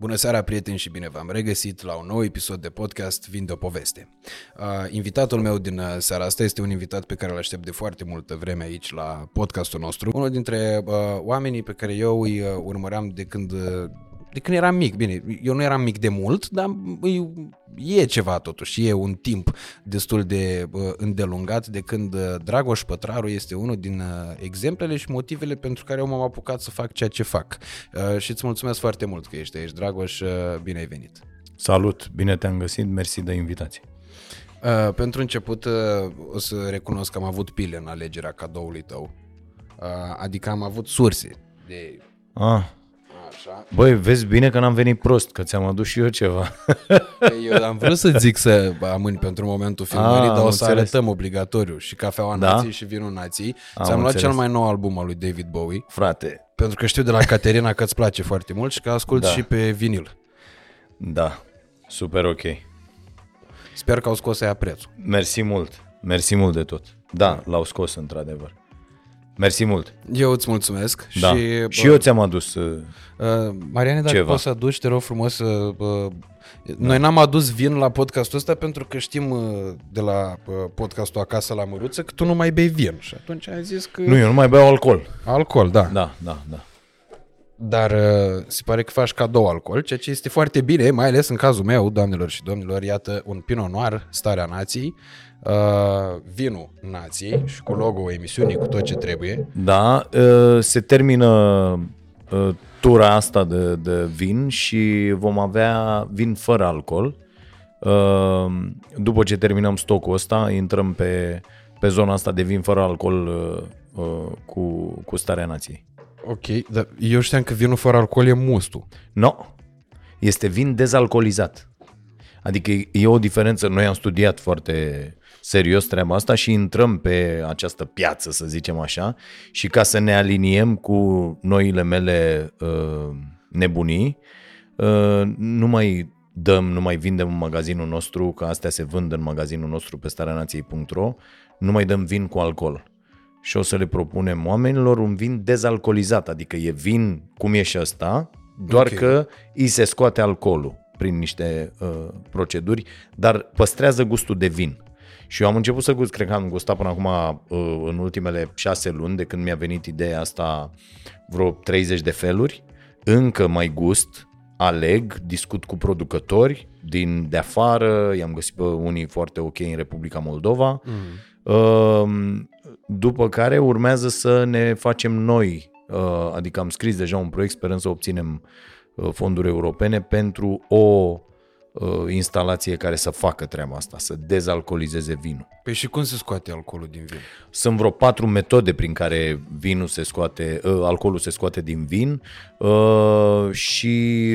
Bună seara, prieteni, și bine v-am regăsit la un nou episod de podcast Vin de o poveste. Uh, invitatul meu din uh, seara asta este un invitat pe care îl aștept de foarte multă vreme aici la podcastul nostru. Unul dintre uh, oamenii pe care eu îi uh, urmăream de când uh, de când eram mic, bine, eu nu eram mic de mult, dar e ceva totuși, e un timp destul de uh, îndelungat de când uh, Dragoș Pătraru este unul din uh, exemplele și motivele pentru care eu m-am apucat să fac ceea ce fac. Uh, și îți mulțumesc foarte mult că ești aici, Dragoș, uh, bine ai venit. Salut, bine te-am găsit, mersi de invitație. Uh, pentru început uh, o să recunosc că am avut pile în alegerea cadoului tău, uh, adică am avut surse de Ah, Așa. băi, vezi bine că n-am venit prost, că ți-am adus și eu ceva. Eu am vrut să zic să amâni pentru momentul filmării, Ah, dar o am să înțeles. arătăm obligatoriu și Cafeaua Da? Nației și Vinul Nației. Ți-am luat înțeles. cel mai nou album al lui David Bowie, Frate, pentru că știu de la Caterina că îți place foarte mult și că ascult Da. și pe vinil. da, super ok. Sper că au scos aia prețul. Mersi mult, mersi mult de tot. Da, l-au scos într-adevăr. Mersi mult. Eu îți mulțumesc Da. și, și eu ți-am adus uh, Uh, Mariane, dacă Ceva. poți să aduci, te rog frumos să... Uh, noi n-am adus vin la podcastul ăsta pentru că știm uh, de la uh, podcastul Acasă la Măruță că tu nu mai bei vin și atunci am zis că... Nu, eu nu mai beau alcool. Alcool, da. Da, da, da. Dar uh, se pare că faci cadou alcool, ceea ce este foarte bine, mai ales în cazul meu, doamnelor și domnilor, iată un Pinot Noir, Starea Nației, uh, vinul Nației și cu logo emisiunii, cu tot ce trebuie. Da, uh, se termină uh, tura asta de, de vin și vom avea vin fără alcool. Uh, După ce terminăm stocul ăsta, intrăm pe, pe zona asta de vin fără alcool uh, uh, cu, cu starea nației. Ok, dar eu știam că vinul fără alcool e mustul. No, este vin dezalcoolizat. Adică e- e o diferență, noi am studiat foarte serios treaba asta și intrăm pe această piață, să zicem așa, și ca să ne aliniem cu noile mele uh, nebunii, uh, nu mai dăm, nu mai vindem în magazinul nostru, că astea se vând în magazinul nostru pe stareanației.ro, nu mai dăm vin cu alcool. Și o să le propunem oamenilor un vin dezalcoolizat, adică e vin cum e și ăsta, doar Ok. okay. că îi se scoate alcoolul prin niște uh, proceduri, dar păstrează gustul de vin. Și eu am început să gust, cred că am gustat până acum uh, în ultimele șase luni, de când mi-a venit ideea asta vreo 30 de feluri, încă mai gust, aleg, discut cu producători din de afară, i-am găsit pe unii foarte ok în Republica Moldova, mm. după care urmează să ne facem noi, uh, adică am scris deja un proiect, sperăm să obținem uh, fonduri europene pentru o uh, instalație care să facă treaba asta, să dezalcoolizeze vinul. Păi și cum se scoate alcoolul din vin? Sunt vreo patru metode prin care vinul se scoate, uh, alcoolul se scoate din vin uh, și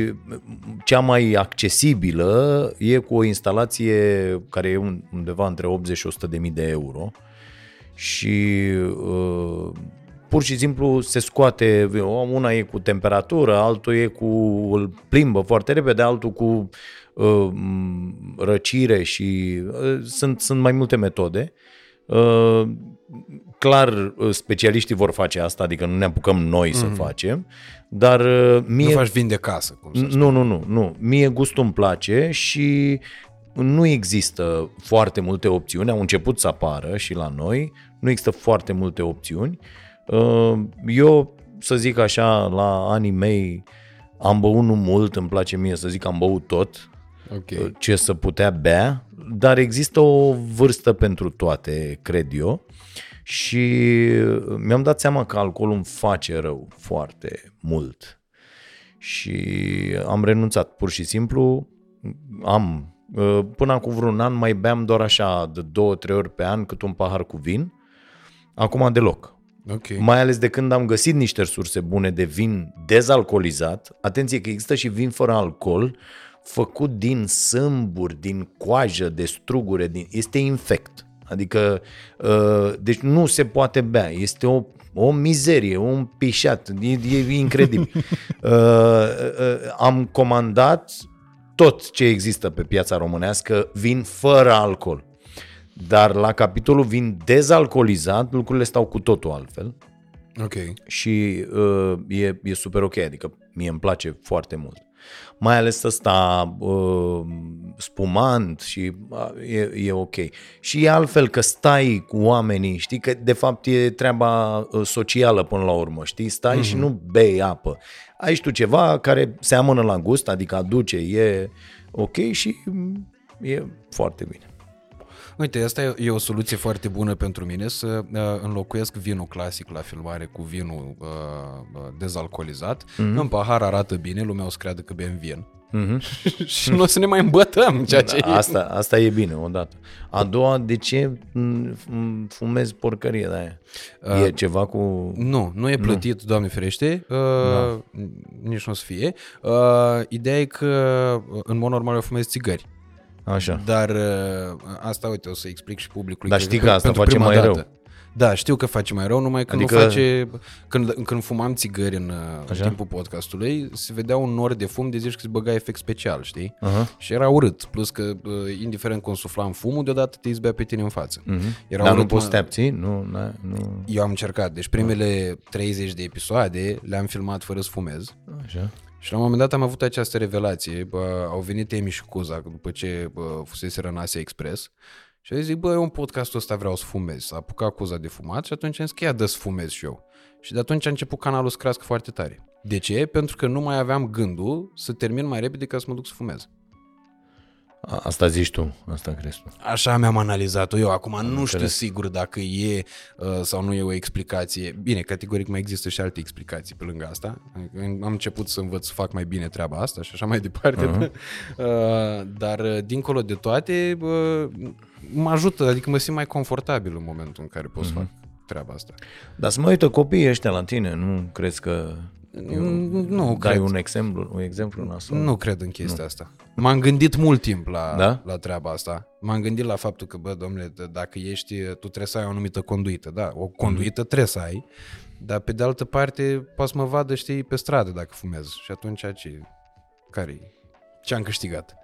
cea mai accesibilă e cu o instalație care e un- undeva între 80 și 100 de mii de euro și uh, pur și simplu se scoate, una e cu temperatură, altul e cu, îl plimbă foarte repede, altul cu uh, răcire și uh, sunt, sunt mai multe metode. Uh, clar, uh, specialiștii vor face asta, adică nu ne apucăm noi mm-hmm. să facem, dar uh, mie... Nu faci vin de casă, cum să spun. Nu, nu, nu, nu. Mie gustul îmi place și nu există foarte multe opțiuni. Au început să apară și la noi. Nu există foarte multe opțiuni. Uh, Eu, să zic așa, la anii mei am băut nu mult, îmi place mie să zic că am băut tot Ok. ce să putea bea, dar există o vârstă pentru toate, cred eu. Și mi-am dat seama că alcoolul îmi face rău foarte mult. Și am renunțat pur și simplu. Am, uh, până acum vreun an mai beam doar așa de două, trei ori pe an cât un pahar cu vin. Acum deloc. Ok. Mai ales de când am găsit niște resurse bune de vin dezalcoolizat. Atenție că există și vin fără alcool, făcut din sâmburi, din coajă, de strugure, din... este infect. Adică, uh, deci nu se poate bea. Este o, o mizerie, un pișat, e, e incredibil. uh, uh, am comandat tot ce există pe piața românească, vin fără alcool. Dar la capitolul vin dezalcoolizat, lucrurile stau cu totul altfel Ok. și uh, e, e super ok, adică mie îmi place foarte mult. Mai ales ăsta uh, spumant și uh, e, e ok. Și e altfel că stai cu oamenii, știi că de fapt e treaba uh, socială până la urmă, știi? Stai mm-hmm. și nu bei apă. Ai și tu ceva care seamănă la gust, adică aduce, e ok și mm, e foarte bine. Uite, asta e o soluție foarte bună pentru mine să uh, înlocuiesc vinul clasic la filmare cu vinul uh, uh dezalcoolizat. Mm-hmm. În pahar arată bine, lumea o să creadă că bem vin. Mm-hmm. și nu o să ne mai îmbătăm, ceea ce da, asta, asta e bine, odată. A doua, de ce fumezi porcărie de aia? Uh, e ceva cu... Nu, nu e plătit, nu. Doamne ferește, uh, da. nici nu o să fie. Uh, ideea e că, în mod normal, eu fumez țigări. Așa. Dar uh, asta, uite, o să explic și publicului. Dar știi că asta face mai dată. rău. Da, știu că face mai rău, numai când adică... nu face... Când, când fumam țigări în, uh, în timpul podcastului, se vedea un nor de fum de zici că se băga efect special, știi? Uh-huh. Și era urât. Plus că, uh, indiferent cum suflam fumul, deodată te izbea pe tine în față. Uh-huh. Era Dar urât, nu poți să te abții? Nu, nu... Eu am încercat. Deci primele 30 de episoade le-am filmat fără să fumez. Așa. Și la un moment dat am avut această revelație. Bă, au venit Emi și Cuza după ce bă, fusese în Asia Express și a zis, bă, eu în podcastul ăsta vreau să fumez. S-a apucat Cuza de fumat și atunci am zis, dă să fumez și eu. Și de atunci a început canalul să crească foarte tare. De ce? Pentru că nu mai aveam gândul să termin mai repede ca să mă duc să fumez. Asta zici tu, asta crezi tu. Așa mi-am analizat-o eu. Acum nu Înțeles. știu sigur dacă e uh, sau nu e o explicație. Bine, categoric mai există și alte explicații pe lângă asta. Am început să învăț să fac mai bine treaba asta și așa mai departe. Uh-huh. Uh, dar uh, dincolo de toate, mă ajută, adică mă simt mai confortabil în momentul în care pot uh-huh. să mhm. fac treaba asta. Dar să mă uită copiii ăștia la tine, nu crezi că eu, nu dai cred. un exemplu, un exemplu nasol? Nu cred în chestia nu. asta. M-am gândit mult timp la, da? la treaba asta. M-am gândit la faptul că, bă, domnule, dacă ești, tu trebuie să ai o anumită conduită. Da, o conduită mm-hmm. trebuie să ai, dar pe de altă parte poți să mă vadă, știi, pe stradă dacă fumez. Și atunci ce? care ce am câștigat?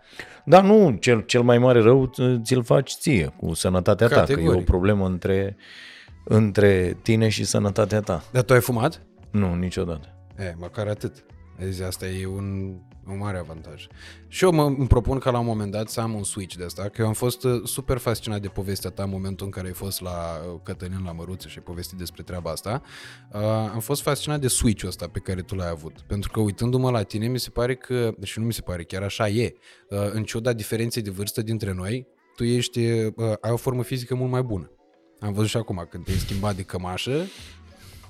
Da, nu, cel, cel mai mare rău ți-l faci ție, cu sănătatea Categoric. ta, că e o problemă între, între tine și sănătatea ta. Dar tu ai fumat? Nu, niciodată. E, măcar atât. Deci asta e un, un mare avantaj. Și eu mă îmi propun ca la un moment dat să am un switch de asta, că eu am fost uh, super fascinat de povestea ta în momentul în care ai fost la uh, Cătălin la Măruță și ai povestit despre treaba asta. Uh, am fost fascinat de switch-ul ăsta pe care tu l-ai avut. Pentru că uitându-mă la tine, mi se pare că, și nu mi se pare, chiar așa e, uh, în ciuda diferenței de vârstă dintre noi, tu ești, uh, ai o formă fizică mult mai bună. Am văzut și acum când te-ai schimbat de cămașă,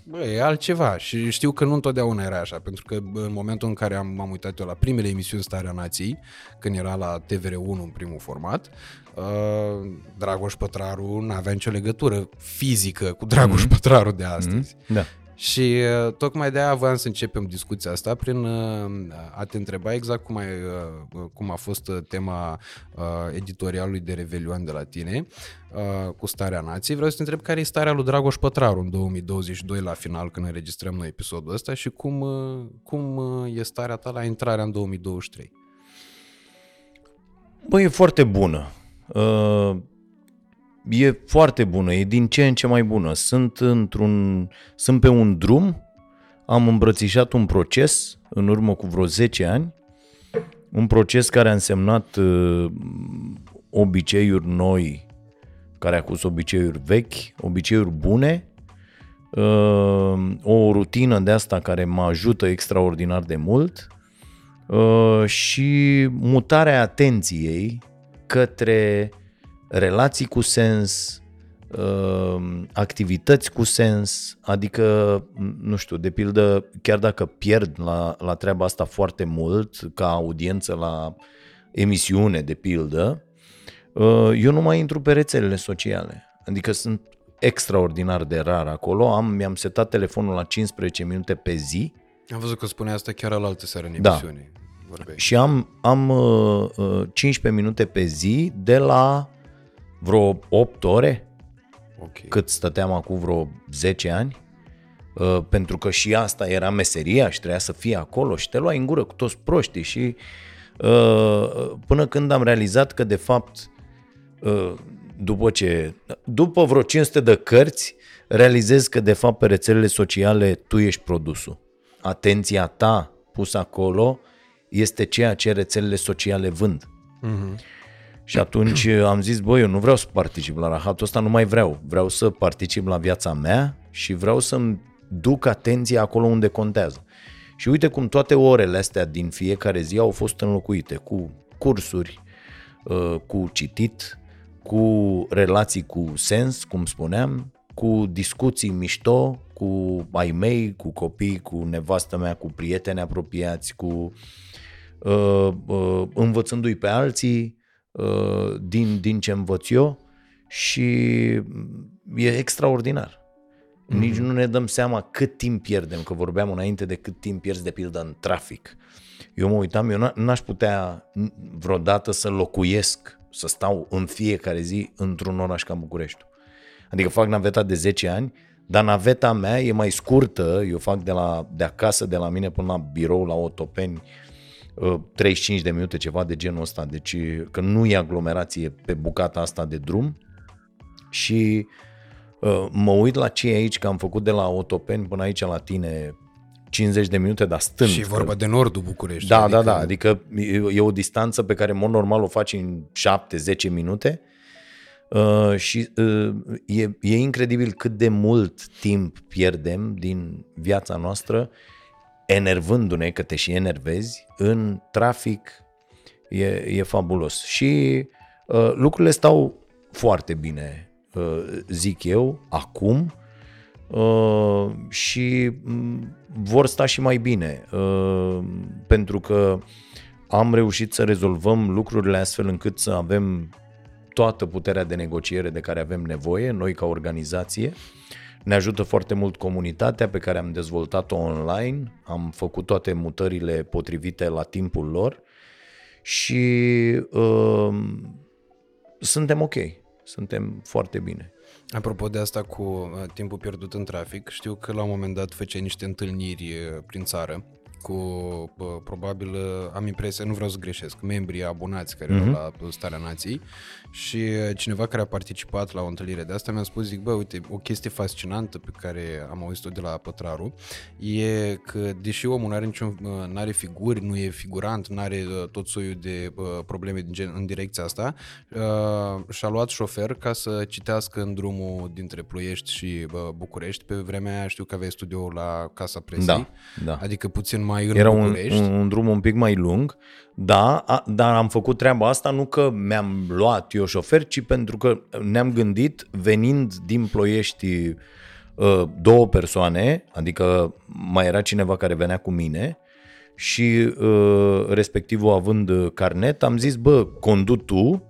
Bă, e altceva și știu că nu întotdeauna era așa, pentru că în momentul în care am, m-am uitat eu la primele emisiuni Starea Nației, când era la TVR1 în primul format, uh, Dragoș Pătraru nu avea nicio legătură fizică cu Dragoș mm-hmm. Pătraru de astăzi. Mm-hmm. Da. Și uh, tocmai de-aia voiam să începem discuția asta prin uh, a te întreba exact cum, ai, uh, cum a fost tema editorialului de Revelion de la tine cu Starea Nației. Vreau să te întreb care e starea lui Dragoș Pătraru în 2022 la final când înregistrăm noi episodul ăsta și cum, cum e starea ta la intrarea în 2023. Băi, e foarte bună. Uh e foarte bună, e din ce în ce mai bună. Sunt, într-un, sunt pe un drum, am îmbrățișat un proces în urmă cu vreo 10 ani, un proces care a însemnat uh, obiceiuri noi, care a pus obiceiuri vechi, obiceiuri bune, uh, o rutină de asta care mă ajută extraordinar de mult uh, și mutarea atenției către relații cu sens, uh, activități cu sens, adică, nu știu, de pildă, chiar dacă pierd la, la treaba asta foarte mult, ca audiență la emisiune, de pildă, uh, eu nu mai intru pe rețelele sociale. Adică sunt extraordinar de rar acolo. Am, mi-am setat telefonul la 15 minute pe zi. Am văzut că spunea asta chiar la altă seară în da. emisiune. Da. Vorbeai. Și am, am uh, 15 uh, minute pe zi de la vreo 8 ore, okay. cât stăteam acum vreo 10 ani, uh, pentru că și asta era meseria și trebuia să fie acolo și te luai în gură cu toți proștii și uh, până când am realizat că de fapt uh, după ce, după vreo 500 de cărți, realizez că de fapt pe rețelele sociale tu ești produsul. Atenția ta pusă acolo este ceea ce rețelele sociale vând. Mhm. Și atunci am zis, băi, eu nu vreau să particip la rahatul ăsta, nu mai vreau. Vreau să particip la viața mea și vreau să-mi duc atenția acolo unde contează. Și uite cum toate orele astea din fiecare zi au fost înlocuite cu cursuri, uh, cu citit, cu relații cu sens, cum spuneam, cu discuții mișto, cu ai mei, cu copii, cu nevastă mea, cu prieteni apropiați, cu uh, uh, învățându-i pe alții uh, din, din ce învăț eu și e extraordinar. Nici nu ne dăm seama cât timp pierdem, că vorbeam înainte de cât timp pierzi de pildă în trafic. Eu mă uitam, eu n- n-aș putea vreodată să locuiesc, să stau în fiecare zi într-un oraș ca București. Adică fac naveta de 10 ani, dar naveta mea e mai scurtă, eu fac de, la, de acasă, de la mine până la birou, la Otopeni, uh, 35 de minute, ceva de genul ăsta, deci că nu e aglomerație pe bucata asta de drum și uh, mă uit la ce e aici, că am făcut de la Otopeni până aici la tine 50 de minute, dar stând. Și e vorba de nordul București. Da, adică... da, da, adică e- e o distanță pe care în mod normal o faci în 7-10 minute uh, și uh, e, e incredibil cât de mult timp pierdem din viața noastră enervându-ne, că te și enervezi, în trafic, e, e fabulos. Și uh, lucrurile stau foarte bine, uh, zic eu, acum, uh, și mm, vor sta și mai bine, uh, pentru că am reușit să rezolvăm lucrurile astfel încât să avem toată puterea de negociere de care avem nevoie, noi ca organizație. Ne ajută foarte mult comunitatea pe care am dezvoltat-o online, am făcut toate mutările potrivite la timpul lor și uh, suntem ok, suntem foarte bine. Apropo de asta cu uh, timpul pierdut în trafic, știu că la un moment dat făceai niște întâlniri uh, prin țară cu, uh, probabil, uh, am impresia, nu vreau să greșesc, membrii abonați care erau la Starea Nației și uh, cineva care a participat la o întâlnire de asta mi-a spus, zic, bă, uite, o chestie fascinantă pe care am auzit-o de la Pătraru e că, deși omul nu are niciun, uh, n-are figuri, nu e figurant, nu are uh, tot soiul de uh, probleme din gen, în direcția asta, uh, și-a luat șofer ca să citească în drumul dintre Ploiești și uh, București. Pe vremea aia știu că aveai studioul la Casa Presei, Da, da. adică puțin mai în Era un, București. un, un drum un pic mai lung, da, a, dar am făcut treaba asta nu că mi-am luat eu șofer, ci pentru că ne-am gândit, venind din Ploiești uh, două persoane, adică mai era cineva care venea cu mine și uh, respectivul având uh, carnet, am zis, bă, condu tu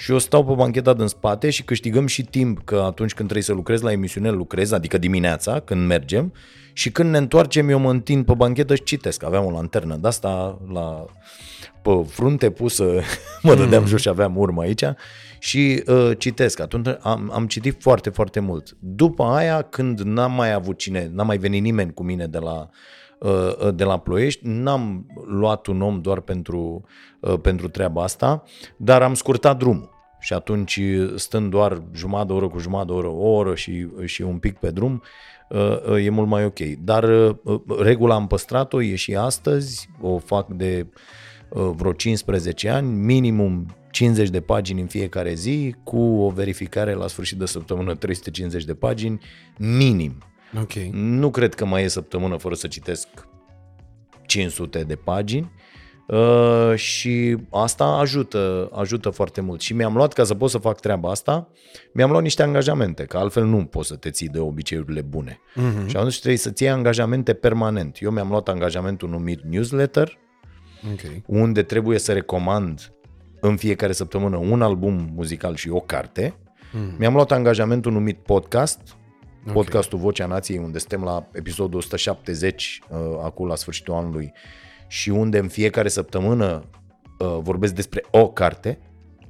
și eu stau pe bancheta din spate și câștigăm și timp, că atunci când trebuie să lucrez la emisiune, lucrez, adică dimineața, când mergem, și când ne întoarcem, eu mă întind pe banchetă și citesc. Aveam o lanternă de asta la, pe frunte pusă, mă dădeam jos și aveam urmă aici și uh, citesc. Atunci am, am citit foarte, foarte mult. După aia, când n-am mai avut cine, n-a mai venit nimeni cu mine de la uh, de la Ploiești, n-am luat un om doar pentru, uh, pentru treaba asta, dar am scurtat drumul. Și atunci, stând doar jumătate de oră cu jumătate de oră, o oră și, și un pic pe drum, uh, uh, e mult mai ok. Dar uh, regula am păstrat-o, e și astăzi, o fac de uh, vreo 15 ani, minimum 50 de pagini în fiecare zi, cu o verificare la sfârșit de săptămână 350 de pagini, minim. Ok. Nu cred că mai e săptămână fără să citesc 500 de pagini uh, și asta ajută, ajută foarte mult. Și mi-am luat, ca să pot să fac treaba asta, mi-am luat niște angajamente, că altfel nu poți să te ții de obiceiurile bune. Mhm. Și atunci trebuie să-ți iei angajamente permanent. Eu mi-am luat angajamentul numit newsletter, Ok. unde trebuie să recomand în fiecare săptămână un album muzical și o carte. Mm. Mi-am luat angajamentul numit podcast, podcastul Vocea Nației, unde suntem la episodul 170 uh, acum la sfârșitul anului și unde în fiecare săptămână uh, vorbesc despre o carte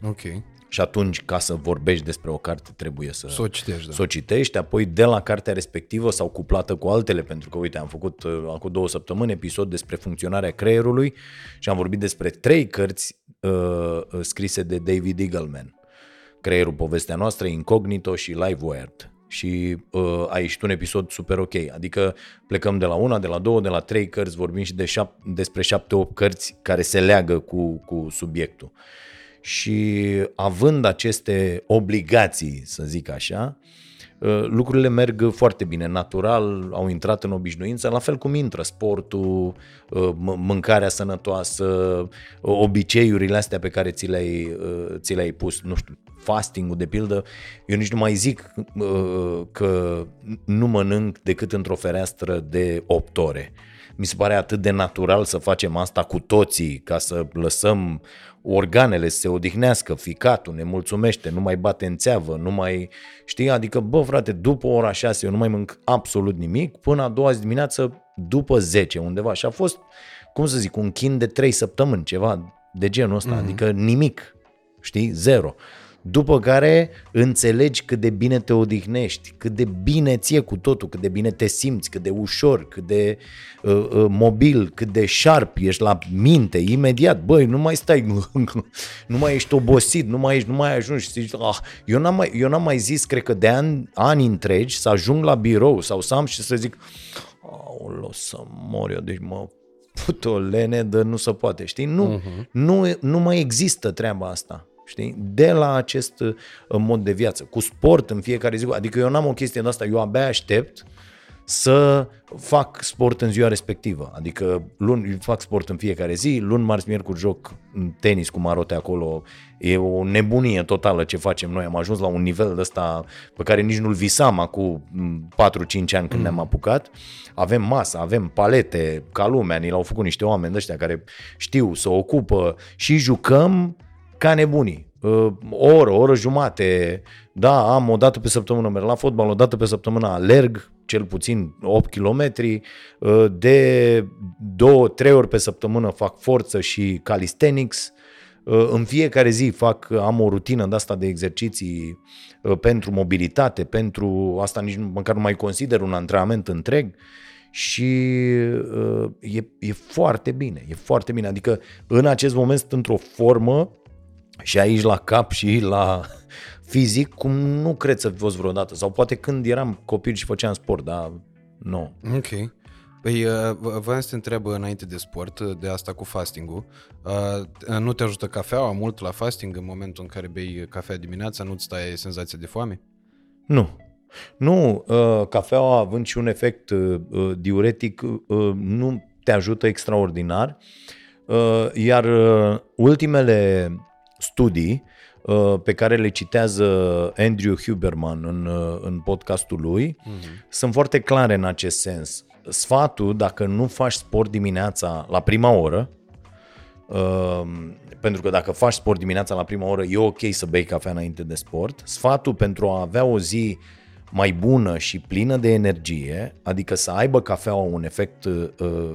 Ok. și atunci ca să vorbești despre o carte trebuie să, Să o citești, da. să o citești, apoi de la cartea respectivă sau cuplată cu altele, pentru că uite, am făcut uh, acum două săptămâni episod despre funcționarea creierului și am vorbit despre trei cărți uh, uh, scrise de David Eagleman. Creierul, povestea noastră, Incognito și Live Wired. Și uh, ai ieșit un episod super ok. Adică plecăm de la una, de la două, de la trei cărți, vorbim și de șap- despre șapte-opt cărți care se leagă cu, cu subiectul. Și având aceste obligații, să zic așa, uh, lucrurile merg foarte bine, natural, au intrat în obișnuință, la fel cum intră sportul, uh, mâncarea sănătoasă, obiceiurile astea pe care ți le-ai, uh, ți le-ai pus, nu știu, fasting-ul de pildă, eu nici nu mai zic că nu mănânc decât într-o fereastră de 8 ore. Mi se pare atât de natural să facem asta cu toții, ca să lăsăm organele să se odihnească, ficatul ne mulțumește, nu mai bate în țeavă, nu mai, știi, adică, bă, frate, după ora 6 eu nu mai mânc absolut nimic, până a doua zi dimineață, după 10 undeva și a fost, cum să zic, un chin de 3 săptămâni, ceva de genul ăsta, mm-hmm. adică nimic, știi, zero. După care înțelegi cât de bine te odihnești, cât de bine ție cu totul, cât de bine te simți, cât de ușor, cât de uh, uh, mobil, cât de sharp ești la minte, imediat. Băi, nu mai stai, nu, nu mai ești obosit, nu mai, ești, nu mai ajungi și zici, ah, eu, n-am mai, eu n-am mai zis, cred că de ani, ani întregi, să ajung la birou sau să am și să zic, o să mor eu, deci mă putolene, de nu se poate, știi? Nu, uh-huh. nu, nu mai există treaba asta știi? De la acest uh, mod de viață, cu sport în fiecare zi. Adică eu n-am o chestie de asta, eu abia aștept să fac sport în ziua respectivă. Adică luni fac sport în fiecare zi, luni, marți, miercuri joc tenis cu marote acolo. E o nebunie totală ce facem noi. Am ajuns la un nivel de ăsta pe care nici nu-l visam acum 4-5 ani când mm. ne-am apucat. Avem masă, avem palete, ca lumea, ni l-au făcut niște oameni ăștia care știu să ocupă și jucăm ca nebunii. Uh, o oră, o oră jumate, da, am o dată pe săptămână merg la fotbal, o dată pe săptămână alerg, cel puțin 8 km, uh, de 2-3 ori pe săptămână fac forță și calisthenics, uh, în fiecare zi fac, am o rutină de asta de exerciții pentru mobilitate, pentru asta nici măcar nu mai consider un antrenament întreg și e, e foarte bine, e foarte bine. Adică în acest moment sunt într-o formă și aici la cap și la fizic, cum nu cred să fi fost vreodată. Sau poate când eram copil și făceam sport, dar nu. Ok. Păi, uh, voiam să te întreb înainte de sport, de asta cu fastingul. Uh, nu te ajută cafeaua mult la fasting în momentul în care bei cafea dimineața? Nu-ți stai senzația de foame? Nu. Nu, uh, cafeaua având și un efect diuretic, nu te ajută extraordinar. Iar ultimele studii uh, pe care le citează Andrew Huberman în, uh, în podcastul lui uh-huh. sunt foarte clare în acest sens. Sfatul, dacă nu faci sport dimineața la prima oră, uh, pentru că dacă faci sport dimineața la prima oră, e ok să bei cafea înainte de sport. Sfatul pentru a avea o zi mai bună și plină de energie, adică să aibă cafeaua un efect uh,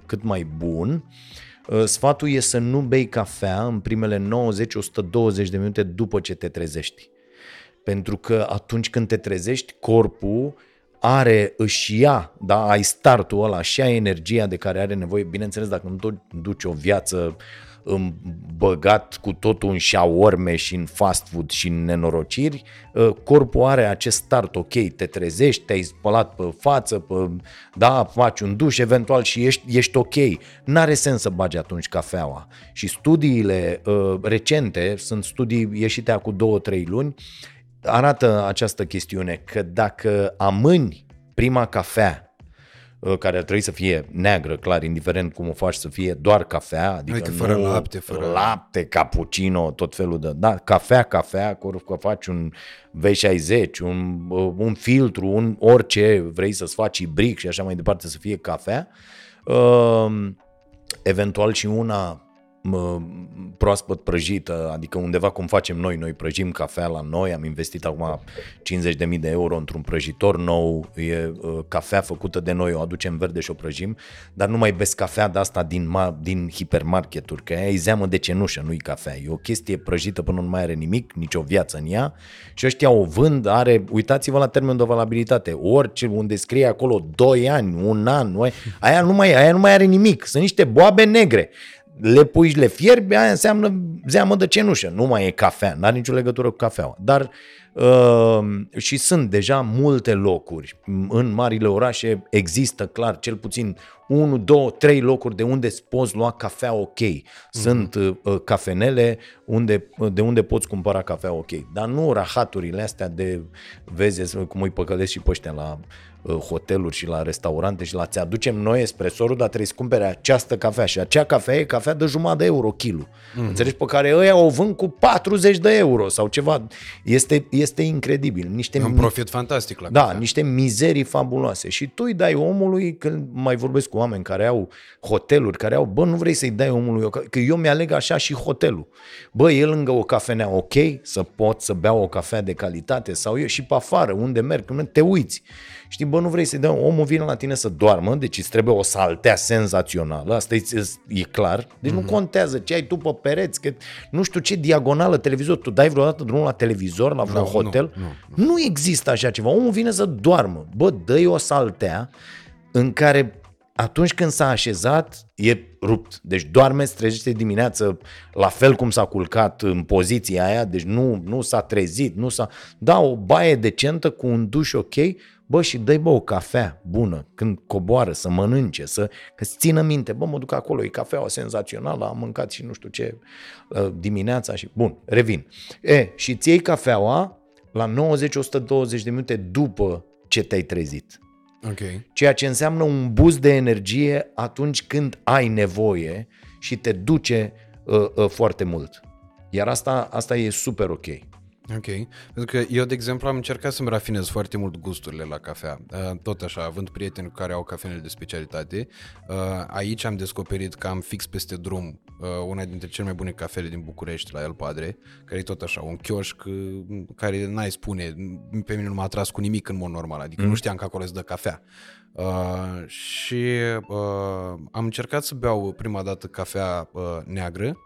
cât mai bun, uh, Uh, sfatul e să nu bei cafea în primele 90-120 de minute după ce te trezești. Pentru că atunci când te trezești, corpul are, își ia, da, ai startul ăla și ai energia de care are nevoie. Bineînțeles, dacă nu tot duci o viață băgat cu totul în șaorme și în fast food și în nenorociri, ă, corpul are acest start, ok, te trezești, te-ai spălat pe față, pe, da, faci un duș eventual și ești, ești ok. N-are sens să bagi atunci cafeaua. Și studiile uh, recente, sunt studii ieșite acum 2-3 luni, arată această chestiune că dacă amâni prima cafea Uh, care ar trebui să fie neagră, clar, indiferent cum o faci să fie doar cafea, adică, adică fără nu lapte, fără lapte, cappuccino, tot felul de, da, cafea, cafea, că faci un V60, un, uh, un filtru, un orice vrei să-ți faci ibric și așa mai departe să fie cafea, uh, eventual și una proaspăt prăjită, adică undeva cum facem noi, noi prăjim cafea la noi, am investit acum 50.000 de euro într-un prăjitor nou, e uh, cafea făcută de noi, o aducem verde și o prăjim, dar nu mai bezi cafea de asta din, ma, din hipermarketuri, că aia e zeamă de cenușă, nu-i cafea, e o chestie prăjită până nu mai are nimic, nicio viață în ea și ăștia o vând, are, uitați-vă la termen de valabilitate, orice unde scrie acolo 2 ani, un an, aia nu mai, aia nu mai are nimic, sunt niște boabe negre le pui și le fierbi, aia înseamnă zeamă de cenușă, nu mai e cafea, n-are nicio legătură cu cafeaua. Dar Uh, și sunt deja multe locuri. În marile orașe există clar cel puțin 1, 2, 3 locuri de unde poți lua cafea ok. Sunt uh, uh, cafenele unde, de unde poți cumpăra cafea ok. Dar nu rahaturile astea de, vezi cum îi păcălesc și pe ăștia la uh, hoteluri și la restaurante și la ți-aducem noi espresorul, dar trebuie să cumpere această cafea și acea cafea e cafea de jumătate de euro kilo. Mm-hmm. Înțelegi? Pe care ăia o vând cu 40 de euro sau ceva. Este, este incredibil. Niște E un mi- profit fantastic la da, cafea. niște mizerii fabuloase. Și tu îi dai omului, când mai vorbesc cu oameni care au hoteluri, care au, bă, nu vrei să-i dai omului o ca- că eu mi-aleg așa și hotelul. Bă, e lângă o cafenea ok, să pot să beau o cafea de calitate sau eu și pe afară, unde merg, când te uiți. Știi, bă, nu vrei să-i dai, omul vine la tine să doarmă, deci îți trebuie o saltea senzațională, asta e, e clar. Deci mm-hmm. nu contează ce ai tu pe pereți, că nu știu ce diagonală televizor, tu dai vreodată drumul la televizor, la vreun Nu, hotel? nu, nu, Nu există așa ceva. Omul vine să doarmă. Bă, dă o saltea în care atunci când s-a așezat, e rupt. Deci doarme, se trezește dimineață la fel cum s-a culcat în poziția aia, deci nu, nu s-a trezit, nu s-a... Da, o baie decentă cu un duș ok, bă, și dă bă o cafea bună când coboară, să mănânce, să că țină minte, bă, mă duc acolo, e cafeaua senzațională, am mâncat și nu știu ce uh, dimineața și... Bun, revin. E, și îți iei cafeaua la 90-120 de minute după ce te-ai trezit. Ok. Ceea ce înseamnă un boost de energie atunci când ai nevoie și te duce uh, uh, foarte mult. Iar asta, asta e super ok. Ok. Pentru că eu, de exemplu, am încercat să-mi rafinez foarte mult gusturile la cafea. Uh, Tot așa, având prieteni care au cafenele de specialitate, uh, aici am descoperit că am fix peste drum uh, una dintre cele mai bune cafele din București, la El Padre, care e tot așa, un chioșc uh, care n-ai spune, pe mine nu m-a atras cu nimic în mod normal, adică mm. nu știam că acolo îți dă cafea. Uh, și uh, am încercat să beau prima dată cafea uh, neagră,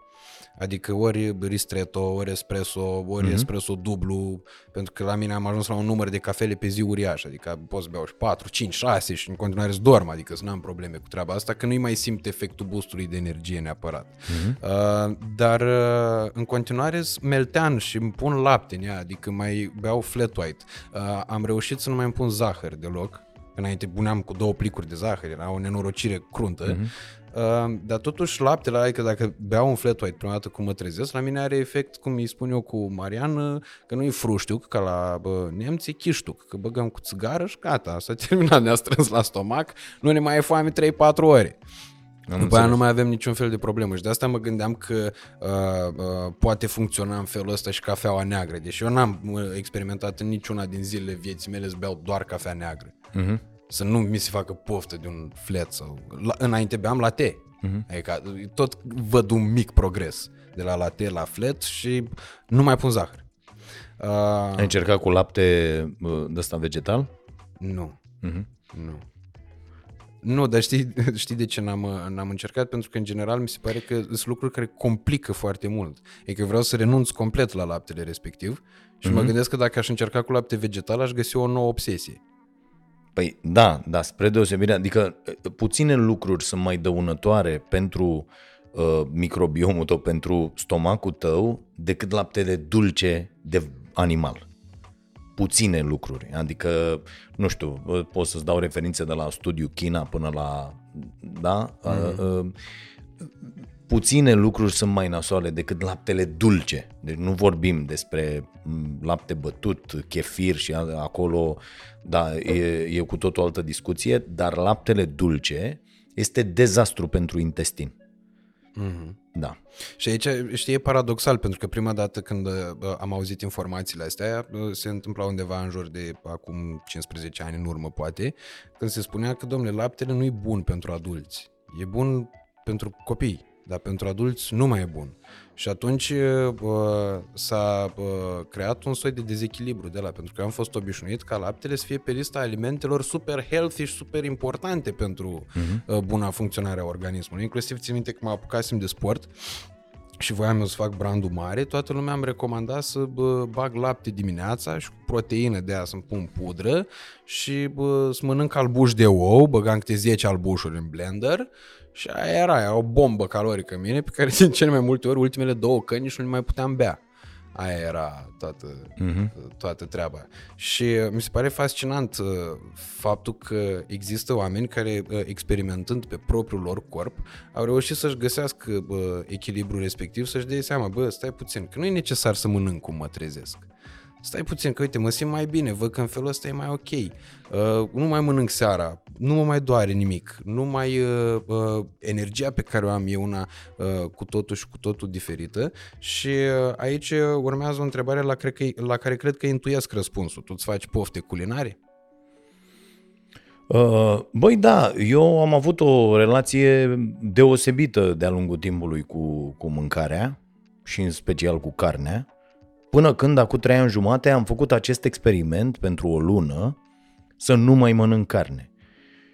Adică ori ristretto, ori espresso, ori mm-hmm. espresso dublu, pentru că la mine am ajuns la un număr de cafele pe zi uriaș, adică pot să beau și 4, 5, 6 și în continuare să dorm, adică să n-am probleme cu treaba asta, că nu-i mai simt efectul boostului de energie neapărat. Mm-hmm. Uh, dar uh, în continuare meltean și îmi pun lapte în ea, adică mai beau flat white. Uh, am reușit să nu mai îmi pun zahăr deloc, Înainte puneam cu două plicuri de zahăr, era o nenorocire cruntă. Mm-hmm. Uh, dar totuși laptele, adică dacă beau un flat white prima dată cum mă trezesc, la mine are efect, cum îi spun eu cu Marian, uh, că nu e fruștiuc, ca la bă, nemții, chiștuc, că băgăm cu țigară și gata, s-a terminat, ne-a strâns la stomac, nu ne mai e foame 3-4 ore. Am După aia nu mai avem niciun fel de problemă și de asta mă gândeam că uh, uh, poate funcționa în felul ăsta și cafeaua neagră, deși eu n-am uh, experimentat în niciuna din zilele vieții mele să beau doar cafea neagră. Uh-huh. Să nu mi se facă poftă de un flat sau... La, înainte beam latte. Uh-huh. Adică tot văd un mic progres de la latte la flat și nu mai pun zahăr. Uh, Ai încercat cu lapte uh, de ăsta vegetal? nu. Uh-huh. Nu. Nu, dar știi, știi de ce n-am, n-am încercat? Pentru că, în general, mi se pare că sunt lucruri care complică foarte mult. E că vreau să renunț complet la laptele respectiv și mm-hmm. mă gândesc că dacă aș încerca cu lapte vegetal, aș găsi o nouă obsesie. Păi da, da, spre deosebire, adică uh, puține lucruri sunt mai dăunătoare pentru uh, microbiomul tău, pentru stomacul tău, decât laptele dulce de animal. Puține lucruri, adică, nu știu, uh, pot să-ți dau referințe de la studiu China până la, da, mm-hmm. uh, uh, puține lucruri sunt mai nasoale decât laptele dulce. Deci nu vorbim despre m, lapte bătut, chefir și a- acolo, da, e, e cu tot o altă discuție, dar laptele dulce este dezastru pentru intestin. Mm-hmm. Da. Și aici, știi, e paradoxal, pentru că prima dată când uh, am auzit informațiile astea, uh, se întâmpla undeva în jur de acum 15 ani în urmă, poate, când se spunea că, domnule, laptele nu e bun pentru adulți. E bun pentru copii, dar pentru adulți nu mai e bun. Și atunci uh, s-a uh, creat un soi de dezechilibru de la, pentru că am fost obișnuit ca laptele să fie pe lista alimentelor super healthy și super importante pentru uh-huh. uh, buna funcționare a organismului. Inclusiv țin minte că mă apucasem de sport și voiam eu să fac brandul mare, toată lumea îmi recomanda să bă, bag lapte dimineața și cu proteină de aia să-mi pun pudră și bă, să mănânc albuș de ou, băgam câte 10 albușuri în blender și aia era, era o bombă calorică în mine pe care de cele mai multe ori, ultimele două căni nici nu le mai puteam bea. Aia era toată, Mhm. toată treaba. Și uh, mi se pare fascinant uh, faptul că există oameni care, uh, experimentând pe propriul lor corp, au reușit să-și găsească uh, echilibrul respectiv, să-și dea seama, bă, stai puțin, că nu e necesar să mănânc cum mă trezesc. Stai puțin, că uite, mă simt mai bine, văd că în felul ăsta e mai ok. Uh, nu mai mănânc seara, nu mă mai doare nimic, nu mai... Uh, uh, energia pe care o am e una uh, cu totul și cu totul diferită și uh, aici uh, urmează o întrebare la, cred că, la care cred că intuiesc răspunsul. Tu îți faci pofte culinare? Uh, Băi, da, eu am avut o relație deosebită de-a lungul timpului cu, cu mâncarea și în special cu carnea, până când, acum trei ani jumate, am făcut acest experiment pentru o lună să nu mai mănânc carne.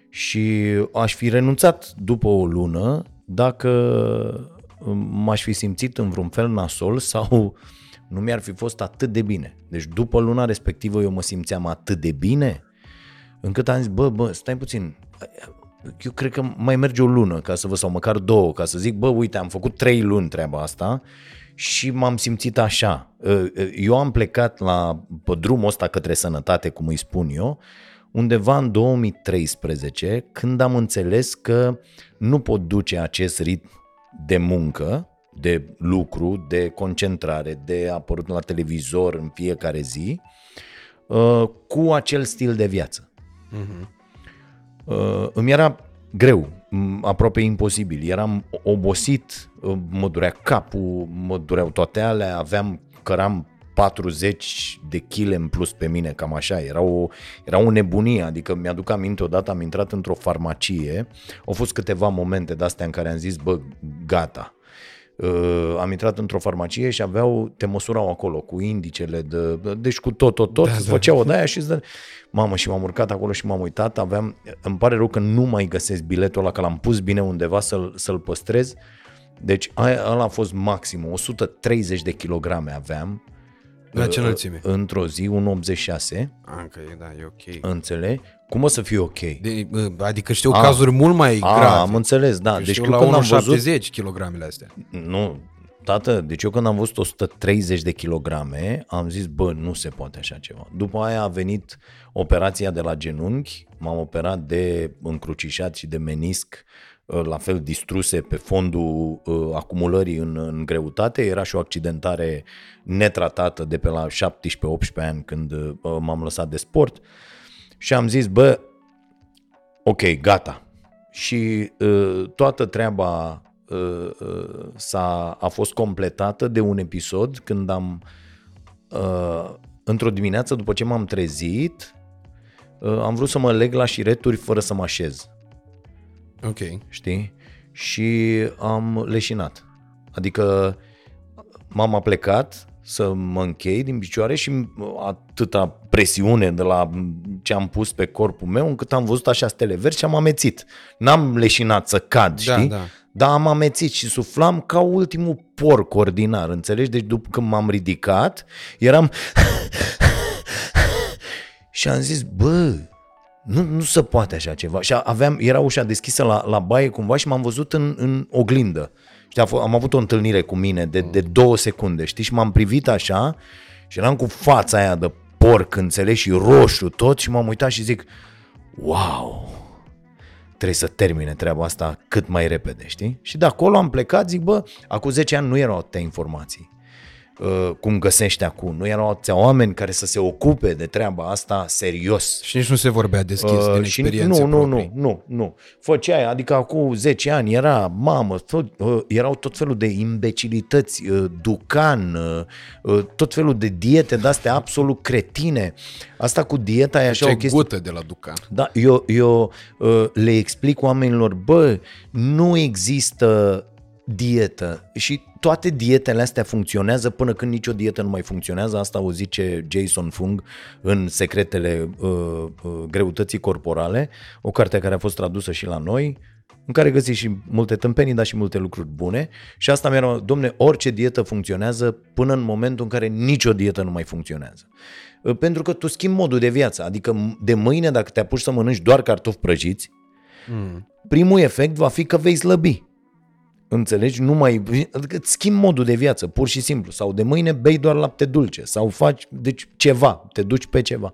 Și aș fi renunțat după o lună dacă m-aș fi simțit în vreun fel nasol sau nu mi-ar fi fost atât de bine. Deci după luna respectivă eu mă simțeam atât de bine încât am zis, bă, bă, stai puțin, eu cred că mai merge o lună ca să vă, sau măcar două, ca să zic, bă, uite, am făcut trei luni treaba asta și m-am simțit așa. Eu am plecat la, pe drumul ăsta către sănătate, cum îi spun eu, undeva în 2013, când am înțeles că nu pot duce acest ritm de muncă, de lucru, de concentrare, de apărut la televizor în fiecare zi, uh, cu acel stil de viață. Uh, îmi era greu, m- aproape imposibil. Eram obosit, uh, mă durea capul, mă dureau toate alea, aveam, căram 40 de kg în plus pe mine, cam așa. Era o, era o nebunie, adică mi-aduc aminte odată am intrat într-o farmacie, au fost câteva momente de-astea în care am zis, bă, gata. Uh, am intrat într-o farmacie și aveau, te măsurau acolo cu indicele, de, deci cu tot, tot, tot, da, îți făceau o de-aia și îți dă... Mamă, și m-am urcat acolo și m-am uitat, aveam, îmi pare rău că nu mai găsesc biletul ăla, că l-am pus bine undeva să-l, să-l păstrez. Deci aia, ăla a fost maxim, 130 de kilograme aveam. La ce uh, înălțime? Într-o zi, 1,86, Ah, că e, da, e ok. înțeleg? Cum o să fie ok? De, uh, adică știu A. cazuri mult mai A, grave. am înțeles, da. Eu Deci știu eu la când am văzut 1,70 kilogramele astea. Nu, tată, deci eu când am văzut 130 de kilograme, am zis, bă, nu se poate așa ceva. După aia a venit operația de la genunchi, m-am operat de încrucișat și de menisc, uh, la fel distruse pe fondul uh, acumulării în, în greutate. Era și o accidentare netratată de pe la 17-18 ani când uh, m-am lăsat de sport. Și am zis, bă, ok, gata. Și uh, toată treaba uh, uh, s-a, a fost completată de un episod când am, uh, într-o dimineață după ce m-am trezit, uh, am vrut să mă leg la șireturi fără să mă așez, Ok. știi? Și am leșinat. Adică m-am plecat să mă închei din picioare și atâta presiune de la ce am pus pe corpul meu încât am văzut așa stele verzi și am amețit. N-am leșinat să cad, Da, știi? da. Dar am amețit și suflam ca ultimul porc ordinar, înțelegi? Deci după când m-am ridicat, eram... și am zis, bă, nu, nu se poate așa ceva. Și aveam, era ușa deschisă la, la baie cumva și m-am văzut în, în oglindă. Știi, a f- am avut o întâlnire cu mine de, de două secunde, știi? Și m-am privit așa și eram cu fața aia de porc, înțelegi, și roșu tot și m-am uitat și zic, wow, trebuie să termine treaba asta cât mai repede, știi? Și de acolo am plecat, zic, bă, acum 10 ani nu erau atâtea informații uh, cum găsești acum. Nu erau atâția oameni care să se ocupe de treaba asta serios. Și nici nu se vorbea deschis din Uh, și experiențe nu, nu, proprii. nu, nu, nu. Făceai, adică acum 10 ani era, mamă, tot, uh, erau tot felul de imbecilități, uh, ducan, uh, uh, tot felul de diete de-astea absolut cretine. Asta cu dieta e așa Ce o chestie... gută de la Ducan. Da, eu, eu uh, le explic oamenilor, bă, nu există dietă și toate dietele astea funcționează până când nicio dietă nu mai funcționează. Asta o zice Jason Fung în Secretele uh, uh, Greutății Corporale, o carte care a fost tradusă și la noi, în care găsiți și multe tâmpenii, dar și multe lucruri bune. Și asta mi-era, domne, orice dietă funcționează până în momentul în care nicio dietă nu mai funcționează. Uh, Pentru că tu schimbi modul de viață, adică de mâine dacă te apuci să mănânci doar cartofi prăjiți, Mm. primul efect va fi că vei slăbi. Înțelegi? Nu mai, adică îți schimbi modul de viață, pur și simplu. Sau de mâine bei doar lapte dulce. Sau faci, deci ceva, te duci pe ceva.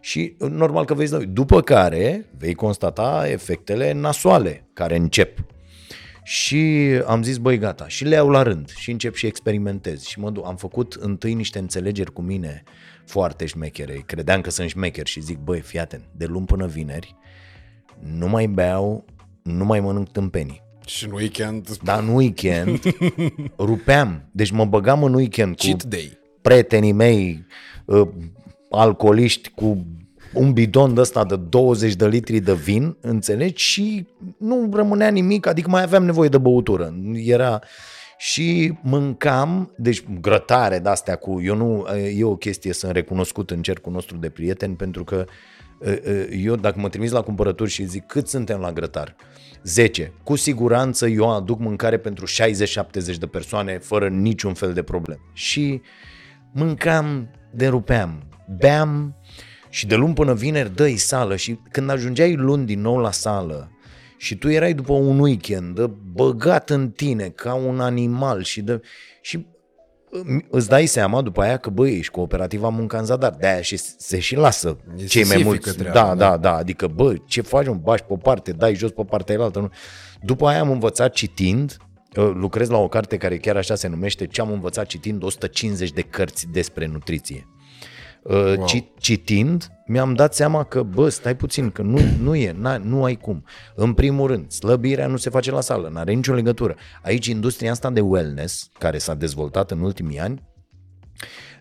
Și normal că vezi noi. După care vei constata efectele nasoale care încep. Și am zis, băi, gata, și le iau la rând și încep și experimentez. Și mă duc, am făcut întâi niște înțelegeri cu mine foarte șmechere. Credeam că sunt șmecher și zic, băi, fii atent, de luni până vineri, nu mai beau, nu mai mănânc tâmpenii. Și în weekend... Dar în weekend rupeam. Deci mă băgam în weekend cu Cheat day. prietenii mei uh, alcooliști cu un bidon de ăsta de 20 de litri de vin, înțelegi? Și nu rămânea nimic, adică mai aveam nevoie de băutură. Era și mâncam, deci grătare de astea cu, eu nu, e o chestie sunt recunoscut în cercul nostru de prieteni pentru că eu dacă mă trimis la cumpărături și zic cât suntem la grătar, 10. Cu siguranță eu aduc mâncare pentru 60-70 de persoane fără niciun fel de problem. Și mâncam, derupeam, beam și de luni până vineri dă sală și când ajungeai luni din nou la sală și tu erai după un weekend de băgat în tine ca un animal și de... Și îți dai seama după aia că băi, ești cooperativ am munca în zadar, de-aia și se și lasă E cei mai sisifică mulți. treaba, da, da. da, da, adică bă, ce faci, mă, bași pe o parte, dai jos pe partea altă. Nu? După aia am învățat citind, uh, lucrez la o carte care chiar așa se numește, ce am învățat citind 150 de cărți despre nutriție. Wow. Citind, mi-am dat seama că, bă, stai puțin, că nu, nu e, n nu ai cum. În primul rând, slăbirea nu se face la sală, n-are nicio legătură. Aici industria asta de wellness, care s-a dezvoltat în ultimii ani,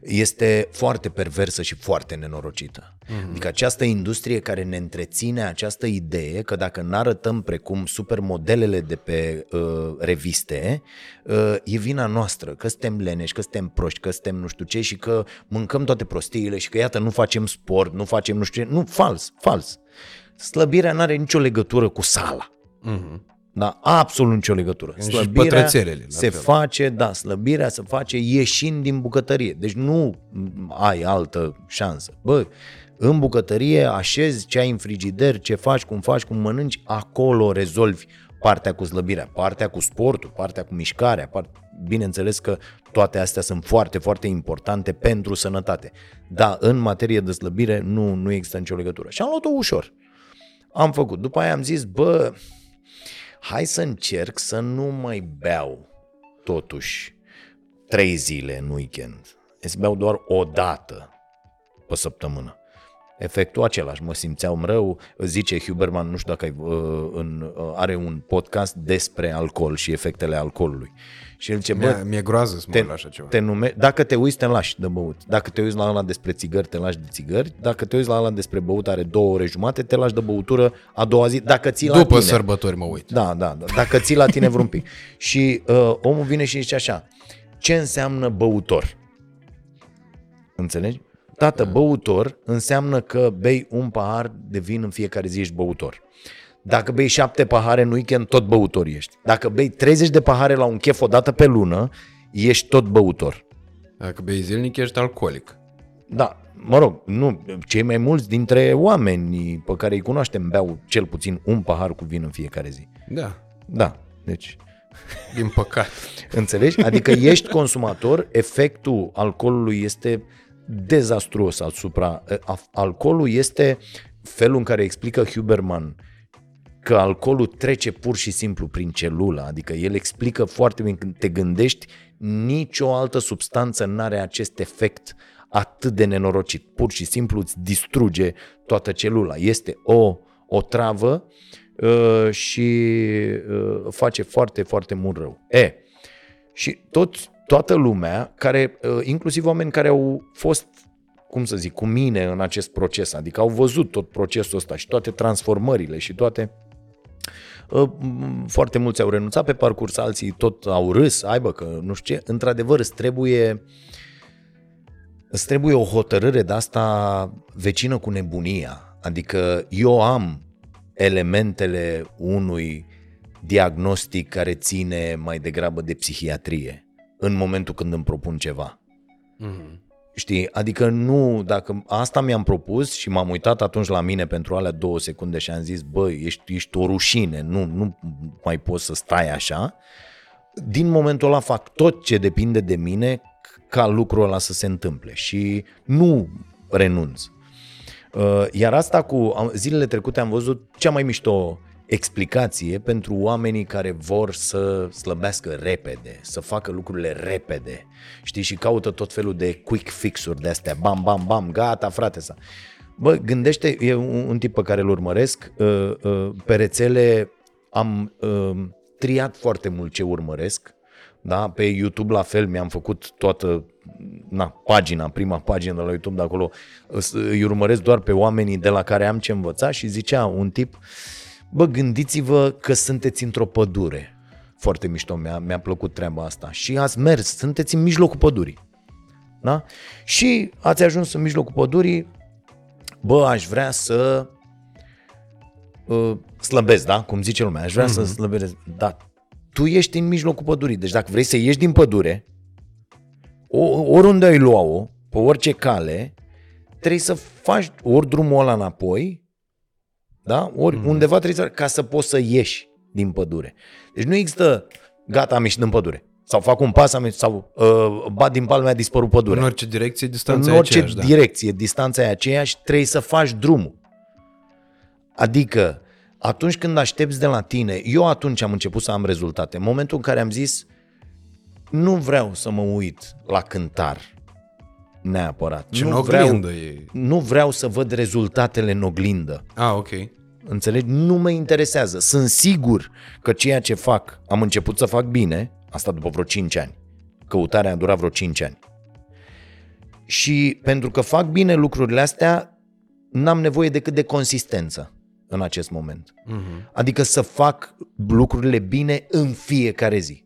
este foarte perversă și foarte nenorocită. Mm-hmm. Adică această industrie care ne întreține această idee că dacă nu arătăm precum supermodelele de pe uh, reviste, uh, e vina noastră, că suntem leneși, că suntem proști, că suntem nu știu ce și că mâncăm toate prostiile și că iată nu facem sport, nu facem nu știu ce. Nu, fals, fals. Slăbirea nu are nicio legătură cu sala. Mm-hmm. Da, absolut nicio legătură. Și Slăbirea pătrățelele, la se fel. face, da, slăbirea se face ieșind din bucătărie. Deci nu ai altă șansă. Bă, în bucătărie așezi ce ai în frigider, ce faci, cum faci, cum mănânci, acolo rezolvi partea cu slăbirea, partea cu sportul, partea cu mișcarea, part... bineînțeles că toate astea sunt foarte, foarte importante pentru sănătate. Dar în materie de slăbire nu, nu există nicio legătură. Și am luat-o ușor. Am făcut. După aia am zis, bă, hai să încerc să nu mai beau totuși trei zile în weekend. E să beau doar o dată pe săptămână. Efectul același, mă simțeam rău, zice Huberman, nu știu dacă ai, uh, în, uh, are un podcast despre alcool și efectele alcoolului. Și el zice, Mi-e, bă, mi-e groază să mă te, uit la așa ceva. te nume, dacă te uiți, te lași de băut. Dacă te uiți la ăla despre țigări, te lași de țigări. Dacă te uiți la ăla despre băut, are două ore jumate, te lași de băutură a doua zi, dacă ții la După tine. sărbători mă uit. Da, da, da. Dacă ții la tine vreun pic. Și uh, omul vine și zice așa, ce înseamnă băutor? Înțelegi? Tată, băutor înseamnă că bei un pahar de vin în fiecare zi, ești băutor. Dacă bei șapte pahare în weekend, tot băutor ești. Dacă bei 30 de pahare la un chef o dată pe lună, ești tot băutor. Dacă bei zilnic, ești alcoolic. Da, mă rog, nu, cei mai mulți dintre oameni pe care îi cunoaștem beau cel puțin un pahar cu vin în fiecare zi. Da, Da, deci din păcat. Înțelegi? Adică ești consumator, efectul alcoolului este dezastruos asupra... Alcoolul este felul în care explică Huberman că alcoolul trece pur și simplu prin celulă, adică el explică foarte bine când te gândești, nicio altă substanță nu are acest efect atât de nenorocit. Pur și simplu îți distruge toată celula. Este o, o travă uh, și uh, face foarte, foarte mult rău. E, și tot, toată lumea, care, uh, inclusiv oameni care au fost cum să zic, cu mine în acest proces, adică au văzut tot procesul ăsta și toate transformările și toate uh, foarte mulți au renunțat pe parcurs, alții tot au râs, aibă că nu știu ce, într-adevăr îți trebuie îți trebuie o hotărâre de asta vecină cu nebunia. Adică eu am elementele unui diagnostic care ține mai degrabă de psihiatrie în momentul când îmi propun ceva. Mm-hmm. Știi? Adică nu, dacă asta mi-am propus și m-am uitat atunci la mine pentru alea două secunde și am zis, băi, ești, ești o rușine, nu, nu mai poți să stai așa, din momentul ăla fac tot ce depinde de mine ca lucrul ăla să se întâmple și nu renunț. Uh, Iar asta cu am- zilele trecute am văzut cea mai mișto explicație pentru oamenii care vor să slăbească repede, să facă lucrurile repede, știi, și caută tot felul de quick fix-uri de astea, bam, bam, bam, gata, frate sa. Bă, gândește, e un, un tip pe care îl urmăresc, uh, uh, pe rețele am uh, triat foarte mult ce urmăresc, da? Pe YouTube la fel mi-am făcut toată na, pagina, prima pagină de la YouTube de acolo, îs- îi urmăresc doar pe oamenii de la care am ce învăța și zicea un tip, bă, gândiți-vă că sunteți într-o pădure. Foarte mișto, mi-a, mi-a plăcut treaba asta. Și ați mers, sunteți în mijlocul pădurii. Da? Și ați ajuns în mijlocul pădurii, bă, aș vrea să uh, slăbesc, da? Cum zice lumea, aș vrea mm-hmm. să slăbesc. Da, tu ești în mijlocul pădurii, deci dacă vrei să ieși din pădure, o, oriunde ai lua-o, pe orice cale, trebuie să faci ori drumul ăla înapoi, da? Ori mm. undeva trebuie să, ca să poți să ieși din pădure. Deci nu există, gata, am ieșit din pădure. Sau fac un pas am ieșit, sau uh, bat din palme, a dispărut pădurea. În orice direcție, distanța În e orice aceeași, da. direcție, distanța e aceeași, trebuie să faci drumul. Adică, atunci când aștepți de la tine, eu atunci am început să am rezultate. În momentul în care am zis, nu vreau să mă uit la cântar neapărat. Ce nu în vreau, oglindă e. nu vreau să văd rezultatele în oglindă. Ah, ok. Înțelegi? Nu mă interesează. Sunt sigur că ceea ce fac, am început să fac bine, asta după vreo 5 ani. Căutarea a durat vreo 5 ani. Și pentru că fac bine lucrurile astea, n-am nevoie decât de consistență în acest moment. Mhm. Adică să fac lucrurile bine în fiecare zi.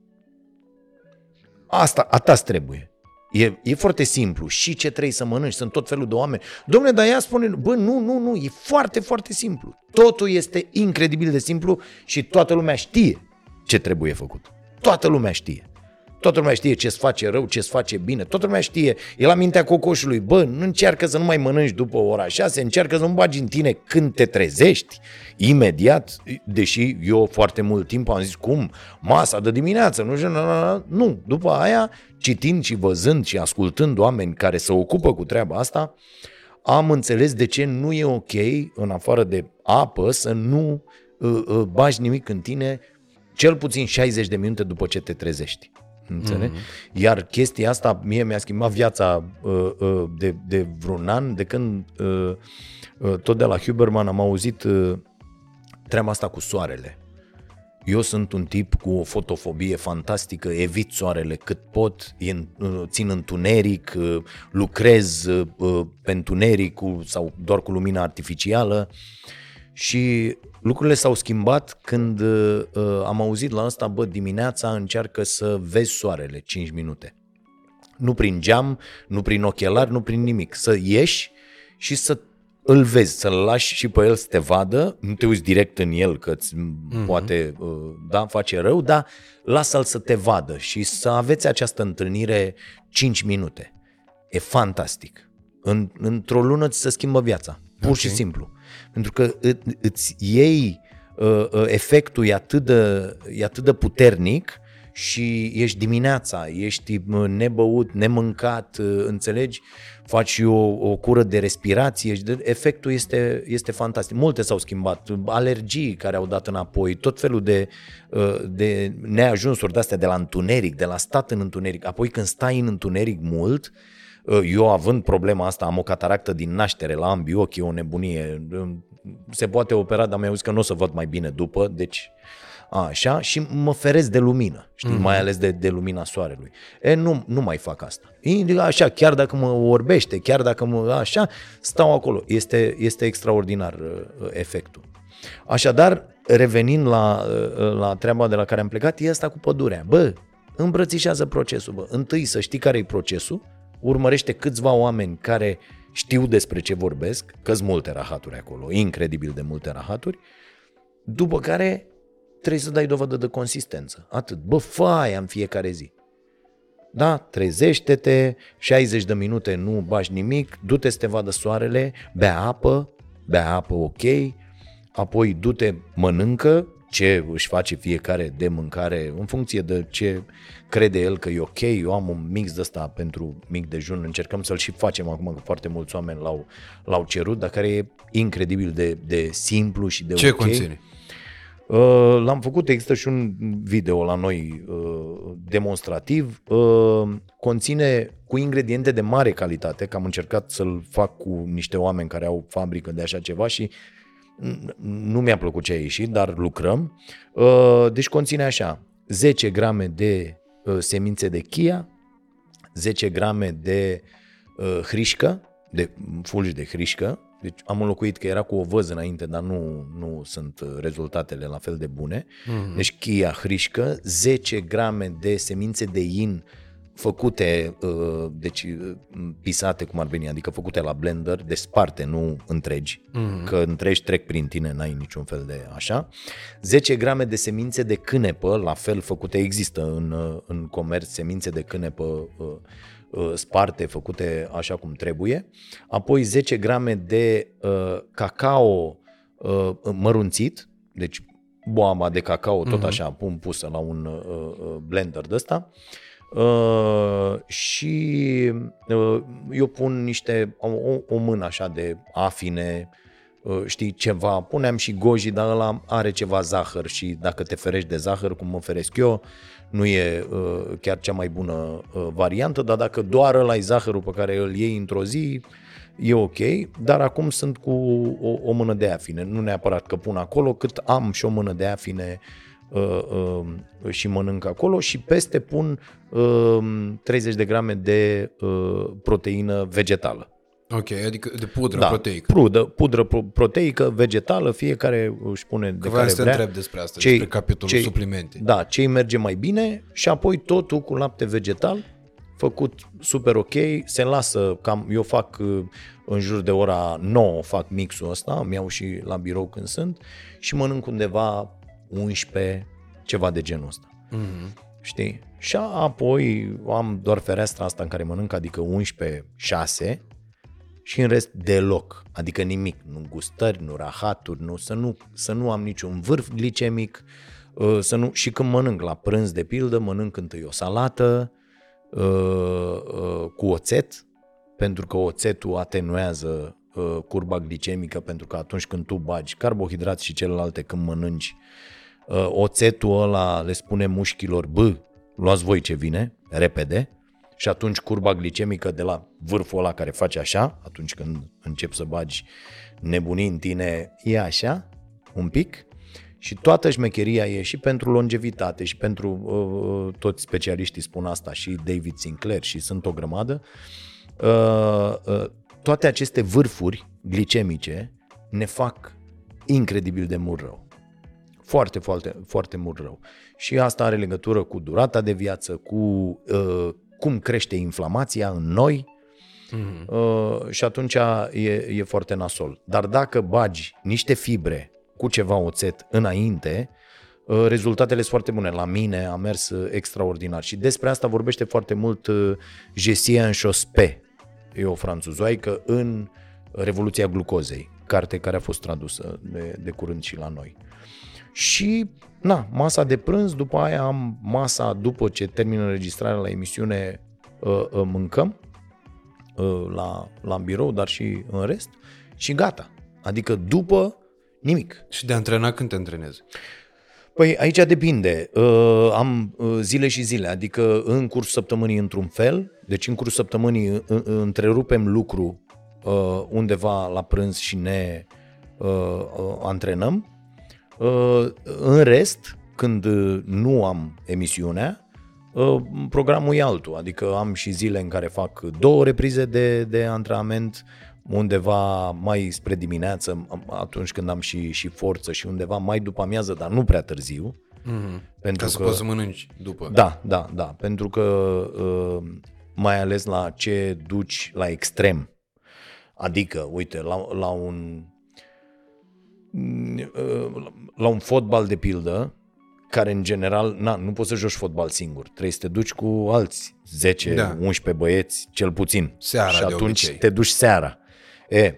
Asta, asta trebuie. E, e foarte simplu. Și ce trebuie să mănânci. Sunt tot felul de oameni. Domne, dar ea spune, bă, nu, nu, nu, e foarte, foarte simplu. Totul este incredibil de simplu și toată lumea știe ce trebuie făcut. Toată lumea știe. Toată lumea știe ce-ți face rău, ce-ți face bine. Toată lumea știe. E la mintea cocoșului. Bă, nu încearcă să nu mai mănânci după ora 6, încearcă să nu bagi în tine când te trezești. Imediat, deși eu foarte mult timp am zis, cum? Masa de dimineață, nu știu, na, na, na. nu. După aia, citind și văzând și ascultând oameni care se ocupă cu treaba asta, am înțeles de ce nu e ok, în afară de apă, să nu uh, uh, bagi nimic în tine cel puțin 60 de minute după ce te trezești. Înțelegi? Mm-hmm. Iar chestia asta mie mi-a schimbat viața uh, uh, de, de vreun an, de când uh, uh, tot de la Huberman am auzit uh, treaba asta cu soarele. Eu sunt un tip cu o fotofobie fantastică, evit soarele cât pot, e în- uh, țin întuneric, uh, lucrez uh, uh, pe întuneric cu, sau doar cu lumina artificială și lucrurile s-au schimbat când uh, uh, am auzit la asta, bă, dimineața încearcă să vezi soarele 5 minute. Nu prin geam, nu prin ochelari, nu prin nimic. Să ieși și să îl vezi, să-l lași și pe el să te vadă, nu te uiți direct în el că îți mm-hmm. poate uh, da, face rău, dar lasă-l să te vadă și să aveți această întâlnire 5 minute. E fantastic. În, într-o lună ți se schimbă viața, pur okay. și simplu. Pentru că î- îți iei uh, uh, efectul e atât, de, e atât de puternic și ești dimineața, ești uh, nebăut, nemâncat, uh, înțelegi? Faci o, o cură de respirație și de, efectul este, este fantastic. Multe s-au schimbat, alergii care au dat înapoi, tot felul de, uh, de neajunsuri de astea de la întuneric, de la stat în întuneric. Apoi când stai în întuneric mult, uh, eu având problema asta, am o cataractă din naștere la ambii ochi, e o nebunie. Se poate opera, dar mi-au zis că nu o să văd mai bine după, deci așa, și mă feresc de lumină, știi, mm. mai ales de, de lumina soarelui. E, nu, nu mai fac asta. E, așa, chiar dacă mă orbește, chiar dacă mă, așa, stau acolo. Este, este extraordinar uh, efectul. Așadar, revenind la, uh, la treaba de la care am plecat, e asta cu pădurea. Bă, îmbrățișează procesul, bă. Întâi să știi care e procesul, urmărește câțiva oameni care știu despre ce vorbesc, că sunt multe rahaturi acolo, incredibil de multe rahaturi, după care trebuie să dai dovadă de consistență. Atât. Bă, fă aia în fiecare zi. Da, trezește-te, 60 de minute nu bași nimic, du-te să te vadă soarele, bea apă, bea apă ok, apoi du-te, mănâncă, ce își face fiecare de mâncare, în funcție de ce crede el că e ok. Eu am un mix de ăsta pentru mic dejun, încercăm să-l și facem acum, că foarte mulți oameni l-au, l-au cerut, dar care e incredibil de, de simplu și de Ce ok. conține? Uh, L-am făcut, există și un video la noi uh, demonstrativ. Uh, Conține cu ingrediente de mare calitate, că am încercat să-l fac cu niște oameni care au fabrică de așa ceva și n- nu mi-a plăcut ce a ieșit, dar lucrăm. Uh, Deci conține așa, 10 grame de uh, semințe de chia, 10 grame de uh, hrișcă, de fulgi de hrișcă, deci am înlocuit că era cu o văză înainte, dar nu, nu sunt uh, rezultatele la fel de bune. Mm-hmm. Deci chia, hrișcă, 10 grame de semințe de in făcute, uh, deci uh, pisate cum ar veni, adică făcute la blender, de sparte, nu întregi, mm-hmm. că întregi trec prin tine, n-ai niciun fel de așa. 10 grame de semințe de cânepă, la fel făcute, există în, uh, în comerț semințe de cânepă uh, uh, sparte, făcute așa cum trebuie. Apoi 10 grame de uh, cacao uh, mărunțit, deci boaba de cacao, tot așa, pun pusă la un uh, uh, blender de ăsta. Uh, și uh, eu pun niște, o, o mână așa de afine, uh, știi, ceva, puneam și goji, dar ăla are ceva zahăr și dacă te ferești de zahăr, cum mă feresc eu, nu e uh, chiar cea mai bună uh, variantă, dar dacă doar ăla e zahărul pe care îl iei într-o zi, e ok, dar acum sunt cu o, o mână de afine, nu neapărat că pun acolo, cât am și o mână de afine uh, uh, și mănânc acolo și peste pun uh, 30 de grame de uh, proteină vegetală. Ok, adică de pudră proteică. Pudră, pudră pro- proteică, vegetală, fiecare își pune de Că vreau care să te vrea. întreb despre asta, Ce-i- despre capitolul ce-i- suplimente. Da, ce merge mai bine și apoi totul cu lapte vegetal, făcut super ok, se lasă cam, eu fac uh, în jur de ora 9, fac mixul ăsta, îmi iau și la birou când sunt și mănânc undeva 11, ceva de genul ăsta. Mhm. Știi? Și apoi am doar fereastra asta în care mănânc, adică 11, 6 și în rest deloc, adică nimic, nu gustări, nu rahaturi, nu, să, nu, să nu am niciun vârf glicemic, uh, să nu, și când mănânc la prânz de pildă, mănânc întâi o salată uh, uh, cu oțet, pentru că oțetul atenuează uh, curba glicemică, pentru că atunci când tu bagi carbohidrați și celelalte când mănânci, uh, oțetul ăla le spune mușchilor, bă, luați voi ce vine, repede, și atunci curba glicemică de la vârful ăla care face așa, atunci când începi să bagi nebunii în tine, e așa, un pic, și toată șmecheria e și pentru longevitate și pentru uh, toți specialiștii spun asta și David Sinclair și sunt o grămadă. Uh, uh, toate aceste vârfuri glicemice ne fac incredibil de mult rău. Foarte, foarte, foarte mult rău. Și asta are legătură cu durata de viață, cu uh, cum crește inflamația în noi Mhm. uh, și atunci e, e foarte nasol. Dar dacă bagi niște fibre cu ceva oțet înainte, uh, rezultatele sunt foarte bune. La mine a mers uh, extraordinar și despre asta vorbește foarte mult uh, Jessie Enchospe, e o franțuzoaică în Revoluția glucozei, carte care a fost tradusă de, de curând și la noi. Și, na, masa de prânz, după aia am masa, după ce termină înregistrarea la emisiune, uh, uh, mâncăm uh, la, la birou, dar și în rest, și gata. Adică după nimic. Și de antrenat când te antrenezi? Păi aici depinde. Uh, am uh, zile și zile, adică în cursul săptămânii într-un fel, deci în cursul săptămânii uh, uh, întrerupem lucru uh, undeva la prânz și ne uh, uh, antrenăm. Uh, în rest, când uh, nu am emisiunea, uh, programul e altul, adică am și zile în care fac două reprize de, de antrenament, undeva mai spre dimineață, atunci când am și, și forță și undeva mai după amiază, dar nu prea târziu. Mhm. Pentru Ca să că, poți să mănânci după. Da, da, da, pentru că uh, mai ales la ce duci la extrem. Adică, uite, la, la un uh, la un fotbal de pildă, care în general, na, nu poți să joci fotbal singur, trebuie să te duci cu alți 10, Da. da. 11 băieți, cel puțin. Seara și de atunci obicei. te duci seara. E,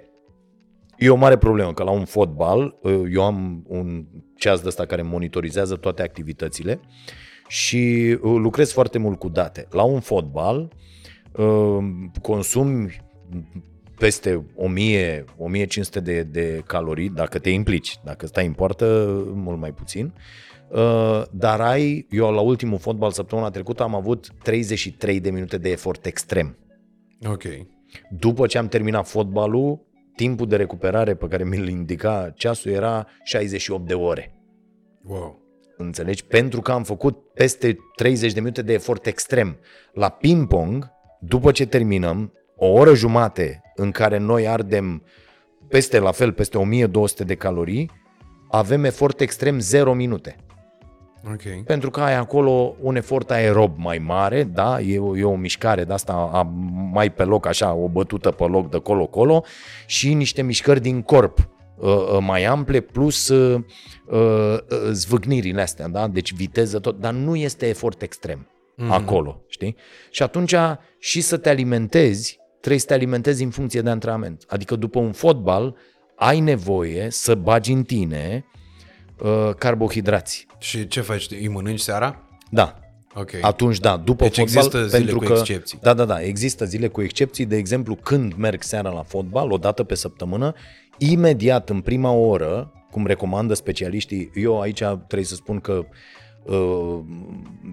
E o mare problemă, că la un fotbal, uh, eu am un ceas de ăsta care monitorizează toate activitățile și uh, lucrez foarte mult cu date. La un fotbal uh, consumi peste 1000-1500 de, de calorii, dacă te implici, dacă stai în poartă, mult mai puțin. Uh, dar ai, eu la ultimul fotbal săptămâna trecută am avut 33 de minute de efort extrem. Ok. După ce am terminat fotbalul, timpul de recuperare pe care mi-l indica ceasul era 68 de ore. Wow. Înțelegi? Pentru că am făcut peste 30 de minute de efort extrem. La ping-pong, după ce terminăm, o oră jumate în care noi ardem peste, la fel, peste 1200 de calorii, avem efort extrem 0 minute. Ok. Pentru că ai acolo un efort aerob mai mare, da, e o, e o mișcare de asta a, mai pe loc, așa, o bătută pe loc de colo-colo și niște mișcări din corp uh, uh, mai ample plus uh, uh, zvâgnirile astea, da? Deci viteză tot, dar nu este efort extrem mm-hmm. acolo, știi? Și atunci și să te alimentezi, trebuie să te alimentezi în funcție de antrenament. Adică după un fotbal ai nevoie să bagi în tine uh, carbohidrați. Și ce faci? Îi mănânci seara? Da. Ok. Atunci da, după Deci fotbal, există zile pentru cu că, excepții. Da, da, da, există zile cu excepții. De exemplu, când merg seara la fotbal, o dată pe săptămână, imediat în prima oră, cum recomandă specialiștii, eu aici trebuie să spun că uh,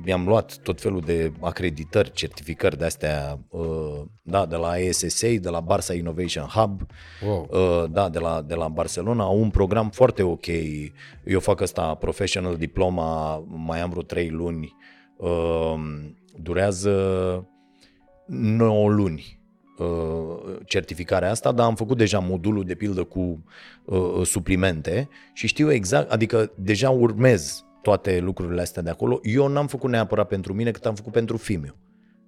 mi-am luat tot felul de acreditări, certificări de astea, uh, da, de la ASSA, de la Barça Innovation Hub, Wow. Uh, da, de la, de la Barcelona, au un program foarte ok. Eu fac ăsta professional diploma, mai am vreo 3 luni. Uh, durează 9 luni uh, certificarea asta, dar am făcut deja modulul de pildă cu uh, suplimente și știu exact, adică deja urmez toate lucrurile astea de acolo. Eu n-am făcut neapărat pentru mine, cât am făcut pentru Fimiu,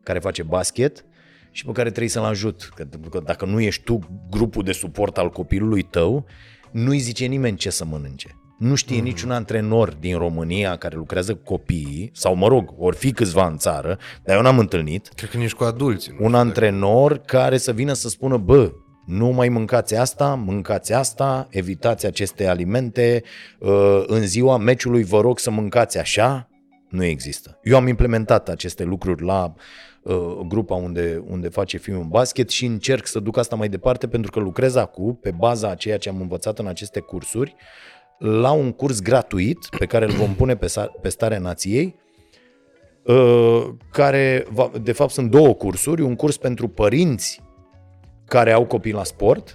care face basket și pe care trebuie să-l ajut. Că, pentru că dacă nu ești tu grupul de suport al copilului tău, nu-i zice nimeni ce să mănânce. Nu știe mm. niciun antrenor din România care lucrează cu copiii, sau mă rog, ori fi câțiva în țară, dar eu n-am întâlnit, Cred că nici cu adulții. Nu? un antrenor care să vină să spună, bă, nu mai mâncați asta, mâncați asta, evitați aceste alimente, uh, în ziua meciului vă rog să mâncați așa, nu există. Eu am implementat aceste lucruri la uh, grupa unde, unde face filmul basket și încerc să duc asta mai departe pentru că lucrez acum pe baza a ceea ce am învățat în aceste cursuri la un curs gratuit pe care îl vom pune pe, sa- pe starea nației uh, care, va- de fapt, sunt două cursuri. Un curs pentru părinți care au copii la sport,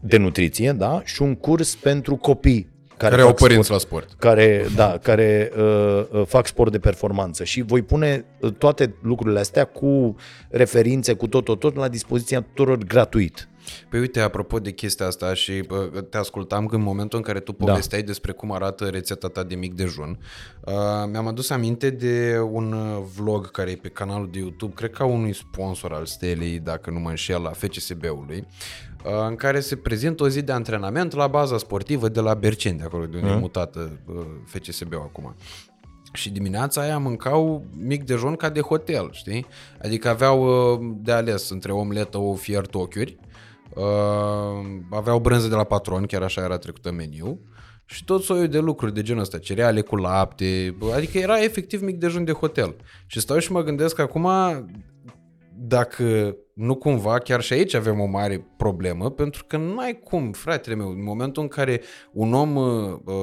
de nutriție, da, și un curs pentru copii care, Care au fac părinți sport, la sport. care, da, care uh, uh, fac sport de performanță și voi pune uh, toate lucrurile astea cu referințe, cu tot, tot, tot la dispoziția tuturor gratuit. Păi uite, apropo de chestia asta și bă, te ascultam că în momentul în care tu povesteai da. despre cum arată rețeta ta de mic dejun, uh, mi-am adus aminte de un uh, vlog care e pe canalul de YouTube, cred că a unui sponsor al Stelei, dacă nu mă înșel, la FCSB-ului, uh, în care se prezintă o zi de antrenament la baza sportivă de la Berceni, de acolo de unde e mutată uh, FCSB-ul acum. Și dimineața aia mâncau mic dejun ca de hotel, știi? Adică aveau uh, de ales între omletă, ou fiert, ochiuri, uh, aveau brânză de la patron, chiar așa era trecută în meniu, și tot soiul de lucruri de genul ăsta, cereale cu lapte, bă, adică era efectiv mic dejun de hotel. Și stau și mă gândesc acum dacă nu cumva, chiar și aici avem o mare problemă, pentru că nu ai cum, fratele meu, în momentul în care un om uh, uh,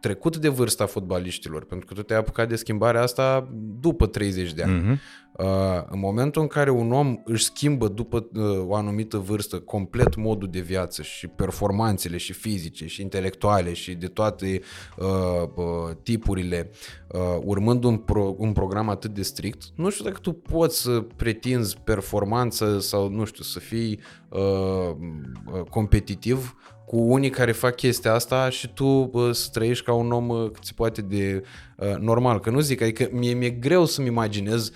trecut de vârsta fotbaliștilor, pentru că tu te-ai apucat de schimbarea asta după 30 de ani, Mhm. Uh, în momentul în care un om își schimbă după uh, o anumită vârstă complet modul de viață și performanțele și fizice și intelectuale și de toate uh, uh, tipurile, uh, urmând un, pro- un program atât de strict, nu știu dacă tu poți să pretinzi performanță sau, nu știu, să fii uh, uh, competitiv cu unii care fac chestia asta și tu uh, să trăiești ca un om uh, cât se poate de uh, normal. Că nu zic, adică mie mi-e greu să-mi imaginez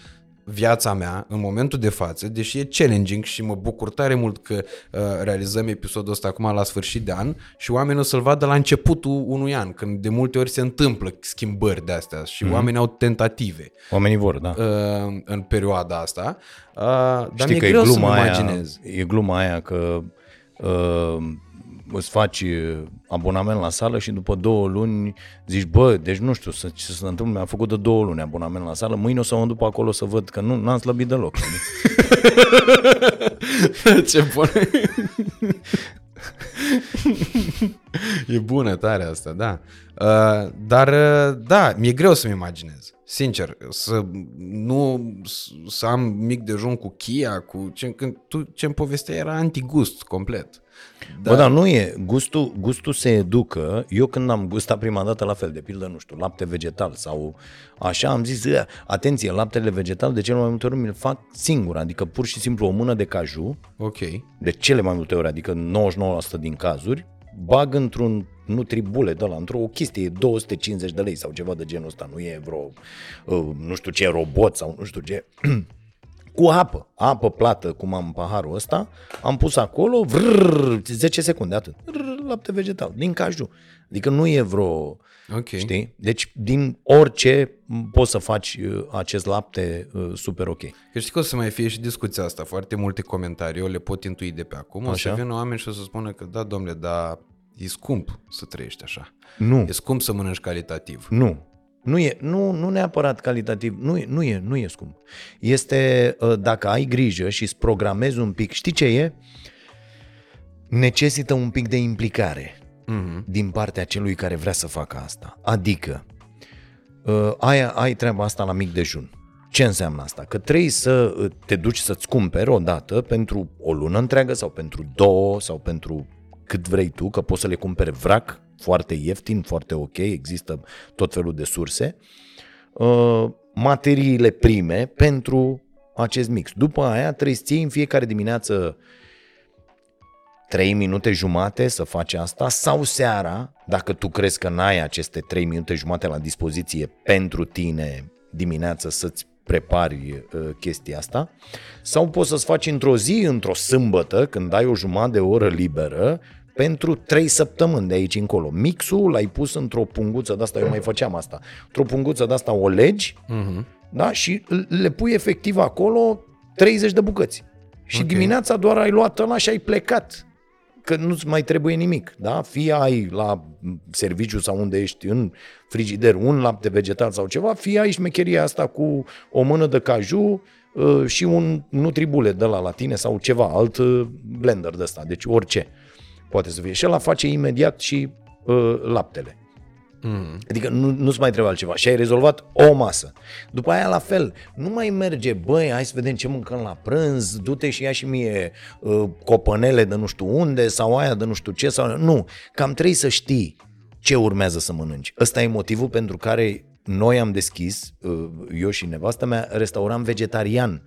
viața mea în momentul de față, deși e challenging și mă bucur tare mult că uh, realizăm episodul ăsta acum la sfârșit de an și oamenii o să-l vadă la începutul unui an, când de multe ori se întâmplă schimbări de astea și mm-hmm. oamenii au tentative Oamenii vor, da. uh, în perioada asta, uh, dar Știi mi-e că greu e să-mi gluma, aia, imaginez. e gluma aia că uh, îți faci uh, abonament la sală și după două luni zici, bă, deci nu știu ce se întâmplă, mi-am făcut de două luni abonament la sală, mâine o să mă duc acolo să văd că nu n-am slăbit deloc. ce bun. e bună tare asta, da. Uh, dar, uh, da, mi-e greu să-mi imaginez. Sincer, să nu să am mic dejun cu chia, cu ce, când tu ce-mi povestea era antigust complet. Da. Bă, dar nu e. Gustul, gustul se educă. Eu când am gustat prima dată la fel, de pildă, nu știu, lapte vegetal sau așa, am zis, atenție, laptele vegetal de cele mai multe ori mi-l fac singur, adică pur și simplu o mână de caju. Ok. De cele mai multe ori, adică 99% din cazuri, bag într-un nutribule de la într-o chestie, 250 de lei sau ceva de genul ăsta, nu e vreo, uh, nu știu ce, robot sau nu știu ce, cu apă, apă plată, cum am paharul ăsta, am pus acolo, vrrr, 10 secunde, atât, vrrr, lapte vegetal, din caju. Adică nu e vreo, okay. știi? Deci din orice poți să faci uh, acest lapte uh, super ok. Că știi că o să mai fie și discuția asta, foarte multe comentarii, eu le pot intui de pe acum, așa? o să vină oameni și o să spună că da, domnule, dar e scump să trăiești așa. Nu. E scump să mănânci calitativ. Nu. Nu e, nu, nu neapărat calitativ, nu e, nu e, nu e scump. Este, uh, dacă ai grijă și îți programezi un pic, știi ce e? Necesită un pic de implicare uh-huh. din partea celui care vrea să facă asta. Adică, uh, ai, ai treaba asta la mic dejun. Ce înseamnă asta? Că trebuie să uh, te duci să-ți cumperi o dată pentru o lună întreagă sau pentru două sau pentru cât vrei tu, că poți să le cumperi vrac foarte ieftin, foarte ok, există tot felul de surse, uh, materiile prime pentru acest mix. După aia trebuie să ții în fiecare dimineață 3 minute jumate să faci asta sau seara, dacă tu crezi că n-ai aceste 3 minute jumate la dispoziție pentru tine dimineață să-ți prepari uh, chestia asta, sau poți să-ți faci într-o zi, într-o sâmbătă, când ai o jumătate de oră liberă, pentru 3 săptămâni de aici încolo. Mixul l-ai pus într-o punguță de asta, eu mai făceam asta, într-o punguță de asta o legi uh-huh. da? și le pui efectiv acolo 30 de bucăți. Și okay. dimineața doar ai luat ăla și ai plecat. Că nu-ți mai trebuie nimic. Da? Fie ai la serviciu sau unde ești în frigider un lapte vegetal sau ceva, fie ai șmecheria asta cu o mână de caju uh, și un nutribule de la la tine sau ceva, alt uh, blender de ăsta, deci orice poate să fie. Și ăla face imediat și uh, laptele. Mm. Adică nu, nu-ți mai trebuie altceva și ai rezolvat o masă. După aia la fel, nu mai merge, băi, hai să vedem ce mâncăm la prânz, du-te și ia și mie uh, copănele de nu știu unde sau aia de nu știu ce sau... Nu, cam trebuie să știi ce urmează să mănânci. Ăsta e motivul pentru care noi am deschis, uh, eu și nevastă mea, restaurant vegetarian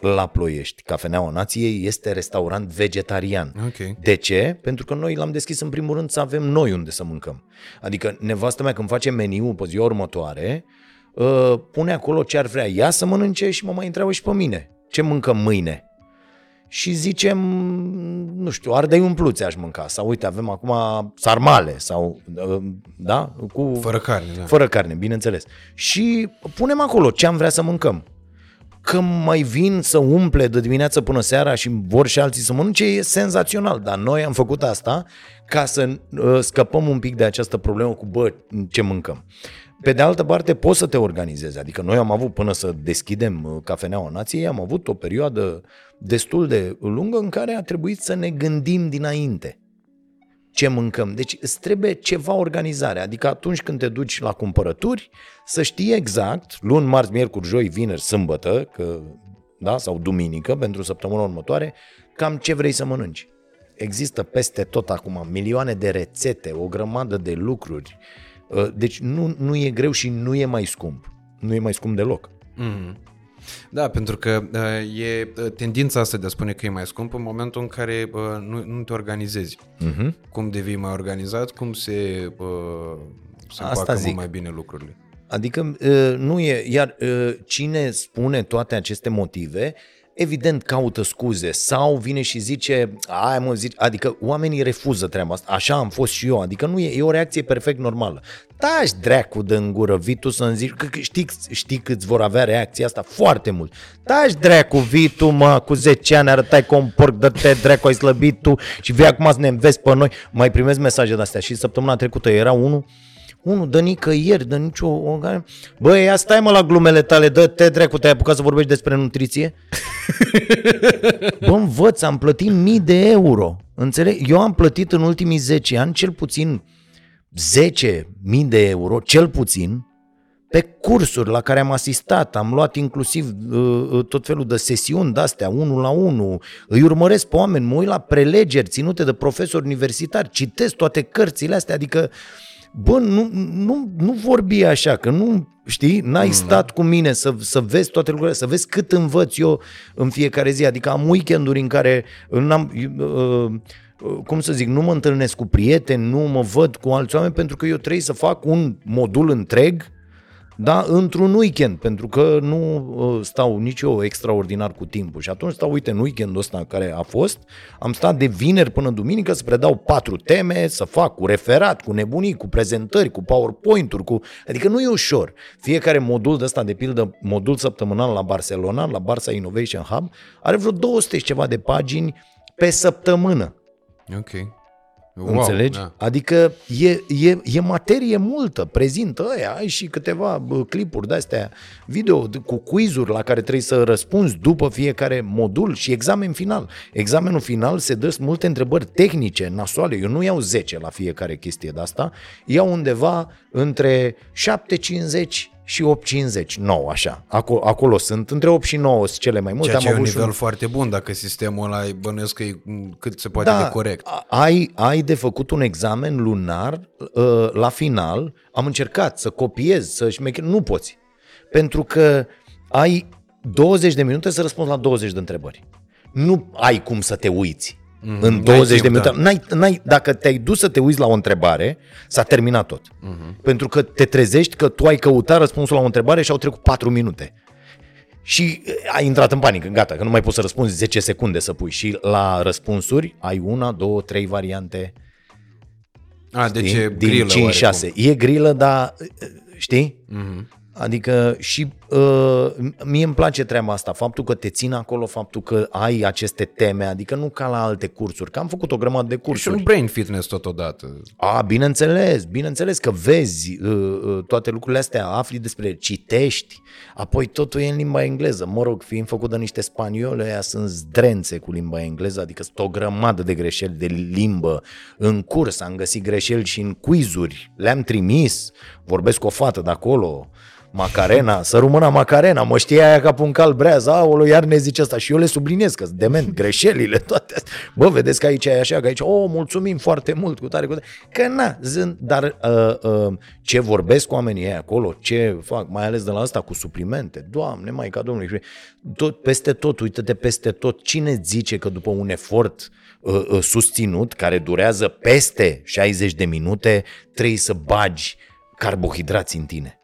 la Ploiești. Cafeneaua Nației este restaurant vegetarian. Okay. De ce? Pentru că noi l-am deschis în primul rând să avem noi unde să mâncăm. Adică nevastă mea când face meniu pe ziua următoare, uh, pune acolo ce ar vrea ea să mănânce și mă mai întreabă și pe mine. Ce mâncăm mâine? și zicem, nu știu, ardei umpluți aș mânca sau uite, avem acum sarmale sau, uh, da? Cu, fără carne, da. Fără carne, bineînțeles. Și punem acolo ce am vrea să mâncăm că mai vin să umple de dimineață până seara și vor și alții să mănânce, e senzațional. Dar noi am făcut asta ca să uh, scăpăm un pic de această problemă cu, bă, ce mâncăm. Pe de altă parte, poți să te organizezi. Adică noi am avut, până să deschidem uh, Cafeneaua Nației, am avut o perioadă destul de lungă în care a trebuit să ne gândim dinainte ce mâncăm. Deci îți trebuie ceva organizare, adică atunci când te duci la cumpărături, să știi exact, luni, marți, miercuri, joi, vineri, sâmbătă, că, da, sau duminică, pentru săptămâna următoare, cam ce vrei să mănânci. Există peste tot acum milioane de rețete, o grămadă de lucruri. Uh, deci nu, nu e greu și nu e mai scump. Nu e mai scump deloc. Mm-hmm. Da, pentru că uh, e uh, tendința asta de a spune că e mai scump în momentul în care uh, nu, nu te organizezi. Uh-huh. Cum devii mai organizat, cum se, uh, se asta zic. mai bine lucrurile. Adică uh, nu e, iar uh, cine spune toate aceste motive evident caută scuze sau vine și zice, ai mă, zice, adică oamenii refuză treaba asta, așa am fost și eu, adică nu e, e o reacție perfect normală. Taci dracu de în gură, vii tu să-mi zici, că, că știi, știi câți vor avea reacția asta? Foarte mult. Taci dracu, vii tu, mă, cu 10 ani arătai ca un porc, dă-te dracu, ai slăbit tu și vii acum să ne înveți pe noi. Mai primesc mesaje de astea și săptămâna trecută era unul unul dă nicăieri, dă nicio... Băi, ia stai mă la glumele tale, dă-te dracu, te-ai apucat să vorbești despre nutriție? Bă, învăț, am plătit mii de euro. Înțeleg? Eu am plătit în ultimii 10 ani cel puțin 10 mii de euro, cel puțin, pe cursuri la care am asistat, am luat inclusiv uh, uh tot felul de sesiuni de-astea, unul la unul, îi urmăresc pe oameni, mă uit la prelegeri ținute de profesori universitari, citesc toate cărțile astea, adică uh, bă, nu, nu, nu vorbi așa, că nu, știi, n-ai mm. stat cu mine să, să vezi toate lucrurile, să vezi cât învăț eu în fiecare zi. Adică am weekenduri în care n-am, uh, cum să zic, nu mă întâlnesc cu prieteni, nu mă văd cu alți oameni pentru că eu trebuie să fac un modul întreg da, într-un weekend, pentru că nu uh, stau nici eu extraordinar cu timpul. Și atunci stau, uite, în weekendul ăsta care a fost, am stat de vineri până duminică să predau patru teme, să fac cu referat, cu nebunii, cu prezentări, cu PowerPoint-uri, cu... adică nu e ușor. Fiecare modul de ăsta, de pildă, modul săptămânal la Barcelona, la Barça Innovation Hub, are vreo 200 ceva de pagini pe săptămână. Ok. Wow, Înțelegi? Da. Adică e, e, e materie multă, prezintă aia, ai și câteva clipuri de-astea, video cu quizuri la care trebuie să răspunzi după fiecare modul și examen final. Examenul final se dă multe întrebări tehnice, nasoale, eu nu iau 10 la fiecare chestie de asta, iau undeva între 750 și 8,50, 9 așa. Acolo, acolo sunt, între 8 și 9 sunt cele mai multe. Ceea ce Am e un avut nivel un... foarte bun, dacă sistemul ăla bănuiesc că e cât se poate da, de corect. Ai, ai de făcut un examen lunar uh, la final, am încercat să copiez, să șmecher, nu poți. Pentru că ai 20 de minute să răspunzi la 20 de întrebări. Nu ai cum să te uiți. Mm, în 20 de minute. Da. N-ai, n-ai, dacă te-ai dus să te uiți la o întrebare, s-a terminat tot. Mm-hmm. Pentru că te trezești că tu ai căutat răspunsul la o întrebare și au trecut 4 minute. Și eh, ai intrat în panică, gata, că nu mai poți să răspunzi 10 secunde să pui. Și la răspunsuri ai una, două, trei variante. A, deci e grilă Din 5-6. E grilă, dar eh, știi? Mm-hmm. Adică și uh, mie îmi place treaba asta, faptul că te țin acolo, faptul că ai aceste teme, adică nu ca la alte cursuri, că am făcut o grămadă de cursuri. Și un brain fitness totodată. A, bineînțeles, bineînțeles că vezi uh, uh, toate lucrurile astea, afli despre, citești, apoi totul e în limba engleză. Mă rog, fiind făcut de niște spaniole, aia sunt zdrențe cu limba engleză, adică sunt o grămadă de greșeli de limbă. În curs am găsit greșeli și în quizuri, le-am trimis, vorbesc cu o fată de acolo, Macarena, să rămână Macarena, mă știa aia ca un cal breaz, aolo, iar ne zice asta și eu le subliniez că dement, greșelile, toate astea. Bă, vedeți că aici e așa, că aici, oh, mulțumim foarte mult, cu tare, cu tare. Că na, zând, dar uh, uh, ce vorbesc cu oamenii ei acolo, ce fac, mai ales de la asta cu suplimente, Doamne, mai ca Domnului, tot, peste tot, uite-te peste tot, cine zice că după un efort uh, uh, susținut, care durează peste 60 de minute, trebuie să bagi carbohidrați în tine.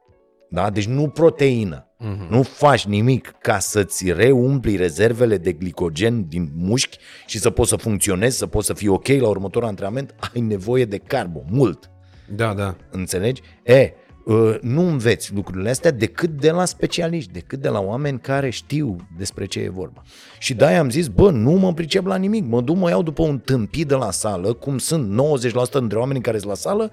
Da? Deci nu proteină. Uh-huh. Nu faci nimic ca să-ți reumpli rezervele de glicogen din mușchi și să poți să funcționezi, să poți să fii ok la următorul antrenament, ai nevoie de carbo, mult. Da, da. Înțelegi? E, ă, nu înveți lucrurile astea decât de la specialiști, decât de la oameni care știu despre ce e vorba. Și de-aia am zis, bă, nu mă pricep la nimic, mă duc, mă iau după un tâmpit de la sală, cum sunt 90% dintre oamenii care sunt la sală,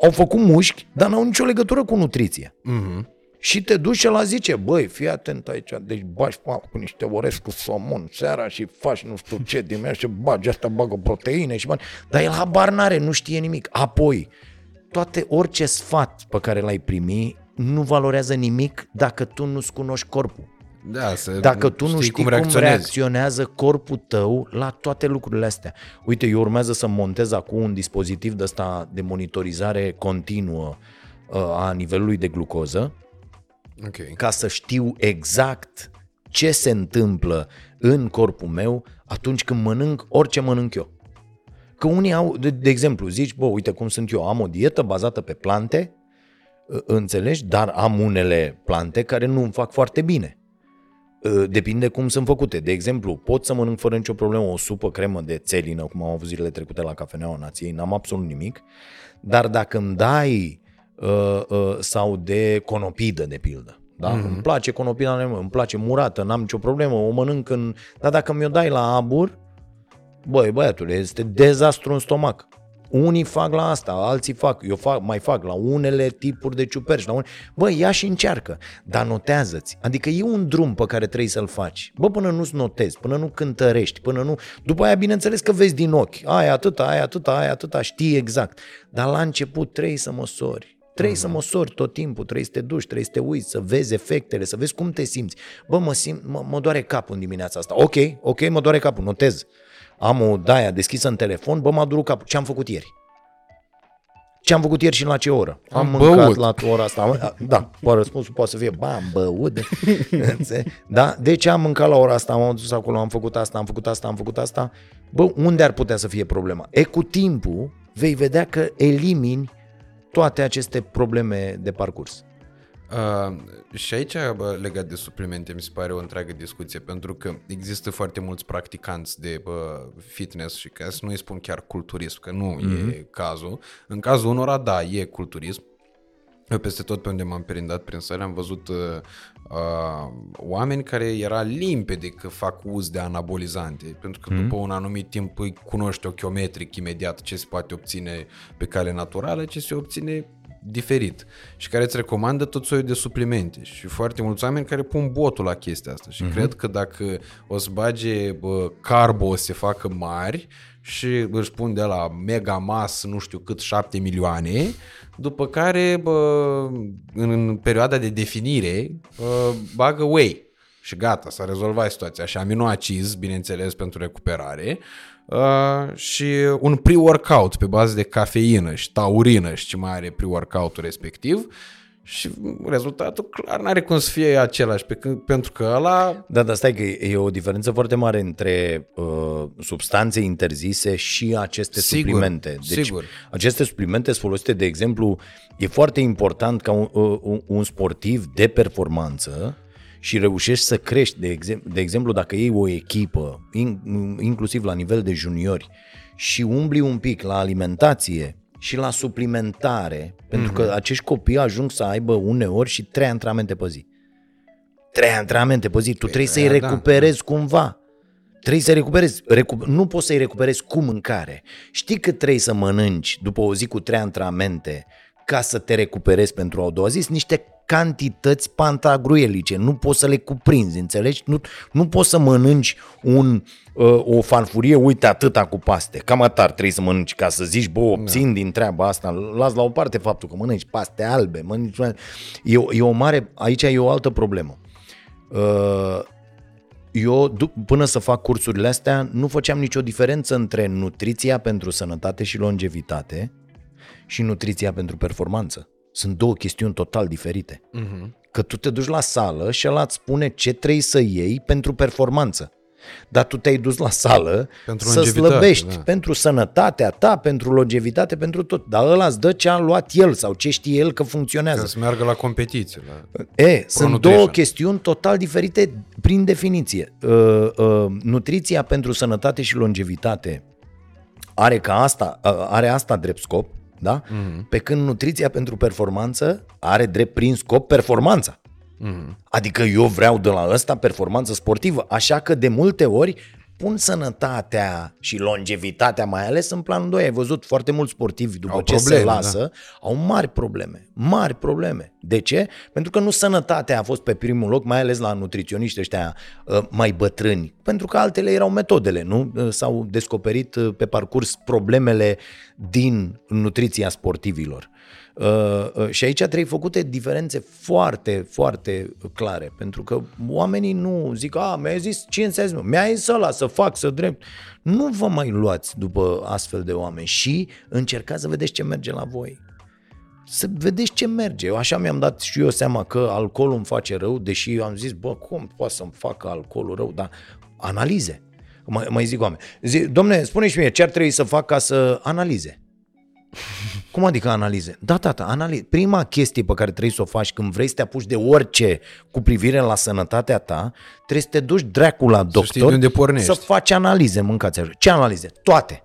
au făcut mușchi, dar n-au nicio legătură cu nutriție. Uh-huh. Și te duci și la zice, băi, fii atent aici, deci bagi cu niște orez cu somon seara și faci nu știu ce dimineața și bagi asta, bagă proteine și bani. Dar el habar n-are, nu știe nimic. Apoi, toate, orice sfat pe care l-ai primi nu valorează nimic dacă tu nu-ți cunoști corpul. Da, să Dacă tu nu știi cum, cum reacționează corpul tău la toate lucrurile astea. Uite, eu urmează să montez acum un dispozitiv de ăsta de monitorizare continuă uh, a nivelului de glucoză okay. ca să știu exact ce se întâmplă în corpul meu atunci când mănânc orice mănânc eu. Că unii au, de, de exemplu, zici, bă, uite cum sunt eu, am o dietă bazată pe plante, înțelegi, dar am unele plante care nu îmi fac foarte bine Uh, Depinde cum sunt făcute. De exemplu, pot să mănânc fără nicio problemă o supă cremă de țelină, cum am avut zilele trecute la Cafeneaua Nației, n-am absolut nimic, dar dacă îmi dai uh, uh, sau de conopidă, de pildă, da? Mm-hmm. Îmi place conopida, îmi place murată, n-am nicio problemă, o mănânc în... Dar dacă mi-o dai la abur, băi, băiatule, este dezastru în stomac. Unii fac la asta, alții fac, eu fac, mai fac la unele tipuri de ciuperci. La une... Bă, ia și încearcă, dar notează-ți. Adică e un drum pe care trebuie să-l faci. Bă, până nu-ți notezi, până nu cântărești, până nu... După aia, bineînțeles că vezi din ochi. Aia atâta, aia atâta, aia atâta, știi exact. Dar la început trebuie să măsori. Trebuie să măsori tot timpul, trebuie să te duci, trebuie să te uiți, să vezi efectele, să vezi cum te simți. Bă, mă, simt, mă, mă doare capul în dimineața asta. Ok, ok, mă doare capul, notez. Am o daia deschisă în telefon, bă, m-a durut capul. Ce am făcut ieri? Ce am făcut ieri și la ce oră? Am, Am mâncat băut. la ora asta. Da, poate răspunsul poate să fie, ba, am băut. da? De ce am mâncat la ora asta? Am dus acolo, am făcut asta, am făcut asta, am făcut asta. Bă, unde ar putea să fie problema? E cu timpul vei vedea că elimini toate aceste probleme de parcurs. Uh, și aici, bă, legat de suplimente, mi se pare o întreagă discuție, pentru că există foarte mulți practicanți de bă, fitness și ca să nu îi spun chiar culturism, că nu mm-hmm. e cazul. În cazul unora, da, e culturism. Eu peste tot pe unde m-am perindat prin țară am văzut uh, uh, oameni care era limpede că fac uz de anabolizante, pentru că mm. după un anumit timp îi cunoște ochiometric imediat ce se poate obține pe cale naturală, ce se obține diferit și care îți recomandă tot soiul de suplimente. Și foarte mulți oameni care pun botul la chestia asta și mm-hmm. cred că dacă o să bage bă, carbo o să se facă mari și își pun de la mega mas nu știu cât 7 milioane după care bă, în, în perioada de definire bă, bagă whey. Și gata, s-a rezolvat situația. Și aminoacizi, bineînțeles, pentru recuperare uh, și un pre-workout pe bază de cafeină și taurină și ce mai are pre-workout-ul respectiv și rezultatul clar n-are cum să fie același, pe când, pentru că ăla Da, dar stai că e e o diferență foarte mare între uh, substanțe interzise și aceste Sigur, suplimente. Deci sigur. aceste suplimente sunt folosite, de exemplu, e foarte important ca un, uh, un, un sportiv de performanță și reușești să crești, de, exemplu, de exemplu, dacă iei o echipă, in, inclusiv la nivel de juniori, și umbli un pic la alimentație și la suplimentare, pentru că acești copii ajung să aibă uneori și trei antrenamente pe zi. Trei antrenamente pe zi, tu trebuie să-i aia da, recuperezi cumva. Trebuie să recuperezi. Recu- nu poți să-i recuperezi cu mâncare. Știi cât trebuie să mănânci după o zi cu trei antrenamente ca să te recuperezi pentru a doua zi? Sunt niște cantități pantagruelice. Nu poți să le cuprinzi, înțelegi? Nu, nu poți să mănânci un, uh, o farfurie, uite atâta cu paste. Cam atar trebuie să mănânci ca să zici, bă, obțin din treaba asta. Las la o parte faptul că mănânci paste albe. Mănânci... E, o- e o mare... Aici e o altă problemă. Uh, eu, du- până să fac cursurile astea, nu făceam nicio diferență între nutriția pentru sănătate și longevitate și nutriția pentru performanță. Sunt două chestiuni total diferite. Uh-huh. Că tu te duci la sală și ăla îți spune ce trebuie să iei pentru performanță. Dar tu te-ai dus la sală Pentru să longevitate, slăbești da. pentru sănătatea ta, pentru longevitate, pentru tot. Dar ăla îți dă ce a luat el sau ce știe el că funcționează. ca să meargă la competiție. La... E, sunt Pro-nutrition. două chestiuni total diferite prin definiție. Uh, uh, nutriția pentru sănătate și longevitate are, ca asta, uh, are asta drept scop, da? Mm-hmm. Pe când nutriția pentru performanță are drept prin scop performanța. Mm-hmm. Adică eu vreau de la ăsta performanță sportivă, așa că de multe ori pun sănătatea și longevitatea, mai ales în planul 2. Ai văzut foarte mulți sportivi după Au ce probleme, se da. lasă, au mari probleme, mari probleme. De ce? Pentru că nu sănătatea a fost pe primul loc, mai ales la nutriționiști ăștia uh, mai bătrâni, pentru că altele erau metodele, nu? Uh, S-au descoperit uh, pe parcurs problemele din nutriția sportivilor. Uh, uh, și aici trebuie făcute diferențe foarte, foarte clare, pentru că oamenii nu zic, a, mi-ai zis ce înseamnă, mi-ai zis ăla să fac, să drept. Nu vă mai luați după astfel de oameni și încercați să vedeți ce merge la voi să vedeți ce merge. Eu așa mi-am dat și eu seama că alcoolul îmi face rău, deși am zis, bă, cum poate să-mi facă alcoolul rău? Dar analize. Mai, mai zic oameni. Zi, domne, spune și mie, ce ar trebui să fac ca să analize? Cum adică analize? Da, tata, analize. Prima chestie pe care trebuie să o faci când vrei să te apuci de orice cu privire la sănătatea ta, trebuie să te duci dracu la doctor, știi de unde pornești. să faci analize, mâncați așa. Ce analize? Toate.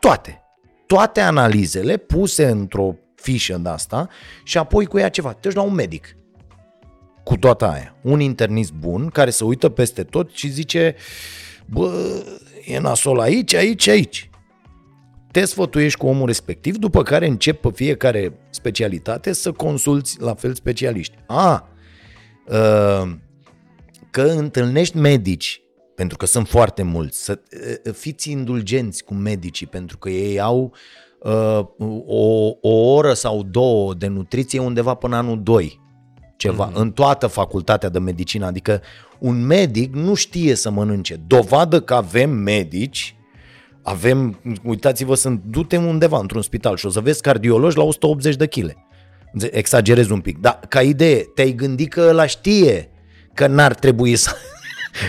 Toate. Toate analizele puse într-o fișă de asta și apoi cu ea ceva. Te duci la un medic cu toată aia. Un internist bun care se uită peste tot și zice bă, e nasol aici, aici, aici. Te sfătuiești cu omul respectiv, după care încep pe fiecare specialitate să consulți la fel specialiști. A, uh, că întâlnești medici, pentru că sunt foarte mulți, să uh, fiți indulgenți cu medicii, pentru că ei au uh, o, o oră sau două de nutriție undeva până anul 2 ceva, mm-hmm. în toată facultatea de medicină. Adică un medic nu știe să mănânce. Dovadă că avem medici, avem, uitați-vă, sunt dute undeva într-un spital și o să vezi cardiologi la 180 de kg. Exagerez un pic. Dar ca idee, te-ai gândit că ăla știe că n-ar trebui să...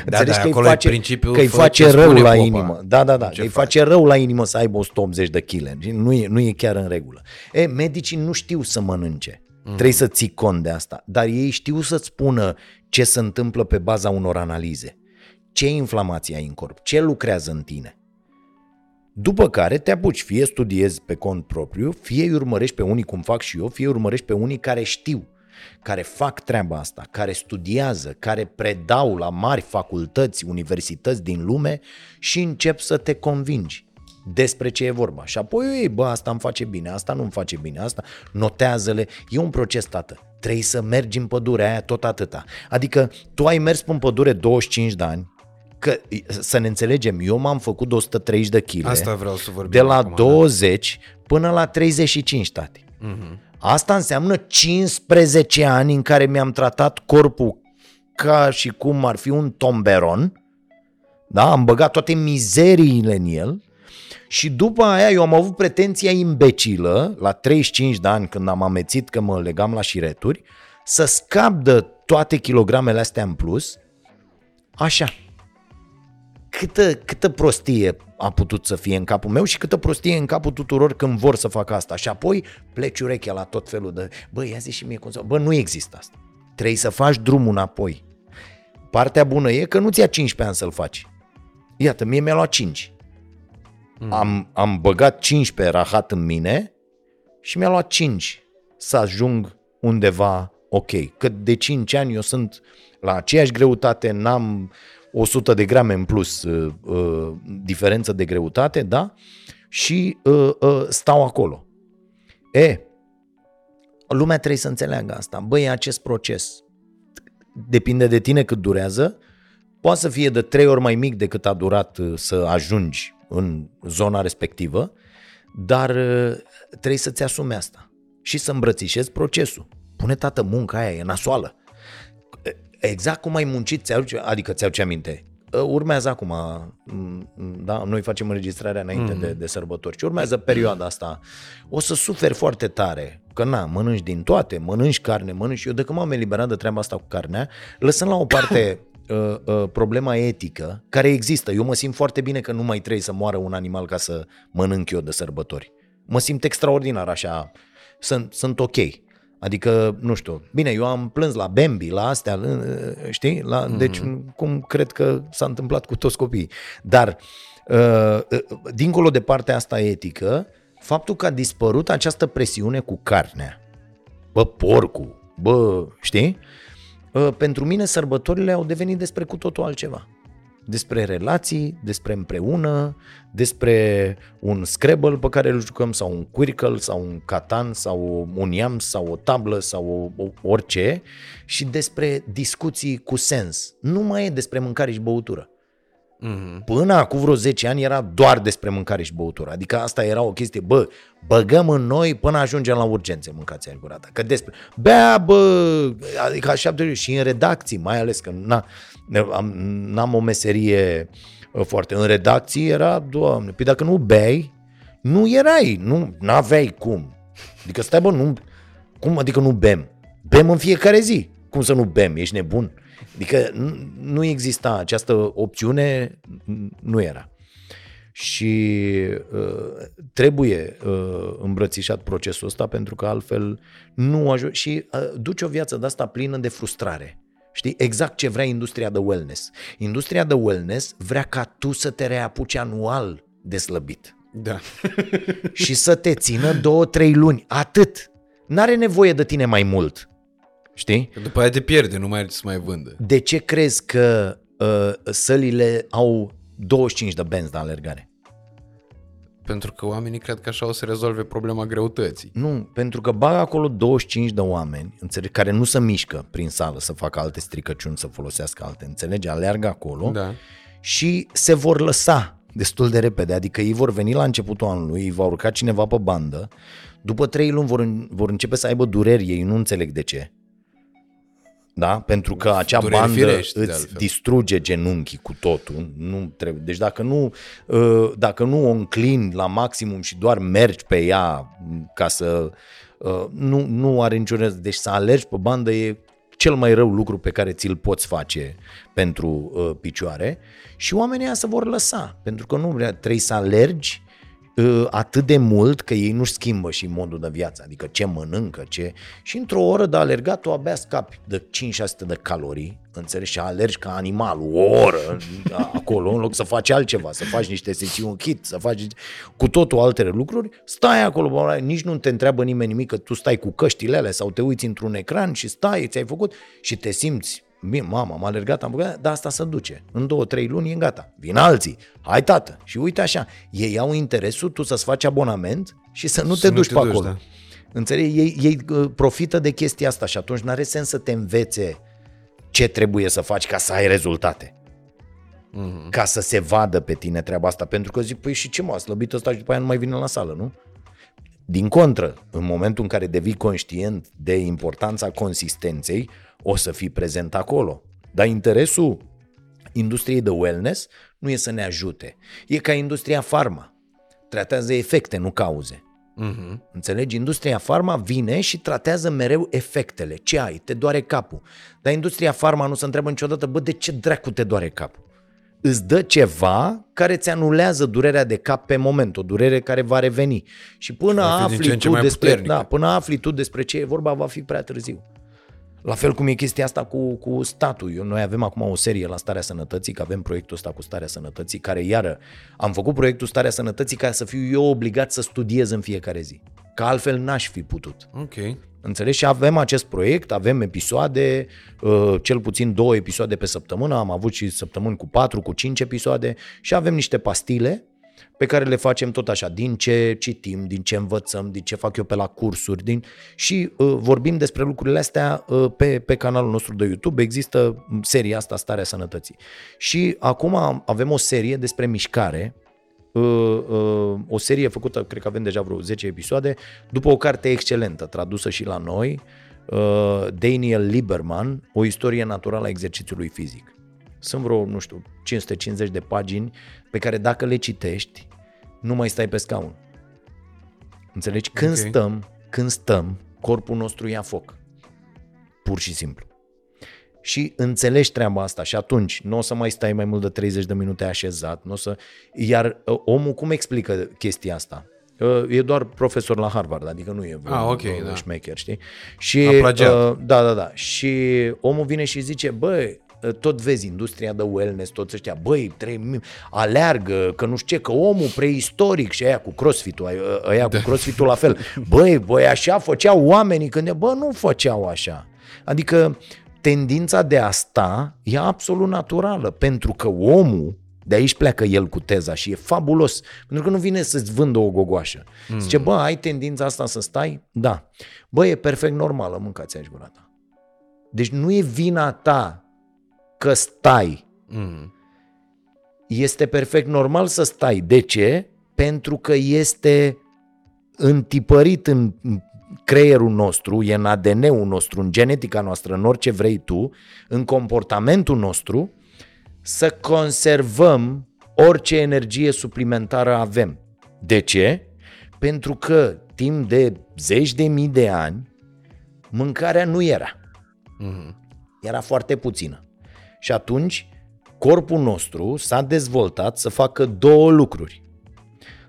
Da, da, că îi acolo e face, principiul că îi fă face ce rău spune la popa. inimă. Da, da, da. Ce Îi faci? face rău la inimă să aibă 180 de kg. Nu e, nu e chiar în regulă. E, medicii nu știu să mănânce. Mm. Trebuie să ții cont de asta. Dar ei știu să-ți spună ce se întâmplă pe baza unor analize. Ce inflamație ai în corp? Ce lucrează în tine? După care te apuci, fie studiezi pe cont propriu, fie îi urmărești pe unii cum fac și eu, fie îi urmărești pe unii care știu, care fac treaba asta, care studiază, care predau la mari facultăți, universități din lume și încep să te convingi despre ce e vorba. Și apoi ei, bă, asta îmi face bine, asta nu îmi face bine, asta notează-le. E un proces, tată. Trebuie să mergi în pădurea aia tot atâta. Adică tu ai mers pe pădure 25 de ani, că să ne înțelegem, eu m-am făcut de 130 de kg. Asta vreau să vorbim De la acum, da. 20 până la 35, tati. Mhm. Asta înseamnă 15 ani în care mi-am tratat corpul ca și cum ar fi un tomberon, da? am băgat toate mizeriile în el și după aia eu am avut pretenția imbecilă, la 35 de ani când am amețit că mă legam la șireturi, să scap de toate kilogramele astea în plus, așa. Câtă, câtă prostie a putut să fie în capul meu și câtă prostie în capul tuturor când vor să facă asta. Și apoi pleci urechea la tot felul de, bă, ia zi și mie cum să... Bă, nu există asta. Trebuie să faci drumul înapoi. Partea bună e că nu-ți ia 15 ani să-l faci. Iată, mie mi-a luat 5. Mm. Am, am băgat 15 rahat în mine și mi-a luat 5 să ajung undeva ok. Că de 5 ani eu sunt la aceeași greutate, n-am 100 de grame în plus uh, uh, diferență de greutate, da? Și uh, uh, stau acolo. E, lumea trebuie să înțeleagă asta. Băi, acest proces depinde de tine cât durează, poate să fie de trei ori mai mic decât a durat uh, să ajungi în zona respectivă, dar uh, trebuie să-ți asumi asta și să îmbrățișezi procesul. Pune tată munca aia, e nasoală. Exact cum ai muncit, ți adică ți-aduce aminte. Uh, Urmează acum, m, da, noi facem înregistrarea înainte mm. de, de sărbători și urmează perioada asta. O să suferi foarte tare, că na, mănânci din toate, mănânci carne, mănânci... Eu de când m-am eliberat de treaba asta cu carnea, lăsând la o parte uh, uh, problema etică, care există. Eu mă simt foarte bine că nu mai trebuie să moară un animal ca să mănânc eu de sărbători. Mă simt extraordinar așa, sunt, sunt ok. Adică, nu știu, bine, eu am plâns la Bambi, la astea, uh, știi? La, mm-hmm. Deci, cum cred că s-a întâmplat cu toți copiii. Dar, uh, uh, dincolo de partea asta etică, faptul că a dispărut această presiune cu carnea, bă, porcul, bă, știi? Uh, pentru mine sărbătorile au devenit despre cu totul altceva. Despre relații, despre împreună, despre un Scrabble pe care îl jucăm sau un Quirkle sau un Catan sau un Iam sau o tablă sau o, o, orice și despre discuții cu sens. Nu mai e despre mâncare și băutură. Mhm. Până acum vreo 10 ani era doar despre mâncare și băutură. Adică asta era o chestie, bă, băgăm în noi până ajungem la urgențe mâncați aia gurata. Că despre, bea, bă, adică așa de și în redacții, mai ales că na, am, n-am o meserie uh, foarte. În redacții era, doamne, păi dacă nu bei, nu erai, nu aveai cum. Adică stai bă, nu, cum adică nu bem? Bem în fiecare zi. Cum să nu bem? Ești nebun? Adică nu- nu exista această opțiune, nu era. Și uh, trebuie uh, îmbrățișat procesul ăsta pentru că altfel nu ajunge și uh, duce o viață de asta plină de frustrare. Știi? Exact ce vrea industria de wellness. Industria de wellness vrea ca tu să te reapuci anual de slăbit. Da. și să te țină două, trei luni. Atât. N-are nevoie de tine mai mult. Știi? Că după aia te pierde, nu mai are ce să mai vândă. De ce crezi că uh, sălile au 25 de benzi de alergare? Pentru că oamenii cred că așa o să rezolve problema greutății. Nu, pentru că bag acolo 25 de oameni, înțeleg, care nu se mișcă prin sală să facă alte stricăciuni, să folosească alte, înțelegi? Aleargă acolo Da. și se vor lăsa destul de repede, adică ei vor veni la începutul anului, îi va urca cineva pe bandă, după trei luni vor, în- vor începe să aibă dureri, ei nu înțeleg de ce. Da? Pentru că acea Dureri bandă firești, de îți altfel. distruge genunchii cu totul. Nu trebuie. Deci dacă nu, uh, dacă nu o înclini la maximum și doar mergi pe ea ca să... uh, Nu, nu are niciun rest. Deci să alergi pe bandă e cel mai rău lucru pe care ți-l poți face pentru uh, picioare și oamenii ăia se vor lăsa, pentru că nu vrea, trebuie să alergi uh, atât de mult că ei nu-și schimbă și modul de viață, adică ce mănâncă, ce... Și într-o oră de alergat tu abia scapi de 5-600 de calorii, înțelegi, și alergi ca animal o oră acolo, în loc să faci altceva, să faci niște sesiuni hit, să faci cu totul alte lucruri, stai acolo, bă, nici nu te întreabă nimeni nimic, că tu stai cu căștile alea sau te uiți într-un ecran și stai, ți-ai făcut și te simți Bine, mama, am alergat, am făcut, dar asta se duce. În două, trei luni e gata. Vin alții. Hai, tată. Și uite așa. Ei au interesul tu să-ți faci abonament și să nu Să te nu duci te pe duci, acolo. da. Înțelegi? Ei, ei uh, profită de chestia asta și atunci nu are sens să te învețe ce trebuie să faci ca să ai rezultate. Mhm. Ca să se vadă pe tine treaba asta. Pentru că zic, păi și ce mă, a slăbit ăsta și după aia nu mai vine la sală, nu? Din contră, în momentul în care devii conștient de importanța consistenței, o să fii prezent acolo. Dar interesul industriei de wellness nu e să ne ajute. E ca industria farma. Tratează efecte, nu cauze. Mhm. Înțelegi? Industria farma vine și tratează mereu efectele. Ce ai? Te doare capul. Dar industria farma nu se întreabă niciodată, bă, de ce dracu te doare capul? Îți dă ceva care ți anulează durerea de cap pe moment, o durere care va reveni. Și până Va fi din ce afli în ce tu mai despre, puternică. da, până afli tu despre ce e vorba, va fi prea târziu. La fel cum e chestia asta cu, cu statul. Eu, noi avem acum o serie la Starea Sănătății, că avem proiectul ăsta cu Starea Sănătății, care iară, am făcut proiectul Starea Sănătății ca să fiu eu obligat să studiez în fiecare zi. Că altfel n-aș fi putut. Ok. Înțelegi? Și avem acest proiect, avem episoade, uh, cel puțin două episoade pe săptămână, am avut și săptămâni cu patru, cu cinci episoade și avem niște pastile pe care le facem tot așa, din ce citim, din ce învățăm, din ce fac eu pe la cursuri, din... și uh, vorbim despre lucrurile astea uh, pe, pe canalul nostru de YouTube, există seria asta, Starea Sănătății. Și acum am- avem o serie despre mișcare, uh, uh, o serie făcută, cred că avem deja vreo 10 episoade, după o carte excelentă, tradusă și la noi, uh, Daniel Lieberman, O istorie naturală a exercițiului fizic. Sunt vreo, nu știu, 550 de pagini pe care dacă le citești, nu mai stai pe scaun. Înțelegi? Când Ok. stăm, când stăm, corpul nostru ia foc. Pur și simplu. Și înțelegi treaba asta și atunci nu o să mai stai mai mult de 30 de minute așezat, nu o să... Iar uh, omul cum explică chestia asta? Uh, E doar profesor la Harvard, adică nu e Ah, ok, vreun da. șmecher, știi? Și, A plagiat. uh, da, da, da. Și omul vine și zice, băi, tot vezi industria de wellness, toți ăștia, băi, trebuie, aleargă, că nu știu ce, că omul preistoric și aia cu crossfit-ul, aia- aia cu crossfit-ul la fel. Băi, băi, așa făceau oamenii când, bă, nu făceau așa. Adică tendința de a sta e absolut naturală, pentru că omul, de aici pleacă el cu teza și e fabulos, pentru că nu vine să-ți vândă o gogoașă. Mm. Zice, bă, ai tendința asta să stai? Da. Bă, e perfect normală, mâncați aici gura ta. Deci nu e vina ta că stai. Mhm. Este perfect normal să stai. De ce? Pentru că este întipărit în creierul nostru, e în ADN-ul nostru, în genetica noastră, în orice vrei tu, în comportamentul nostru, să conservăm orice energie suplimentară avem. De ce? Pentru că timp de zeci de mii de ani mâncarea nu era. Mhm. Era foarte puțină. Și atunci corpul nostru s-a dezvoltat să facă două lucruri.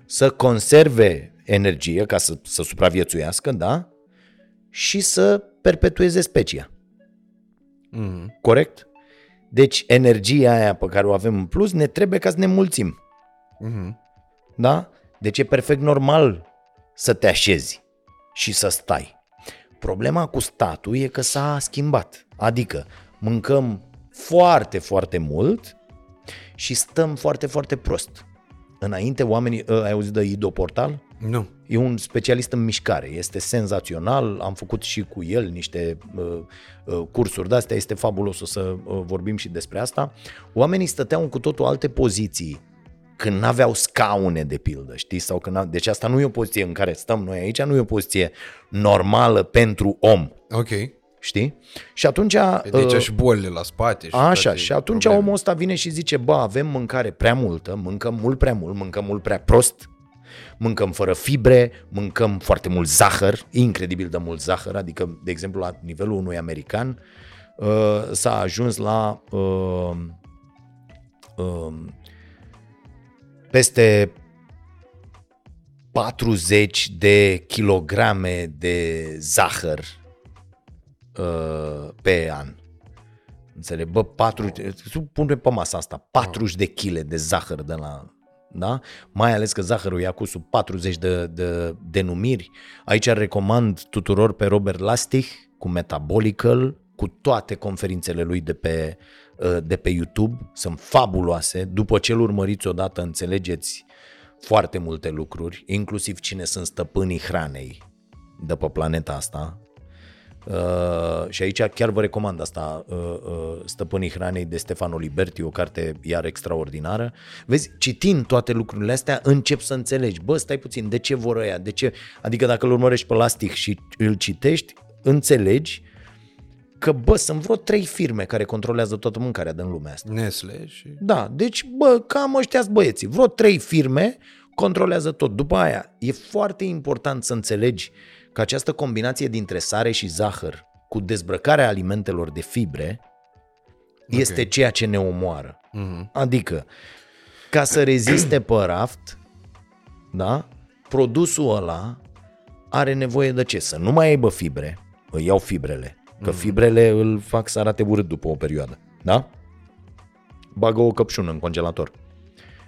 să conserve energie ca să, să supraviețuiască, da? Și să perpetueze specia. Mhm. Corect? Deci energia aia pe care o avem în plus ne trebuie ca să ne mulțim. Mhm. Da? Deci e perfect normal să te așezi și să stai. Problema cu statul e că s-a schimbat. Adică mâncăm foarte, foarte mult și stăm foarte, foarte prost. Înainte oamenii, ă, ai auzit de Ido Portal? Nu. E un specialist în mișcare, este senzațional, am făcut și cu el niște uh, uh, cursuri de-astea, este fabulos, o să uh, vorbim și despre asta. Oamenii stăteau în cu totul alte poziții când n-aveau scaune de pildă, știi? Sau când n- deci asta nu e o poziție în care stăm noi aici, nu e o poziție normală pentru om, Ok. Știi? Și atunci... Pe de aici uh, și bolile la spate. Și Așa, toate și atunci probleme. omul ăsta vine și zice, bă, avem mâncare prea multă, mâncăm mult prea mult, mâncăm mult prea prost, mâncăm fără fibre, mâncăm foarte mult zahăr, incredibil de mult zahăr, adică, de exemplu, la nivelul unui american uh, s-a ajuns la uh, uh, peste 40 de kilograme de zahăr uh, pe an. Înțeleg? Bă, 4, pune pe masa asta, 40 de kg de zahăr de la da? Mai ales că zahărul ia cu sub 40 de, de denumiri. Aici recomand tuturor pe Robert Lastig cu Metabolical, cu toate conferințele lui de pe, uh, de pe YouTube. Sunt fabuloase. După ce îl urmăriți odată, înțelegeți foarte multe lucruri, inclusiv cine sunt stăpânii hranei de pe planeta asta. Uh, și aici chiar vă recomand asta, uh, uh, Stăpânii Hranei de Stefano Liberti, o carte iar extraordinară. Vezi, citind toate lucrurile astea, încep să înțelegi, bă, stai puțin, de ce vor ăia, de ce... Adică dacă îl urmărești pe Lastic și îl citești, înțelegi că, bă, sunt vreo trei firme care controlează toată mâncarea din lumea asta. Nestle și... Da, deci, bă, cam ăștia băieții. Vreo trei firme controlează tot. După aia, e foarte important să înțelegi că această combinație dintre sare și zahăr cu dezbrăcarea alimentelor de fibre este ceea ce ne omoară. Mhm. Adică, ca să reziste pe raft, da, produsul ăla are nevoie de ce? Să nu mai aibă fibre, îi iau fibrele, că fibrele îl fac să arate urât după o perioadă, da? Bagă o căpșună în congelator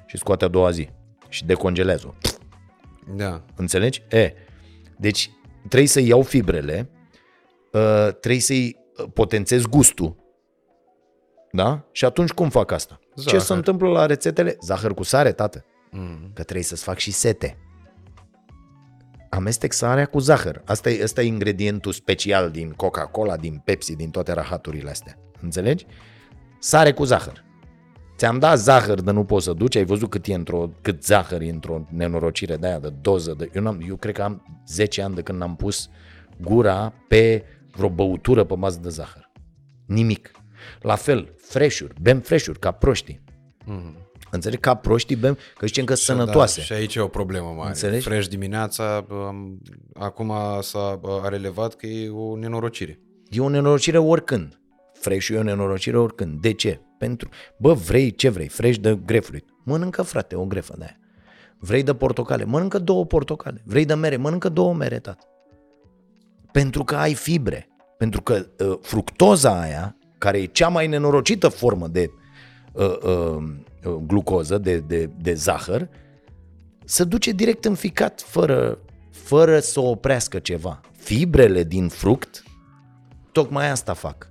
și scoate a doua zi și decongelează-o. Da. Înțelegi? E, deci trebuie să iau fibrele, uh, trebuie să-i uh, potențez gustul. Da? Și atunci cum fac asta? Ce Zahăr. se întâmplă la rețetele? Zahăr cu sare, tată. Mm. Că trebuie să-ți fac și sete. Amestec sarea cu zahăr. Asta e, asta e ingredientul special din Coca-Cola, din Pepsi, din toate rahaturile astea. Înțelegi? Sare cu zahăr. Ți-am dat zahăr de nu poți să duci, ai văzut cât, e într-o, cât zahăr e într-o nenorocire de aia, de doză. De, eu, n-am, eu cred că am 10 ani de când am pus gura pe vreo băutură pe bază de zahăr. Nimic. La fel, freșuri, bem freșuri, ca proștii. Mhm. Înțelegi? Ca proștii bem, că zicem că sunt sănătoase. Da, și aici e o problemă mare. Înțelegi? Fresh dimineața, um, acum s-a a relevat că e o nenorocire. E o nenorocire oricând. Fresh e o nenorocire oricând. De ce? Pentru, bă, vrei ce vrei? Fresh de grapefruit. Mănâncă, frate, o grefă de aia. Vrei de portocale? Mănâncă două portocale. Vrei de mere? Mănâncă două mere, tată. Pentru că ai fibre. Pentru că uh, fructoza aia, care e cea mai nenorocită formă de uh, uh, uh, glucoză, de, de, de zahăr, se duce direct în ficat fără, fără să oprească ceva. Fibrele din fruct tocmai asta fac.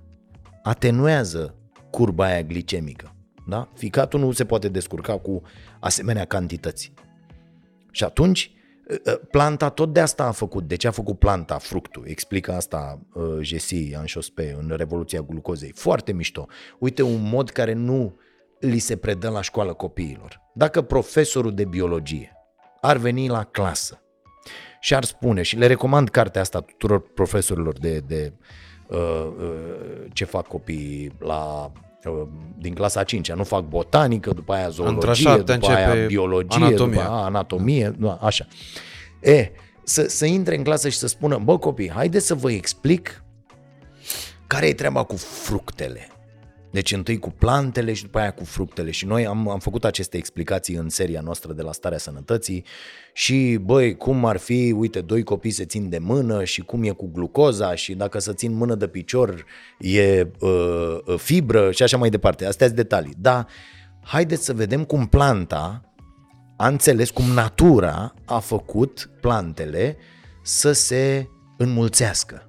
Atenuează curba aia glicemică. Da? Ficatul nu se poate descurca cu asemenea cantități. Și atunci, planta tot de asta a făcut. De ce a făcut planta fructul? Explică asta uh, Jesse Anșospe în Revoluția Glucozei. Foarte mișto. Uite un mod care nu li se predă la școală copiilor. Dacă profesorul de biologie ar veni la clasă și ar spune, și le recomand cartea asta tuturor profesorilor de, de uh, uh, ce fac copiii la uh, din clasa a 5 nu fac botanică, după aia zoologie, Într-a după aia începe biologie, anatomia. după aia anatomie, nu, așa. E, să, să intre în clasă și să spună, bă copii, haideți să vă explic care e treaba cu fructele. Deci întâi cu plantele și după aia cu fructele. Și noi am, am făcut aceste explicații în seria noastră de la Starea Sănătății și, băi, cum ar fi, uite, doi copii se țin de mână și cum e cu glucoza și dacă să țin mână de picior e uh, fibră și așa mai departe. Astea sunt detalii. Dar haideți să vedem cum planta a înțeles, cum natura a făcut plantele să se înmulțească.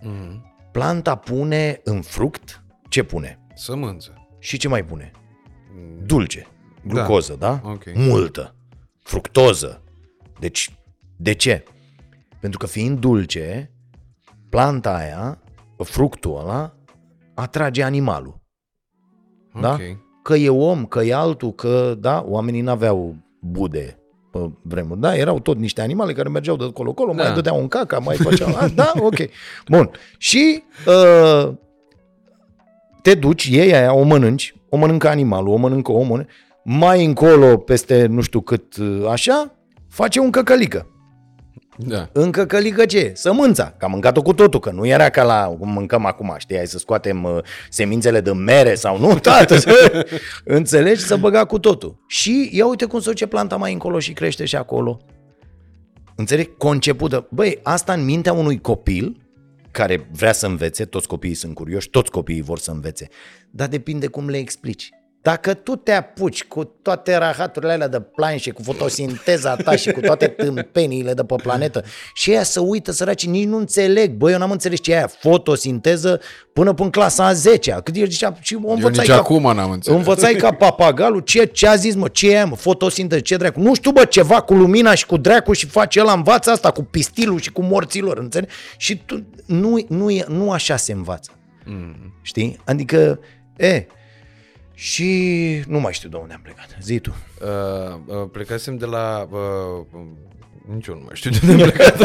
Mhm. Planta pune în fruct, ce pune? Sămânță. Și ce mai pune? Dulce. Glucoză, da? Ok. Multă. Fructoză. Deci, de ce? Pentru că fiind dulce, planta aia, fructul ăla, atrage animalul. Da? Ok. Că e om, că e altul, că, da, oamenii n-aveau bude pe vremuri, da, erau tot niște animale care mergeau de colo-colo, Da. mai dădeau un caca, mai făceau, a, da, ok, bun. Și uh, te duci, iei aia, o mănânci, o mănâncă animalul, o mănâncă omul, mai încolo, peste nu știu cât, uh, așa, face un căcălică. Da. În căcălică ce? Sămânța, că am mâncat-o cu totul, că nu era ca la cum mâncăm acum, știi, hai să scoatem uh, semințele de mere sau nu, tată, să, înțelegi, să băga cu totul. Și ia uite cum se duce planta mai încolo și crește și acolo. Înțelegi? Concepută. Băi, asta în mintea unui copil care vrea să învețe, toți copiii sunt curioși, toți copiii vor să învețe, dar depinde cum le explici. Dacă tu te apuci cu toate rahaturile alea de planșe, cu fotosinteza ta și cu toate tâmpeniile de pe planetă și ea să uită săraci, nici nu înțeleg. Băi, eu n-am înțeles ce e aia, fotosinteză până până clasa a 10 Cât el zicea, și o Eu învățai nici ca, acum n-am înțeles. învățai ca papagalul ce, ce a zis, mă, ce e aia, mă, fotosinteză, ce dracu. Nu știu, bă, ceva cu lumina și cu dracu și face el învață asta cu pistilul și cu morților, înțelegi? Și tu, nu, nu, e, nu așa se învață. Mm. Știi? Adică, e, și nu mai știu de unde am plecat. Zi tu. Uh, uh, plecasem de la... Uh, uh, nici eu nu mai știu de unde am plecat.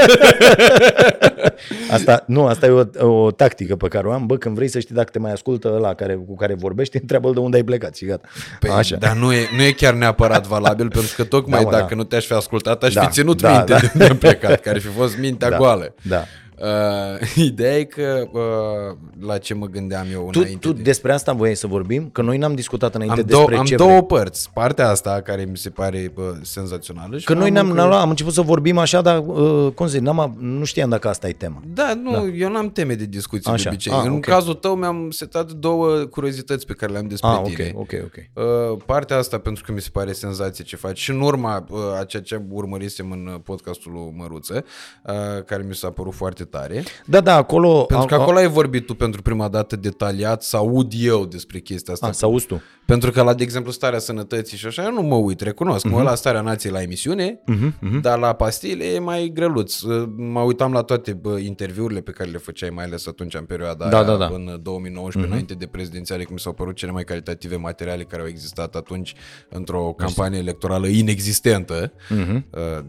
Asta, nu, asta e o, o tactică pe care o am. Bă, când vrei să știi dacă te mai ascultă ăla care, cu care vorbești, întreabă de unde ai plecat și gata. Păi, Așa. Dar nu e, nu e chiar neapărat valabil, pentru că tocmai Da, mă, dacă da. nu te-aș fi ascultat, aș Da, fi ținut da, minte da. de unde am plecat, care ar fi fost mintea Da, goală. da. Uh, ideea e că uh, la ce mă gândeam eu Tu, înainte tu de... despre asta voiai să vorbim? Că noi n-am discutat înainte Am, două, despre am ce două vrei. părți. Partea asta care mi se pare bă, senzațională. Și Că noi am ne-am, încă- ne-am luat, am început să vorbim așa, dar, uh, cum zic, n-am, nu știam dacă asta e tema. Da, nu, da. eu n-am teme de discuții Așa. de obicei. Ah, În ok. cazul tău mi-am setat două curiozități pe care le-am despre Ah, ok, tine. ok, ok. Uh, partea asta pentru că mi se pare senzație ce faci și în urma uh, a ceea ce urmărisem în uh, podcastul lui Măruță, uh, care mi s-a părut foarte tare. Da, da, acolo... Pentru că a, acolo ai vorbit tu pentru prima dată detaliat să aud eu despre chestia asta. A, să auzi tu. Pentru că la, de exemplu, starea sănătății și așa, eu nu mă uit, recunosc. Mhm. Mă uit la starea nației la emisiune, dar la pastile e mai greluț. Uh, Mă uitam la toate bă, interviurile pe care le făceai, mai ales atunci în perioada Da, aia, da, da. în 2019, înainte de prezidențiale, cum mi s-au părut cele mai calitative materiale care au existat atunci într-o campanie electorală inexistentă, uh,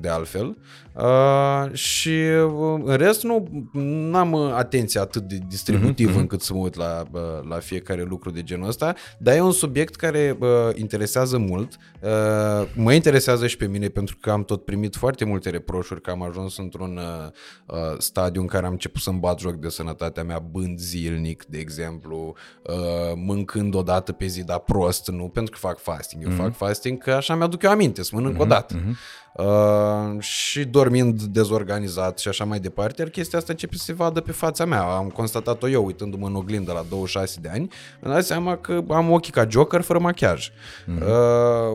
de altfel. Uh, și uh, în rest nu am atenția atât de distributivă încât să mă uit la, uh, la fiecare lucru de genul ăsta, dar e un subiect care uh, interesează mult. Uh, mă interesează și pe mine pentru că am tot primit foarte multe reproșuri că am ajuns într-un uh, uh, stadiu în care am început să-mi bat joc de sănătatea mea bând zilnic, de exemplu, uh, mâncând o dată pe zi, dar prost, nu pentru că fac fasting. Eu fac fasting că așa mi-aduc eu aminte, să mănânc o dată. Uh, și dormind dezorganizat și așa mai departe, iar chestia asta începe să se vadă pe fața mea. Am constatat-o eu uitându-mă în oglindă la 26 de ani, mi-am dat seama că am ochii ca Joker fără machiaj. Uh,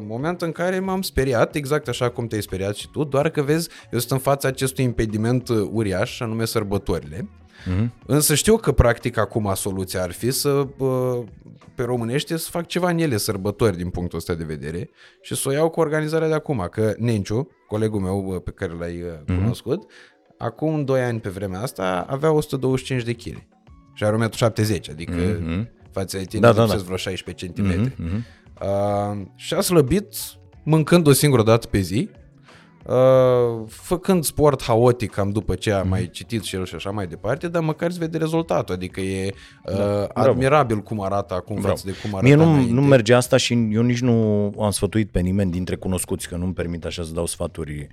moment în care m-am speriat, exact așa cum te-ai speriat și tu, doar că vezi, eu sunt în fața acestui impediment uh, uriaș, anume sărbătorile. Însă știu că practic acum soluția ar fi să bă, pe românește să fac ceva în ele sărbători din punctul ăsta de vedere și să o iau cu organizarea de acum, că Nenciu, colegul meu bă, pe care l-ai uh, cunoscut, acum 2 ani pe vremea asta avea 125 de kg și are 1,70 m, adică față de tine Da, da, da, da, da. vreo 16 cm. Uh, și a slăbit mâncând o singură dată pe zi, Uh, făcând sport haotic cam după ce a Mhm. mai citit și el și așa mai departe, dar măcar îți vede rezultatul, adică e uh, Bravo. admirabil cum arată acum Bravo. față de cum arată Mie nu, înainte. nu merge asta și eu nici nu am sfătuit pe nimeni dintre cunoscuți, că nu-mi permit așa să dau sfaturi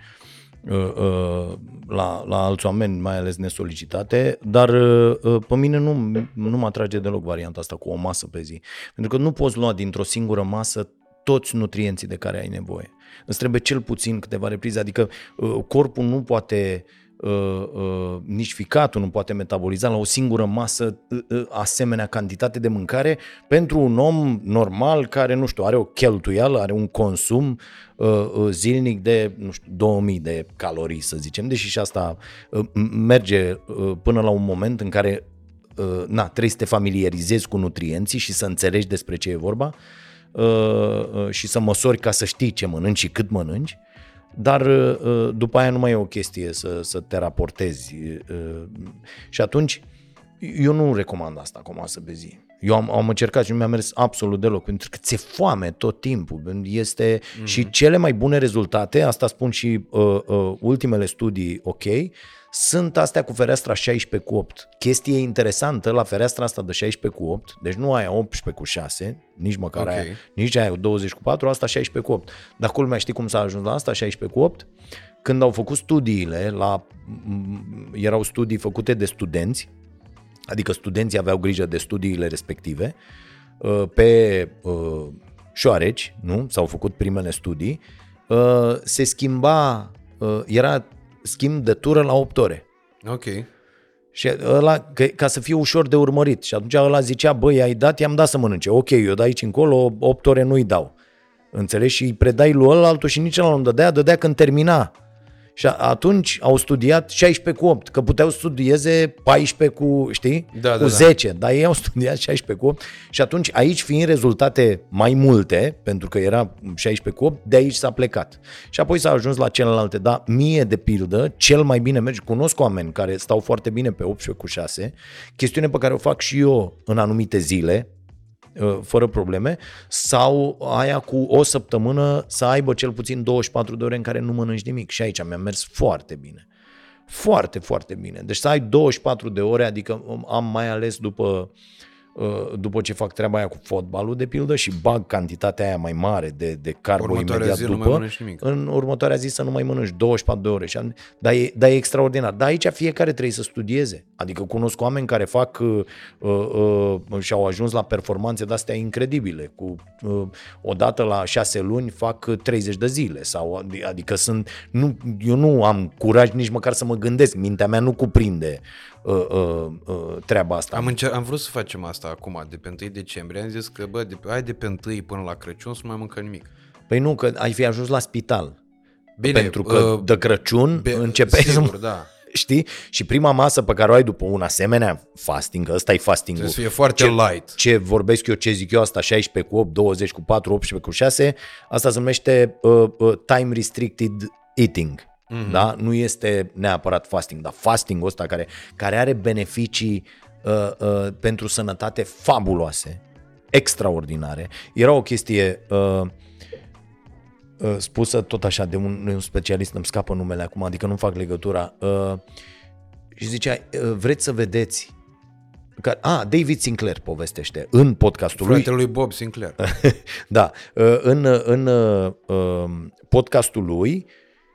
uh, uh, la, la alți oameni, mai ales nesolicitate, dar uh, uh, pe mine nu, nu mă atrage deloc varianta asta cu o masă pe zi. Pentru că nu poți lua dintr-o singură masă toți nutrienții de care ai nevoie. Îți trebuie cel puțin câteva reprize, adică uh, corpul nu poate uh, uh, nici ficatul nu poate metaboliza la o singură masă uh, uh, asemenea cantitate de mâncare pentru un om normal care, nu știu, are o cheltuială, are un consum uh, uh, zilnic de, nu știu, 2000 de calorii, să zicem, deși și asta uh, merge uh, până la un moment în care uh, na, trebuie să te familiarizezi cu nutrienții și să înțelegi despre ce e vorba uh, uh, și să măsori ca să știi ce mănânci și cât mănânci, dar uh, după aia nu mai e o chestie să, să te raportezi. uh, Și atunci eu nu recomand asta cu o masă pe zi. Eu am, am încercat și nu mi-a mers absolut deloc, pentru că ți-e foame tot timpul. Este mm-hmm. și cele mai bune rezultate, asta spun și uh, uh, ultimele studii ok, sunt astea cu fereastra 16 cu 8. Chestie interesantă la fereastra asta de 16 cu 8, deci nu aia 18 cu 6, nici măcar Ok. aia, nici aia 20 cu 4, asta 16 cu 8. Dar culmea știi cum s-a ajuns la asta, 16 cu 8? Când au făcut studiile, la, m- erau studii făcute de studenți, adică studenții aveau grijă de studiile respective, uh, pe uh, șoareci, nu? S-au făcut primele studii, uh, se schimba, uh, era schimb de tură la 8 ore. Ok. Și ăla, că, ca să fie ușor de urmărit. Și atunci ăla zicea, băi, ai dat, i-am dat să mănânce. Ok, eu de aici încolo 8 ore nu-i dau. Înțelegi? Și îi predai lui ăla altul și nici ăla nu dădea, dădea când termina. Și a- atunci au studiat 16 cu 8, că puteau să studieze 14 cu, știi? Da, cu da, da. 10, dar ei au studiat 16 cu 8 și atunci aici fiind rezultate mai multe, pentru că era 16 cu 8, de aici s-a plecat. Și apoi s-a ajuns la celelalte, dar mie de pildă, cel mai bine merge, cunosc oameni care stau foarte bine pe 18 cu 6, chestiune pe care o fac și eu în anumite zile, uh, fără probleme, sau aia cu o săptămână să aibă cel puțin 24 de ore în care nu mănânci nimic. Și aici mi-a mers foarte bine. Foarte, foarte bine. Deci să ai 24 de ore, adică am mai ales după, uh, după ce fac treaba aia cu fotbalul, de pildă, și bag cantitatea aia mai mare de, de carbo Următoarea imediat zi nu după, mai mănânci nimic. în următoarea zi să nu mai mănânci 24 de ore. Și am, dar, e, dar e extraordinar. Dar aici fiecare trebuie să studieze. Adică cunosc oameni care fac uh, uh, uh, și au ajuns la performanțe de-astea incredibile. Cu, uh, odată la șase luni fac uh, 30 de zile. Sau, adi- adică sunt, nu, eu nu am curaj nici măcar să mă gândesc. Mintea mea nu cuprinde uh, uh, uh, treaba asta. Am, încer- am vrut să facem asta acum, de pe 1 decembrie. Am zis că, bă, de, hai de pe 1 până la Crăciun să nu mai mâncăm nimic. Păi nu, că ai fi ajuns la spital. Bine, pentru că uh, de Crăciun be- începeai să sigur, da. Știi? Și prima masă pe care o ai după un asemenea fasting, că ăsta e fasting Trebuie să fie foarte ce, light. Ce vorbesc eu, ce zic eu, asta 16 cu 8, 20 cu 4, 18 cu 6, asta se numește uh, uh, time restricted eating. Mm-hmm. Da? Nu este neapărat fasting, dar fasting ăsta care, care are beneficii uh, uh, pentru sănătate fabuloase, extraordinare. Era o chestie uh, uh, spusă tot așa de un, un specialist, îmi scapă numele acum, adică nu fac legătura, uh, și zicea, uh, vreți să vedeți că, a, David Sinclair povestește în podcastul lui, Fratele lui Bob Sinclair. da, uh, în, în uh, um, podcastul lui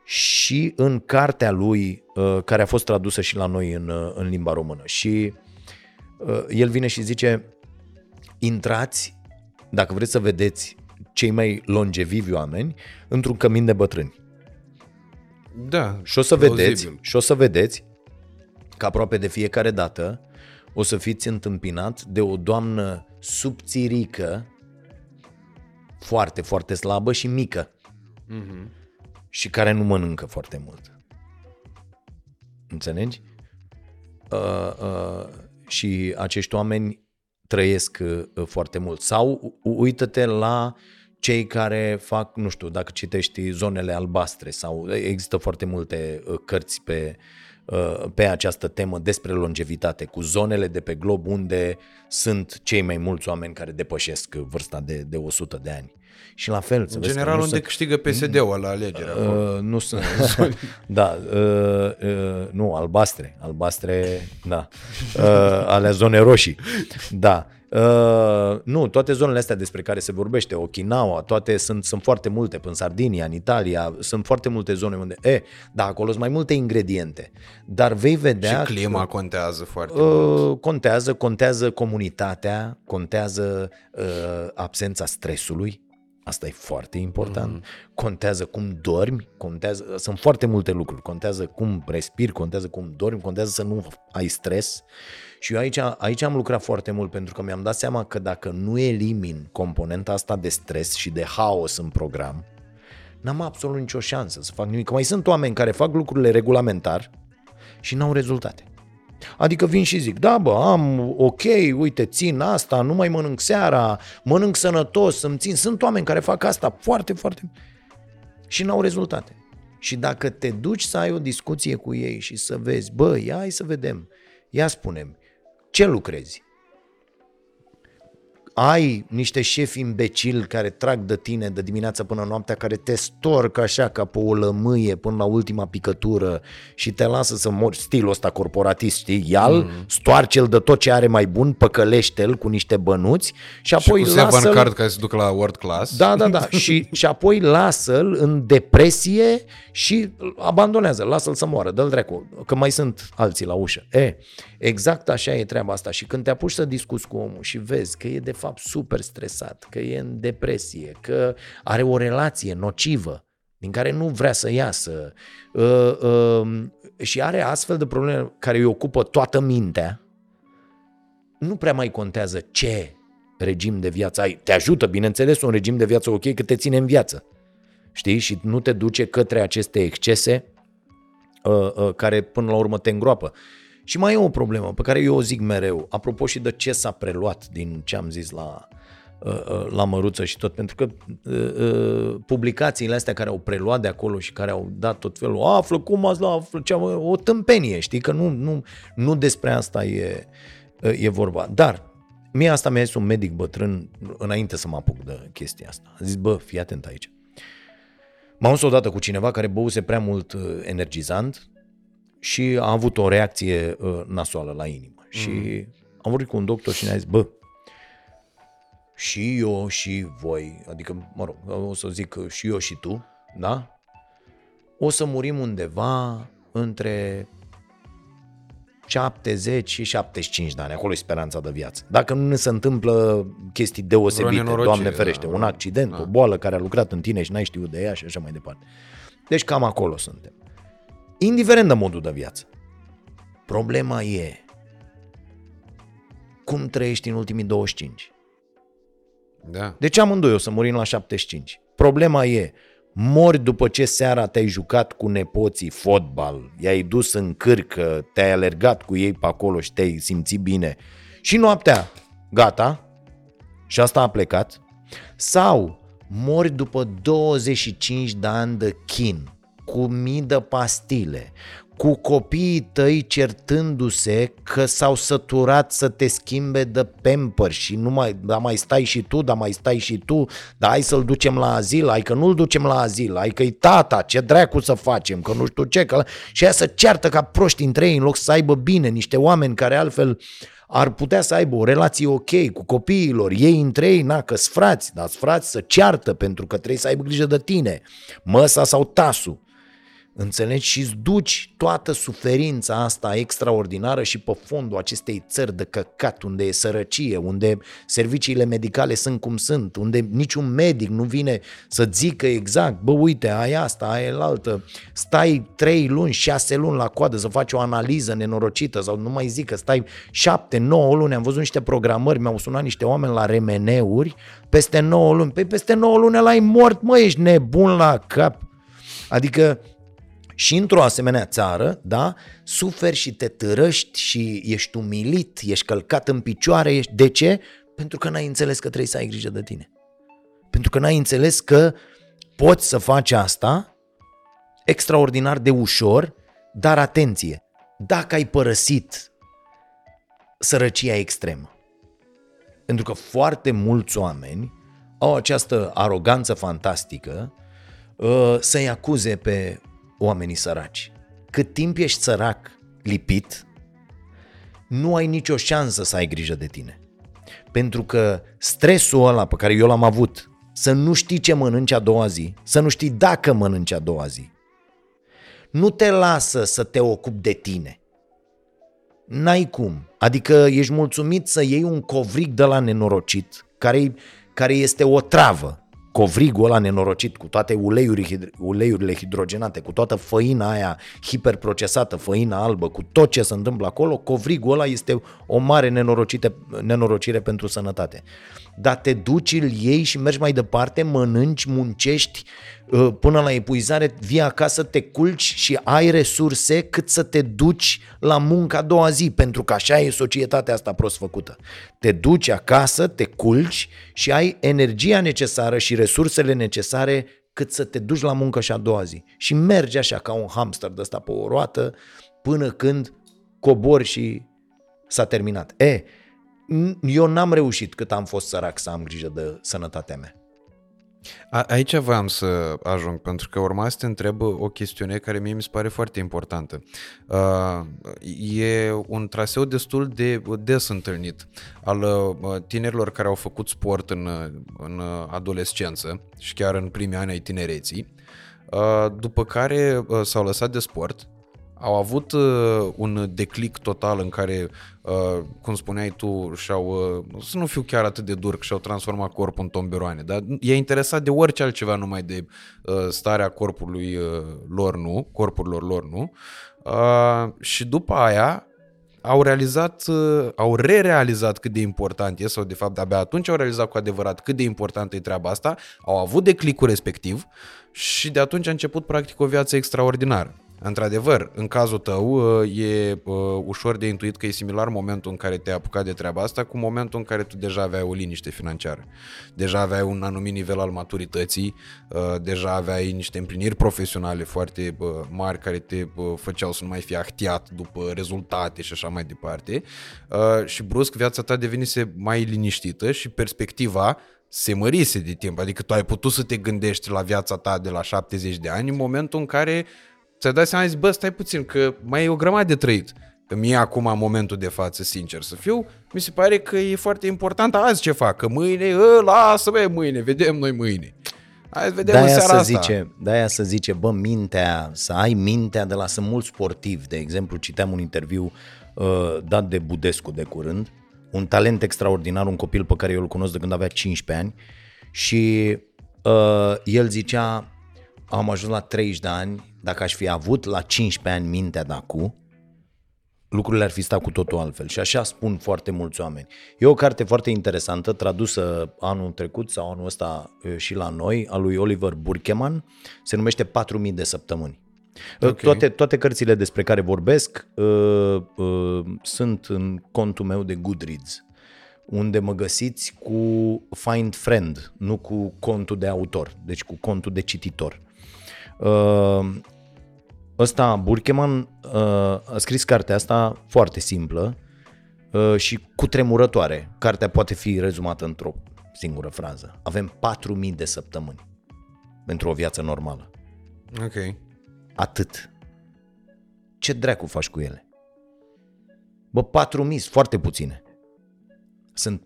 și în cartea lui uh, care a fost tradusă și la noi în, uh, în limba română. Și uh, el vine și zice, intrați, dacă vreți să vedeți cei mai longevivi oameni, într-un cămin de bătrâni. Da. Și o să plauzibil. vedeți, și o să vedeți că aproape de fiecare dată o să fiți întâmpinat de o doamnă subțirică, foarte, foarte slabă și mică. Mhm. Și care nu mănâncă foarte mult. Înțelegi? Uh, uh, și acești oameni trăiesc uh, foarte mult. Sau u- uită-te la cei care fac, nu știu, dacă citești zonele albastre sau există foarte multe uh, cărți pe, uh, pe această temă despre longevitate, cu zonele de pe glob unde sunt cei mai mulți oameni care depășesc vârsta de, de 100 de ani. Și la fel, să În vezi că general, nu unde sunt- câștigă PSD-ul la alegeri. acolo. Uh, nu sunt. da, uh, uh, nu, albastre. Albastre, da. Uh, alea zone roșii. Da. Uh, nu, toate zonele astea despre care se vorbește, Okinawa, toate sunt, sunt foarte multe, în Sardinia, în Italia, sunt foarte multe zone unde, e, da, acolo sunt mai multe ingrediente, dar vei vedea și clima contează foarte mult. Uh, contează, contează comunitatea, contează uh, absența stresului, asta e foarte important, mm. contează cum dormi, contează, sunt foarte multe lucruri, contează cum respiri, contează cum dormi, contează să nu ai stres și eu aici, aici am lucrat foarte mult pentru că mi-am dat seama că dacă nu elimin componenta asta de stres și de haos în program, n-am absolut nicio șansă să fac nimic. Că mai sunt oameni care fac lucrurile regulamentar și n-au rezultate. Adică vin și zic, da bă, am ok, uite, țin asta, nu mai mănânc seara, mănânc sănătos, îmi țin. Sunt oameni care fac asta foarte, foarte... și n-au rezultate. Și dacă te duci să ai o discuție cu ei și să vezi, bă, ia hai să vedem, ia spunem, ce lucrezi? Ai niște șefi imbecili care trag de tine de dimineața până noaptea, care te storc așa ca pe o lămâie până la ultima picătură și te lasă să mori stilul ăsta corporatist, știi? Ia-l, mm. stoarce-l de tot ce are mai bun, păcălește-l cu niște bănuți și apoi și cu Sevan lasă-l... Card care se ducă la world class. Da, da, da. și, și apoi lasă-l în depresie și abandonează, lasă-l să moară, dă-l dracu, că mai sunt alții la ușă. E, exact așa e treaba asta. Și când te apuci să discuți cu omul și vezi că e de fapt super stresat, că e în depresie, că are o relație nocivă, din care nu vrea să iasă uh, uh, și are astfel de probleme care îi ocupă toată mintea, nu prea mai contează ce regim de viață ai. Te ajută, bineînțeles, un regim de viață ok, că te ține în viață. Știi? Și nu te duce către aceste excese uh, uh, care până la urmă te îngroapă. Și mai e o problemă pe care eu o zic mereu, apropo și de ce s-a preluat din ce am zis la, la măruță și tot, pentru că publicațiile astea care au preluat de acolo și care au dat tot felul, află cum ați la află, cea, o tâmpenie, știi, că nu, nu, nu despre asta e, e vorba. Dar mie asta mi-a zis un medic bătrân înainte să mă apuc de chestia asta. A zis, bă, fii atent aici. M-am dus odată cu cineva care băuse prea mult energizant și a avut o reacție uh, nasoală la inimă. Mm. Și am vorbit cu un doctor și ne-a zis, bă, și eu și voi, adică, mă rog, o să zic și eu și tu, da? O să murim undeva între 70 și 75 de ani, acolo e speranța de viață. Dacă nu ne se întâmplă chestii deosebite, Doamne ferește, da, un accident, da. o boală care a lucrat în tine și n-ai știut de ea și așa mai departe. Deci cam acolo suntem indiferent de modul de viață. Problema e cum trăiești în ultimii 25. Da. Deci amândoi o să murim la 75. Problema e, mori după ce seara te-ai jucat cu nepoții fotbal, i-ai dus în cârcă, te-ai alergat cu ei pe acolo și te-ai simțit bine și noaptea, gata, și asta a plecat, sau mori după 25 de ani de chin, cu mii de pastile, cu copiii tăi certându-se că s-au săturat să te schimbe de pamper și nu mai, da mai stai și tu, da mai stai și tu, da hai să-l ducem la azil, hai că nu-l ducem la azil, hai că-i tata, ce dracu să facem, că nu știu ce, că... și aia să ceartă ca proști între ei în loc să aibă bine niște oameni care altfel ar putea să aibă o relație ok cu copiilor, ei între ei, na, că frați, dar frați să ceartă pentru că trebuie să aibă grijă de tine, măsa sau tasul. Înțelegi? Și îți duci toată suferința asta extraordinară și pe fondul acestei țări de căcat, unde e sărăcie, unde serviciile medicale sunt cum sunt, unde niciun medic nu vine să zică exact, bă, uite, ai asta, ai altă, stai trei luni, șase luni la coadă să faci o analiză nenorocită sau nu mai zic că stai șapte, nouă luni, am văzut niște programări, mi-au sunat niște oameni la remeneuri, peste nouă luni, păi peste nouă luni ăla ai mort, mă, ești nebun la cap. Adică și într-o asemenea țară, da, suferi și te târăști și ești umilit, ești călcat în picioare. Ești... De ce? Pentru că n-ai înțeles că trebuie să ai grijă de tine. Pentru că n-ai înțeles că poți să faci asta extraordinar de ușor, dar atenție, dacă ai părăsit sărăcia extremă. Pentru că foarte mulți oameni au această aroganță fantastică uh, să-i acuze pe oamenii săraci. Cât timp ești sărac, lipit, nu ai nicio șansă să ai grijă de tine. Pentru că stresul ăla pe care eu l-am avut, să nu știi ce mănânci a doua zi, să nu știi dacă mănânci a doua zi, nu te lasă să te ocupi de tine. N-ai cum. Adică ești mulțumit să iei un covrig de la nenorocit, care, care este o travă. Covrigul ăla nenorocit cu toate uleiuri, uleiurile hidrogenate, cu toată făina aia hiperprocesată, făina albă, cu tot ce se întâmplă acolo, covrigul ăla este o mare nenorocire pentru sănătate. Dar te duci, îl iei și mergi mai departe, mănânci, muncești, Uh, până la epuizare, vii acasă, te culci și ai resurse cât să te duci la munca a doua zi, pentru că așa e societatea asta prost făcută. Te duci acasă, te culci și ai energia necesară și resursele necesare cât să te duci la muncă și a doua zi. Și mergi așa ca un hamster de ăsta pe o roată până când cobori și s-a terminat. E, eu n-am reușit cât am fost sărac să am grijă de sănătatea mea. A, aici voiam să ajung, pentru că urma să te întreb o chestiune care mie mi se pare foarte importantă. Uh, e un traseu destul de des întâlnit al uh, tinerilor care au făcut sport în, în adolescență și chiar în primii ani ai tinereții, uh, după care uh, s-au lăsat de sport, au avut uh, un declic total în care, uh, cum spuneai tu, și-au, uh, să nu fiu chiar atât de dur, că și-au transformat corpul în tomberoane, dar e interesat de orice altceva numai de uh, starea corpului uh, lor, nu, corpurilor lor, nu. Uh, și după aia au realizat, uh, au re-realizat cât de important e, sau de fapt abia atunci au realizat cu adevărat cât de importantă e treaba asta, au avut declicul respectiv și de atunci a început practic o viață extraordinară. Într-adevăr, în cazul tău uh, e uh, ușor de intuit că e similar momentul în care te-ai apucat de treaba asta cu momentul în care tu deja aveai o liniște financiară. Deja aveai un anumit nivel al maturității, uh, deja aveai niște împliniri profesionale foarte mari care te făceau să nu mai fii ahtiat după rezultate și așa mai departe. Și brusc viața ta devenise mai liniștită și perspectiva se mărise de timp. Adică tu ai putut să te gândești la viața ta de la 70 de ani în momentul în care ți-ai dat seama, zici, bă, stai puțin, că mai e o grămadă de trăit. Că mie acum, în momentul de față, sincer să fiu, mi se pare că e foarte important azi ce fac, că mâine, ă, lasă bă, mâine, vedem noi mâine. Hai vedem de-aia în seara să asta. Zice, de-aia să zice, bă, mintea, să ai mintea de la sunt mulți sportivi. De exemplu, citeam un interviu uh, dat de Budescu de curând, un talent extraordinar, un copil pe care eu îl cunosc de când avea 15 ani și uh, el zicea, am ajuns la 30 de ani, dacă aș fi avut la 15 ani mintea de acum, lucrurile ar fi stat cu totul altfel. Și așa spun foarte mulți oameni. E o carte foarte interesantă, tradusă anul trecut sau anul ăsta și la noi, a lui Oliver Burkeman, se numește 4000 de săptămâni. Okay. Toate, toate cărțile despre care vorbesc uh, uh, sunt în contul meu de Goodreads, unde mă găsiți cu Find Friend, nu cu contul de autor, deci cu contul de cititor. Uh, ăsta, Burkeman, uh, a scris cartea asta foarte simplă uh, și cu tremurătoare. Cartea poate fi rezumată într-o singură frază. Avem 4.000 de săptămâni pentru o viață normală. Ok. Atât. Ce dracu faci cu ele? Bă, 4.000 foarte puține. Sunt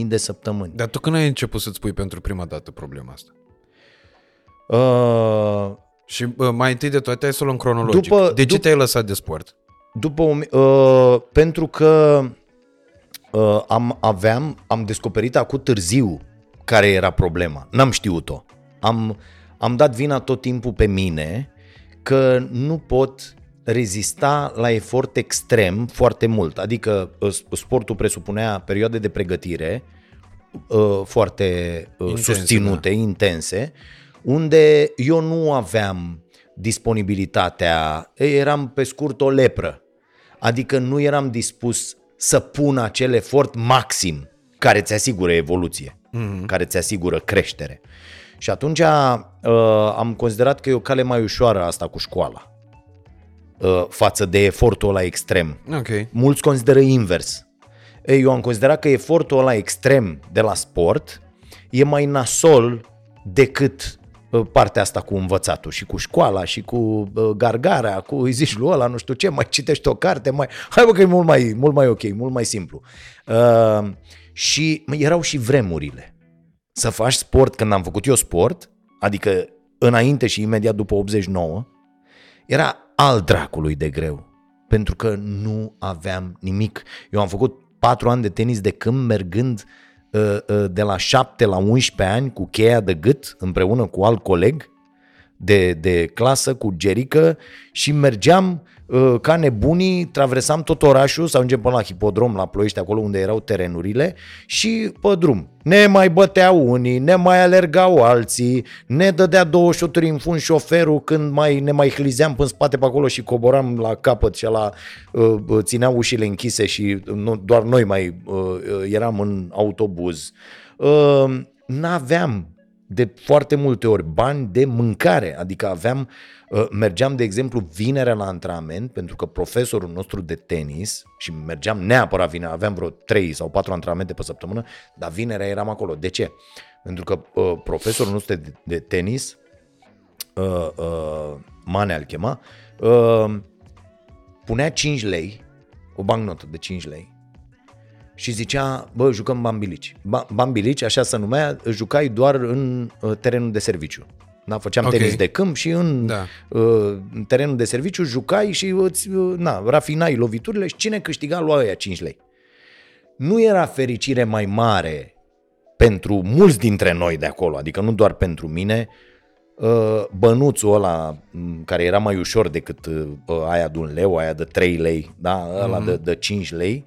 4.000 de săptămâni. Dar tu când ai început să-ți pui pentru prima dată problema asta? Uh, și uh, mai întâi de toate, hai să o luăm cronologic. După, de ce dup- te-ai lăsat de sport? După, uh, pentru că uh, am, aveam, am descoperit acum târziu care era problema. N-am știut-o. Am, am dat vina tot timpul pe mine că nu pot rezista la efort extrem foarte mult. Adică uh, sportul presupunea perioade de pregătire uh, foarte uh, intense, susținute, da. intense unde eu nu aveam disponibilitatea, eram pe scurt o lepră, adică nu eram dispus să pun acel efort maxim care ți asigură evoluție, mm-hmm. care ți asigură creștere. Și atunci uh, am considerat că e o cale mai ușoară asta cu școala uh, față de efortul ăla extrem. Okay. Mulți consideră invers. Eu am considerat că efortul ăla extrem de la sport e mai nasol decât uh, partea asta cu învățatul și cu școala și cu uh, gargara, cu îi zici lui ăla, nu știu ce, mai citești o carte, mai... Hai bă că e mult mai, mult mai ok, mult mai simplu. Uh, și erau și vremurile. Să faci sport când am făcut eu sport, adică înainte și imediat după 89, era al dracului de greu. Pentru că nu aveam nimic. Eu am făcut patru ani de tenis de câmp mergând uh, uh, de la 7 la 11 ani cu cheia de gât împreună cu alt coleg de, de clasă cu Gerică și mergeam uh, ca nebunii, traversam tot orașul, să ajungem până la hipodrom, la Ploiești, acolo unde erau terenurile și pe drum. Ne mai băteau unii, ne mai alergau alții, ne dădea două șuturi în fund șoferul când mai, ne mai hlizeam până spate pe acolo și coboram la capăt și la uh, uh țineau ușile închise și nu, doar noi mai uh, uh, eram în autobuz. Uh, n-aveam de foarte multe ori bani de mâncare, adică aveam, uh, mergeam de exemplu vinerea la antrenament pentru că profesorul nostru de tenis și mergeam neapărat vinerea, aveam vreo 3 sau 4 antrenamente pe săptămână, dar vinerea eram acolo. De ce? Pentru că uh, profesorul nostru de, de tenis, uh, uh, Mane al chema, uh, punea 5 lei, o bancnotă de 5 lei, și zicea, bă, jucăm bambilici. Bambilici, așa se numea, jucai doar în uh, terenul de serviciu. Da? Făceam okay. tenis de câmp și în, da. uh, în terenul de serviciu jucai și îți, uh, na, rafinai loviturile și cine câștiga lua aia 5 lei. Nu era fericire mai mare pentru mulți dintre noi de acolo, adică nu doar pentru mine, uh, bănuțul ăla care era mai ușor decât uh, aia de un leu, aia de 3 lei, da? ăla mm-hmm. de, de 5 lei,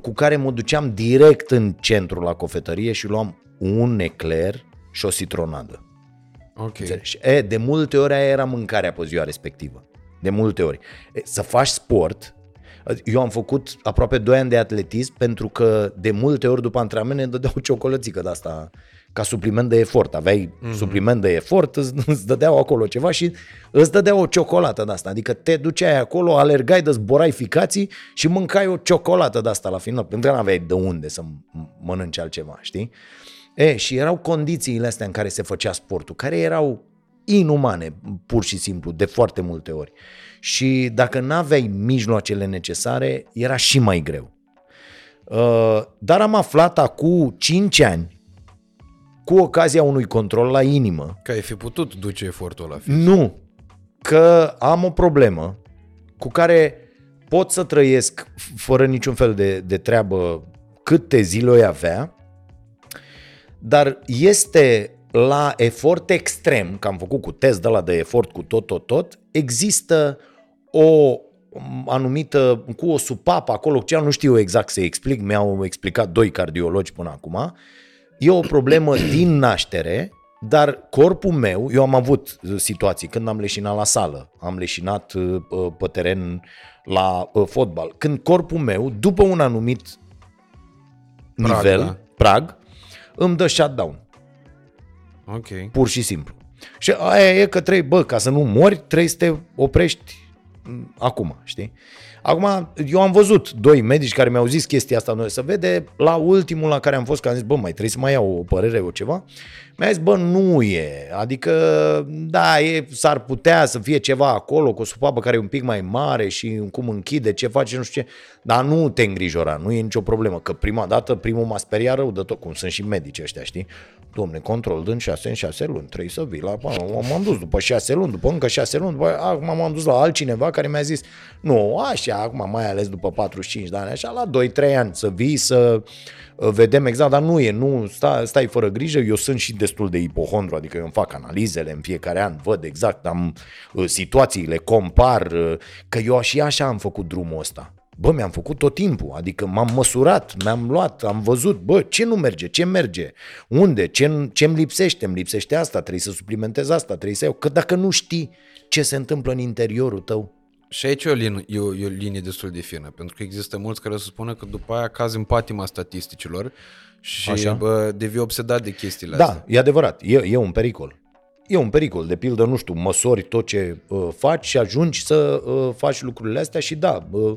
cu care mă duceam direct în centru la cofetărie și luam un ecler și o citronadă. Ok. E, de multe ori aia era mâncarea pe ziua respectivă. De multe ori. E, să faci sport, eu am făcut aproape 2 ani de atletism pentru că de multe ori după antrenament ne dădeau ciocolățică de asta ca supliment de efort. Aveai mm-hmm. supliment de efort, îți, îți dădeau acolo ceva și îți dădeau o ciocolată de asta. Adică te duceai acolo, alergai, de zborai ficații și mâncai o ciocolată de asta la final. Pentru că nu aveai de unde să mănânci altceva, știi? E, și erau condițiile astea în care se făcea sportul, care erau inumane, pur și simplu, de foarte multe ori. Și dacă nu aveai mijloacele necesare, era și mai greu. Uh, dar am aflat acum 5 ani cu ocazia unui control la inimă. Că ai fi putut duce efortul ăla. Nu, că am o problemă cu care pot să trăiesc fără niciun fel de, de treabă câte zile o avea, dar este la efort extrem, că am făcut cu test de la de efort cu tot, tot, tot, există o anumită, cu o supapă acolo, ce nu știu exact să explic, mi-au explicat doi cardiologi până acum, e o problemă din naștere, dar corpul meu, eu am avut situații când am leșinat la sală, am leșinat uh, uh, pe teren la uh, fotbal, când corpul meu, după un anumit prag, nivel, da. prag, îmi dă shutdown. Ok. Pur și simplu. Și aia e că trebuie, bă, ca să nu mori, trebuie să te oprești mm, acum, știi? Acum, eu am văzut doi medici care mi-au zis chestia asta, noi să vede, la ultimul la care am fost, că am zis, bă, mai trebuie să mai iau o părere o ceva, mi-a zis, bă, nu e, adică, da, e, s-ar putea să fie ceva acolo, cu o supapă care e un pic mai mare și cum închide, ce face, nu știu ce, dar nu te îngrijora, nu e nicio problemă, că prima dată, primul m-a speriat rău de tot, cum sunt și medici ăștia, știi? Domne, control din 6 în 6 luni, trebuie să vii la... M-am dus după 6 luni, după încă 6 luni, după, acum m-am dus la altcineva care mi-a zis, nu, așa, acum mai ales după 45 de ani, așa, la 2-3 ani să vii, să uh, vedem exact, dar nu e, nu, stai, stai fără grijă, eu sunt și destul de ipohondru, adică eu îmi fac analizele în fiecare an, văd exact, am uh, situațiile, compar, uh, că eu și așa am făcut drumul ăsta. Bă, mi-am făcut tot timpul, adică m-am măsurat, mi-am luat, am văzut, bă, ce nu merge, ce merge, unde, ce, ce-mi lipsește, îmi lipsește asta, trebuie să suplimentez asta, trebuie să iau, că dacă nu știi ce se întâmplă în interiorul tău, și aici e o, linie, e, o, e o linie destul de fină, pentru că există mulți care o să spună că după aia cazi în patima statisticilor și Așa? bă, devii obsedat de chestiile da, astea. Da, e adevărat, e, e un pericol. e un pericol. De pildă, nu știu, măsori tot ce uh, faci și ajungi să uh, faci lucrurile astea și da, uh,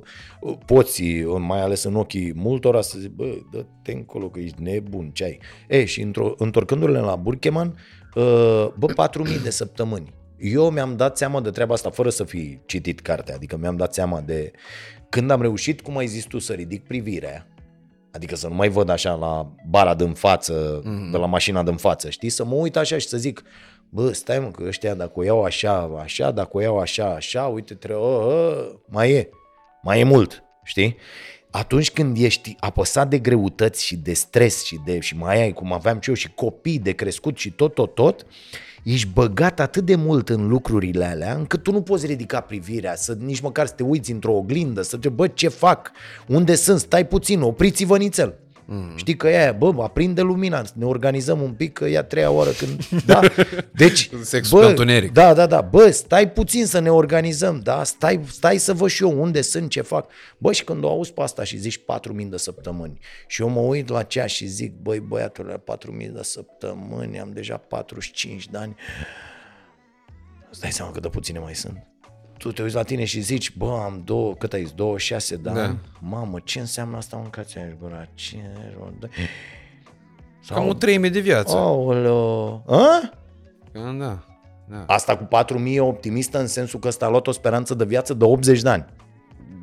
poți, uh, mai ales în ochii multora, să zici, bă, dă-te încolo că ești nebun, ce ai? E, și într- întorcându-le la Burkeman, uh, bă, 4.000 de săptămâni. Eu mi-am dat seama de treaba asta fără să fi citit cartea, adică mi-am dat seama de când am reușit, cum ai zis tu, să ridic privirea, adică să nu mai văd așa la bara din față, mm. de la mașina din față, știi? Să mă uit așa și să zic, bă, stai mă, că ăștia dacă o iau așa, așa, dacă o iau așa, așa, uite, trebuie, ă, ă, mai e, mai e mult, știi? Atunci când ești apăsat de greutăți și de stres și de și mai ai, cum aveam și eu, și copii de crescut și tot, tot, tot, ești băgat atât de mult în lucrurile alea, încât tu nu poți ridica privirea, să nici măcar să te uiți într-o oglindă, să te bă, ce fac? Unde sunt? Stai puțin, opriți-vă nițel. Mm. Știi că e bă, aprinde lumina, ne organizăm un pic, că e a treia oră când... Da? Deci, Sexul bă, întuneric. Da, da, da. Bă, stai puțin să ne organizăm, da? Stai, stai să văd și eu unde sunt, ce fac. Bă, și când o auzi pe asta și zici 4.000 de săptămâni și eu mă uit la ceas și zic, băi, băiatul, 4.000 de săptămâni, am deja 45 de ani, îți dai seama cât de puține mai sunt tu te uiți la tine și zici, bă, am două, cât ai zis, 26 de da. ani? Mamă, ce înseamnă asta, mâncați aici gura? Ce... Sau... Cam o treime de viață. Aoleo. A? Da, da. Asta cu 4000 optimistă în sensul că ăsta a luat o speranță de viață de 80 de ani.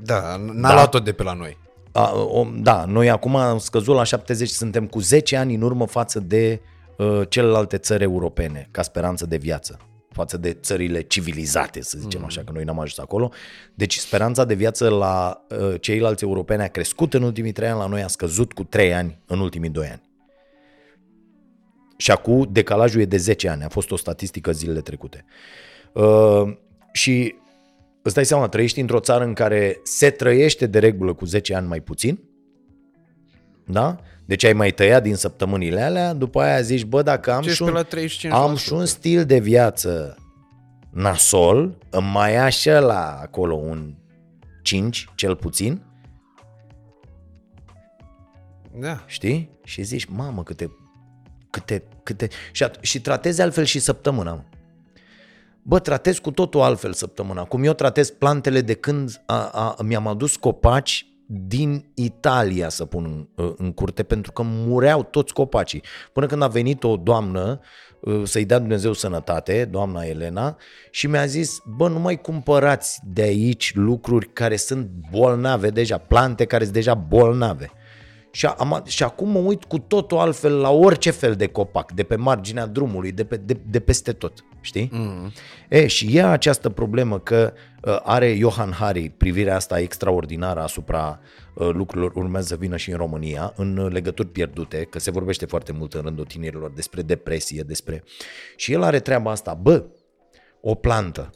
Da, n-a da. luat-o de pe la noi. A, o, da, noi acum am scăzut la 70, suntem cu 10 ani în urmă față de uh, celelalte țări europene ca speranță de viață față de țările civilizate, să zicem mm. așa, că noi n-am ajuns acolo. Deci speranța de viață la uh, ceilalți europeni a crescut în ultimii trei ani, la noi a scăzut cu trei ani în ultimii doi ani. Și acum decalajul e de 10 ani, a fost o statistică zilele trecute. Uh, și îți dai seama, trăiești într-o țară în care se trăiește de regulă cu 10 ani mai puțin, da? Deci ai mai tăiat din săptămânile alea, după aia zici, bă, dacă am, și un, la am și un stil de viață nasol, îmi mai așa la acolo un 5, cel puțin. Da. Știi? Și zici, mamă, câte, câte, câte... Și, at- și tratezi altfel și săptămâna. Bă, tratez cu totul altfel săptămâna. Cum eu tratez plantele de când a, a, mi-am adus copaci din Italia să pun în, uh, în curte pentru că mureau toți copacii. Până când a venit o doamnă uh, să-i dea Dumnezeu sănătate, doamna Elena, și mi-a zis, bă, nu mai cumpărați de aici lucruri care sunt bolnave deja, plante care sunt deja bolnave. Și, am, și acum mă uit cu totul altfel la orice fel de copac, de pe marginea drumului, de, pe, de, de peste tot, știi? Mm. E, și e această problemă că uh, are Johan Hari privirea asta extraordinară asupra uh, lucrurilor urmează să vină și în România, în uh, legături pierdute, că se vorbește foarte mult în rândul tinerilor despre depresie, despre... Și el are treaba asta, bă, o plantă,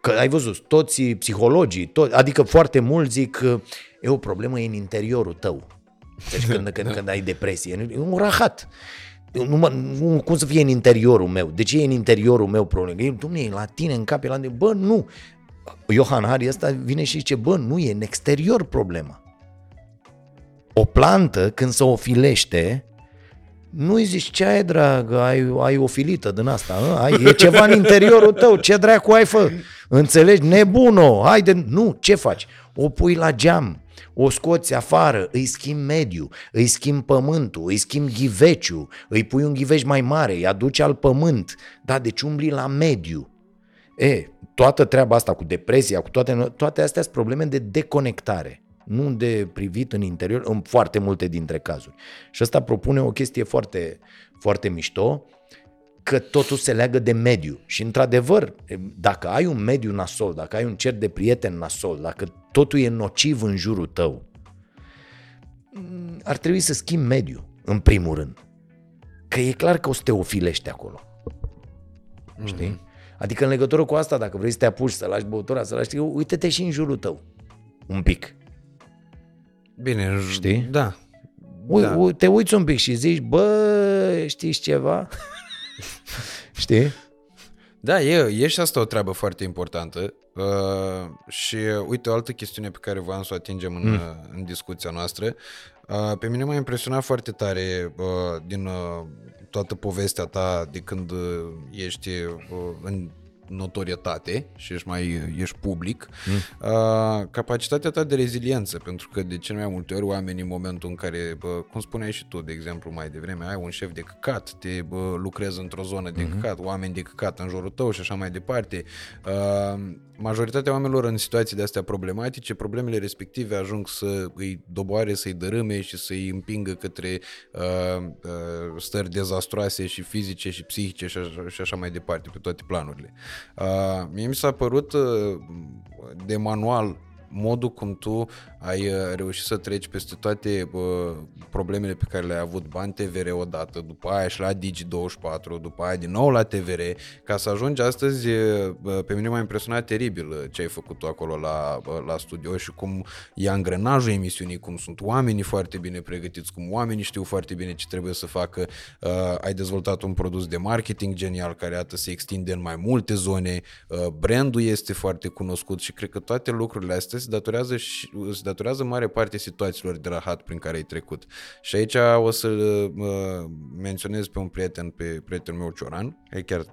Că ai văzut, toți psihologii, to- adică foarte mulți zic că e o problemă în interiorul tău. Deci când, când, când ai depresie, e un rahat. Nu, mă, nu, cum să fie în interiorul meu? De ce e în interiorul meu problema? E, dumne, e la tine, în cap, e la tine. Bă, nu. Johan Hari ăsta vine și zice, bă, nu, e în exterior problema. O plantă, când se ofilește, nu-i zici ce ai, dragă, ai, ai o filită din asta, a? ai, e ceva în interiorul tău, ce dracu ai fă? Înțelegi? Nebuno, haide, nu, ce faci? O pui la geam, o scoți afară, îi schimbi mediu, îi schimbi pământul, îi schimbi ghiveciu, îi pui un ghiveci mai mare, îi aduci al pământ, da, deci umbli la mediu. E, toată treaba asta cu depresia, cu toate, toate astea sunt probleme de deconectare, nu de privit în interior, în foarte multe dintre cazuri. Și ăsta propune o chestie foarte, foarte mișto, că totul se leagă de mediu. Și într-adevăr, dacă ai un mediu nasol, dacă ai un cer de prieten nasol, dacă totul e nociv în jurul tău, ar trebui să schimbi mediu, în primul rând. Că e clar că o să te ofilești acolo. Mm-hmm. Știi? Adică în legătură cu asta, dacă vrei să te apuci, să lași băutura, să lași... Uite-te și în jurul tău. Un pic. Bine, știi? Da. U- da. Te uiți un pic și zici, bă, știi ceva? Știi? Da, e, e și asta o treabă foarte importantă uh, și uite o altă chestiune pe care voiam să o atingem în, mm. în discuția noastră. Uh, pe mine m-a impresionat foarte tare uh, din uh, toată povestea ta de când uh, ești uh, în notorietate și ești mai ești public, mm. uh, capacitatea ta de reziliență, pentru că de cel mai multe ori oamenii în momentul în care, bă, cum spuneai și tu, de exemplu, mai devreme, ai un șef de căcat, te bă, lucrezi într-o zonă de mm-hmm. căcat, oameni de căcat în jurul tău și așa mai departe. Uh, majoritatea oamenilor în situații de astea problematice, problemele respective ajung să îi doboare, să-i dărâme și să-i împingă către uh, uh, stări dezastroase și fizice și psihice și așa, și așa mai departe, pe toate planurile. Uh, mie mi s-a părut uh, de manual modul cum tu ai uh, reușit să treci peste toate uh, problemele pe care le-ai avut bani TVR odată, după aia și la Digi24, după aia din nou la TVR, ca să ajungi astăzi, uh, pe mine m-a impresionat teribil uh, ce ai făcut tu acolo la, uh, la studio și cum e angrenajul emisiunii, cum sunt oamenii foarte bine pregătiți, cum oamenii știu foarte bine ce trebuie să facă, uh, ai dezvoltat un produs de marketing genial care iată se extinde în mai multe zone, uh, brandul este foarte cunoscut și cred că toate lucrurile astea se datorează, și, se datorează mare parte situațiilor de rahat prin care ai trecut. Și aici o să uh, menționez pe un prieten, pe prietenul meu Cioran, e chiar,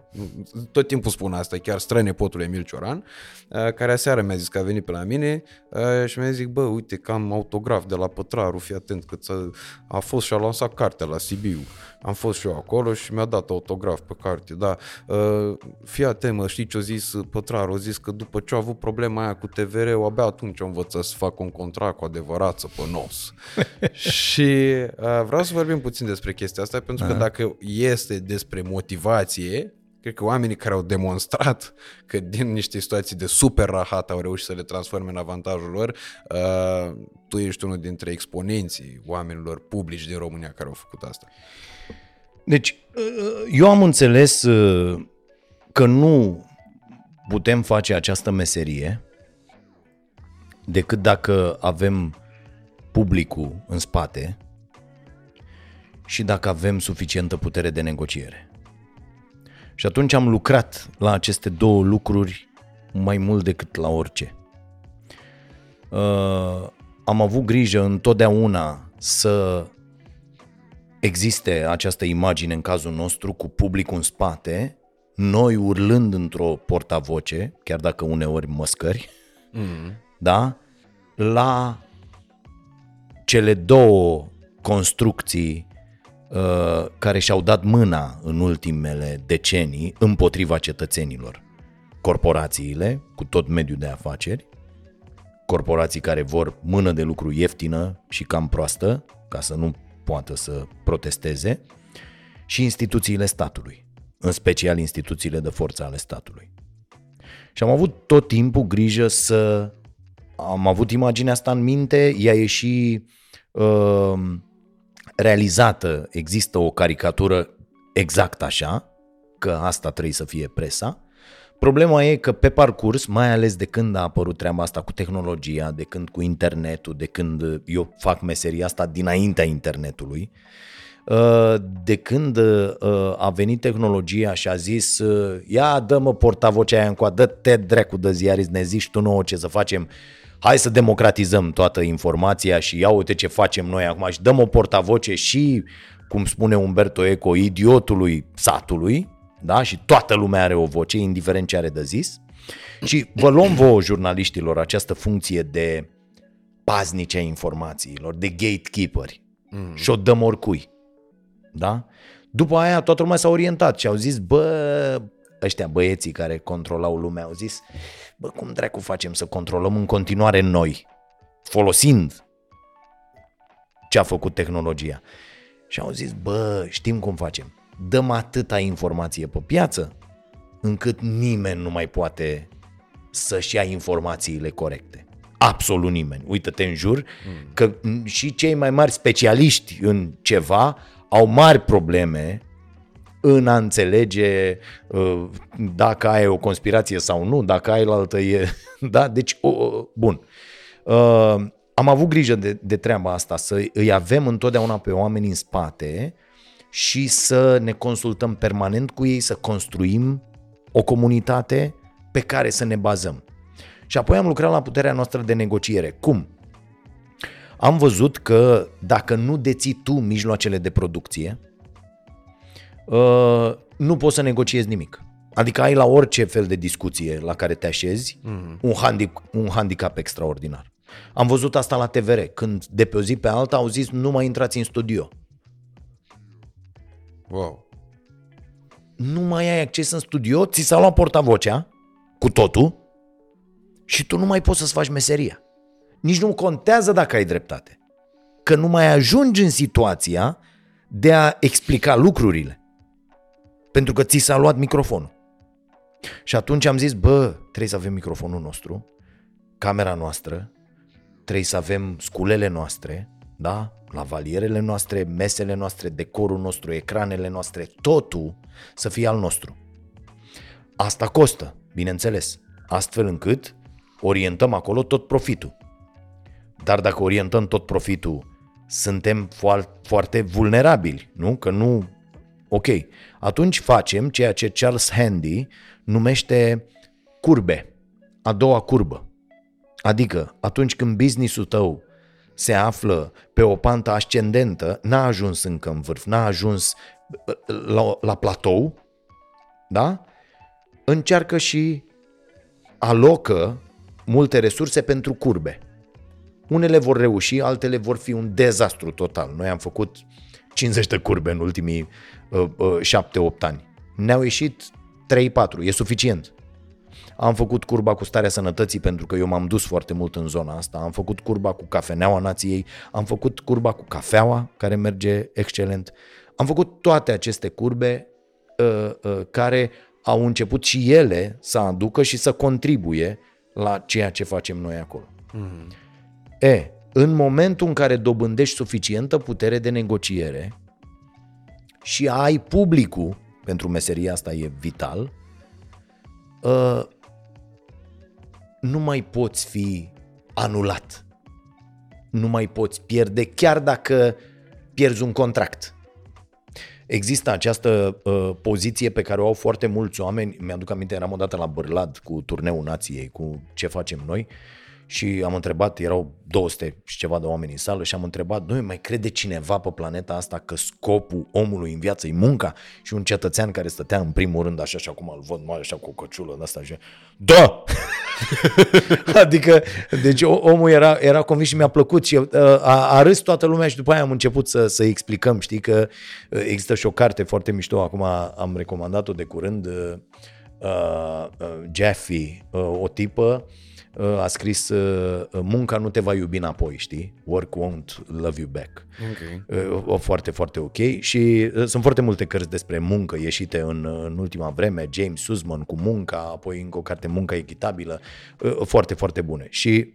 tot timpul spun asta, chiar strănepotul Emil Cioran, uh, care aseară mi-a zis că a venit pe la mine uh, și mi-a zis, bă, uite că am autograf de la Pătraru, fii atent că a, a fost și a lansat cartea la Sibiu. Am fost și eu acolo și mi-a dat autograf pe carte, da. Uh, fii atent, mă, știi ce a zis Pătraru? A zis că după ce a avut problema aia cu TVR-ul, abia atunci a învățat să fac un contract cu adevărat să pănos. și uh, vreau să vorbim puțin despre chestia asta, pentru că dacă este despre motivație, cred că oamenii care au demonstrat că din niște situații de super rahat au reușit să le transforme în avantajul lor, uh, tu ești unul dintre exponenții oamenilor publici din România care au făcut asta. Deci, uh, eu am înțeles uh, că nu putem face această meserie decât dacă avem publicul în spate și dacă avem suficientă putere de negociere. Și atunci am lucrat la aceste două lucruri mai mult decât la orice. Uh, am avut grijă întotdeauna să existe această imagine în cazul nostru cu publicul în spate, noi urlând într-o portavoce, chiar dacă uneori măscări, mm. Da? la cele două construcții uh, care și-au dat mâna în ultimele decenii împotriva cetățenilor. Corporațiile, cu tot mediul de afaceri, corporații care vor mână de lucru ieftină și cam proastă, ca să nu poată să protesteze, și instituțiile statului, în special instituțiile de forță ale statului. Și am avut tot timpul grijă să am avut imaginea asta în minte, ea e și uh, realizată, există o caricatură exact așa, că asta trebuie să fie presa. Problema e că pe parcurs, mai ales de când a apărut treaba asta cu tehnologia, de când cu internetul, de când eu fac meseria asta dinaintea internetului, uh, de când uh, a venit tehnologia și a zis ia dă-mă portavocea aia încoa, dă-te drecu de ziarist, ne zici tu nouă ce să facem, hai să democratizăm toată informația și ia uite ce facem noi acum și dăm o portavoce și, cum spune Umberto Eco, idiotului satului, da? și toată lumea are o voce, indiferent ce are de zis. Și vă luăm vouă, jurnaliștilor, această funcție de paznice a informațiilor, de gatekeeperi mm. și o dăm oricui. Da? După aia toată lumea s-a orientat și au zis, bă, ăștia băieții care controlau lumea au zis, bă, cum dracu facem să controlăm în continuare noi, folosind ce a făcut tehnologia. Și au zis, bă, știm cum facem. Dăm atâta informație pe piață încât nimeni nu mai poate să-și ia informațiile corecte. Absolut nimeni. Uită-te în jur mm. că și cei mai mari specialiști în ceva au mari probleme în a înțelege uh, dacă ai o conspirație sau nu, dacă ai la altă e... Da? Deci, bun. Uh, am avut grijă de, de treaba asta, să îi avem întotdeauna pe oameni în spate și să ne consultăm permanent cu ei, să construim o comunitate pe care să ne bazăm. Și apoi am lucrat la puterea noastră de negociere. Cum? Am văzut că dacă nu deții tu mijloacele de producție, uh, nu poți să negociezi nimic. Adică ai la orice fel de discuție la care te așezi mm-hmm. un, handicap, un handicap extraordinar. Am văzut asta la TVR, când de pe o zi pe alta au zis nu mai intrați în studio. Wow. Nu mai ai acces în studio, ți s-a luat portavocea cu totul și tu nu mai poți să-ți faci meseria. Nici nu contează dacă ai dreptate. Că nu mai ajungi în situația de a explica lucrurile. Pentru că ți s-a luat microfonul. Și atunci am zis, bă, trebuie să avem microfonul nostru, camera noastră, trebuie să avem sculele noastre, da? Lavalierele noastre, mesele noastre, decorul nostru, ecranele noastre, totul să fie al nostru. Asta costă, bineînțeles, astfel încât orientăm acolo tot profitul. Dar dacă orientăm tot profitul, suntem foarte vulnerabili, nu? Că nu... Ok, atunci facem ceea ce Charles Handy numește curbe, a doua curbă. Adică atunci când businessul tău se află pe o pantă ascendentă, n-a ajuns încă în vârf, n-a ajuns la, la platou, da? Încearcă și alocă multe resurse pentru curbe. Unele vor reuși, altele vor fi un dezastru total. Noi am făcut 50 de curbe în ultimii uh, uh, 7-8 ani. Ne-au ieșit 3-4, e suficient. Am făcut curba cu starea sănătății pentru că eu m-am dus foarte mult în zona asta. Am făcut curba cu cafeneaua nației, am făcut curba cu cafeaua, care merge excelent. Am făcut toate aceste curbe uh, uh, care au început și ele să aducă și să contribuie la ceea ce facem noi acolo. Mm-hmm. E, în momentul în care dobândești suficientă putere de negociere și ai publicul, pentru meseria asta e vital, uh, nu mai poți fi anulat. Nu mai poți pierde, chiar dacă pierzi un contract. Există această uh, poziție pe care o au foarte mulți oameni. Mi-aduc aminte, eram odată la Bârlad cu turneul nației, cu ce facem noi și am întrebat, erau 200 și ceva de oameni în sală și am întrebat, noi mai crede cineva pe planeta asta că scopul omului în viață e munca? Și un cetățean care stătea în primul rând așa și acum îl văd mai așa cu o căciulă de asta și da! adică, deci omul era, era convins și mi-a plăcut și uh, a, a râs toată lumea și după aia am început să, să explicăm, știi că uh, există și o carte foarte mișto, acum am recomandat-o de curând, uh, uh, Jeffy, uh, o tipă Uh, a scris uh, Munca nu te va iubi înapoi, știi? Work won't love you back. Okay. Uh, o foarte, foarte ok. Și sunt foarte multe cărți despre muncă ieșite în, în ultima vreme. James Sussman cu munca, apoi încă o carte Munca echitabilă. Foarte, foarte bune. Și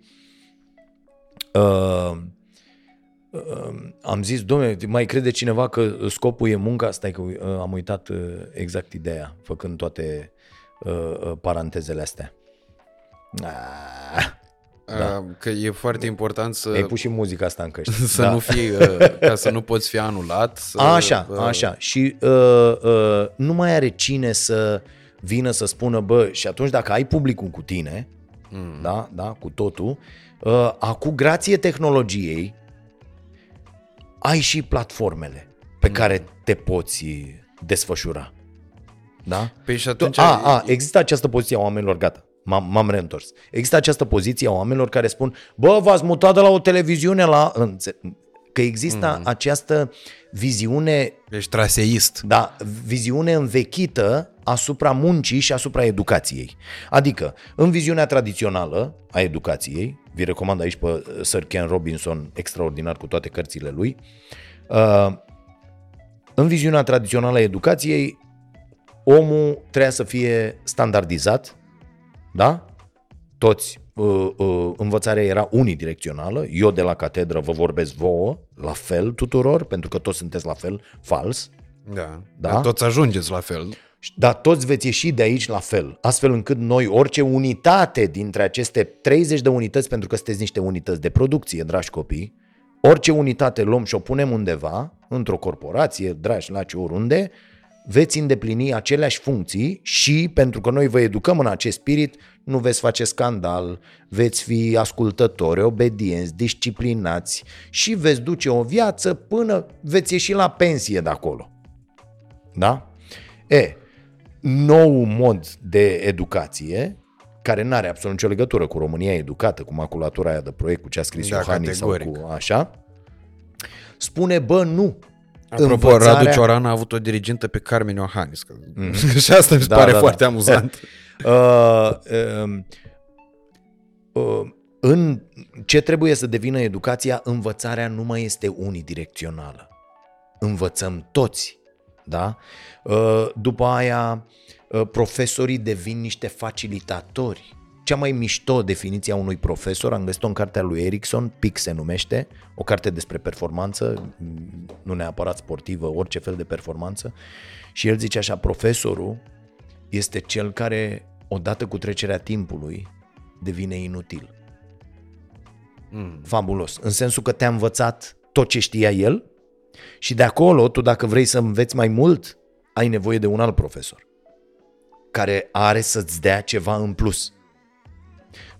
uh, am zis, domnule, mai crede cineva că scopul e munca? Stai că am uitat exact ideea, făcând toate uh, parantezele astea. Ah. Da. Că e foarte important să... Ai pus și muzica asta în căști. Să da. nu fii, uh, ca să nu poți fi anulat. Să, așa, uh... așa. Și uh, uh, nu mai are cine să vină să spună, bă, și atunci dacă ai publicul cu tine, mm. da, da, cu totul, uh, acum, grație tehnologiei, ai și platformele pe mm. care te poți desfășura. Da? Păi și atunci... A, a, există această poziție a oamenilor, gata M-am, m-am reîntors. Există această poziție a oamenilor care spun, bă, v-ați mutat de la o televiziune la... Că există mm. această viziune... Ești traseist. Da, viziune învechită asupra muncii și asupra educației. Adică, în viziunea tradițională a educației, vi recomand aici pe Sir Ken Robinson, extraordinar cu toate cărțile lui, uh, în viziunea tradițională a educației, omul trebuie să fie standardizat, da? Toți, uh, uh, învățarea era unidirecțională, eu de la catedră vă vorbesc vouă, la fel tuturor, pentru că toți sunteți la fel, fals. Da, da? Dar toți ajungeți la fel. Dar toți veți ieși de aici la fel, astfel încât noi, orice unitate dintre aceste 30 de unități, pentru că sunteți niște unități de producție, dragi copii, orice unitate luăm și o punem undeva, într-o corporație, dragi, la ce oriunde, veți îndeplini aceleași funcții și pentru că noi vă educăm în acest spirit, nu veți face scandal, veți fi ascultători, obedienți, disciplinați și veți duce o viață până veți ieși la pensie de acolo. Da? E, nou mod de educație care nu are absolut nicio legătură cu România educată, cu maculatura aia de proiect, cu ce a scris Da, Iohannis sau categoric. cu așa, spune, bă, nu. Apropo, Radu Cioran a avut o dirigentă pe Carmen Iohannis. Că... Mhm. și asta mi se Da, pare da, da. foarte amuzant. Uh, uh, uh, în ce trebuie să devină educația, învățarea nu mai este unidirecțională. Învățăm toți, da? Uh, după aia, uh, profesorii devin niște facilitatori. Cea mai mișto definiție a unui profesor, am găsit-o în cartea lui Erickson, PIC se numește, o carte despre performanță, nu neapărat sportivă, orice fel de performanță, și el zice așa, profesorul este cel care, odată cu trecerea timpului, devine inutil. Mm. Fabulos. În sensul că te-a învățat tot ce știa el și de acolo, tu dacă vrei să înveți mai mult, ai nevoie de un alt profesor care are să-ți dea ceva în plus.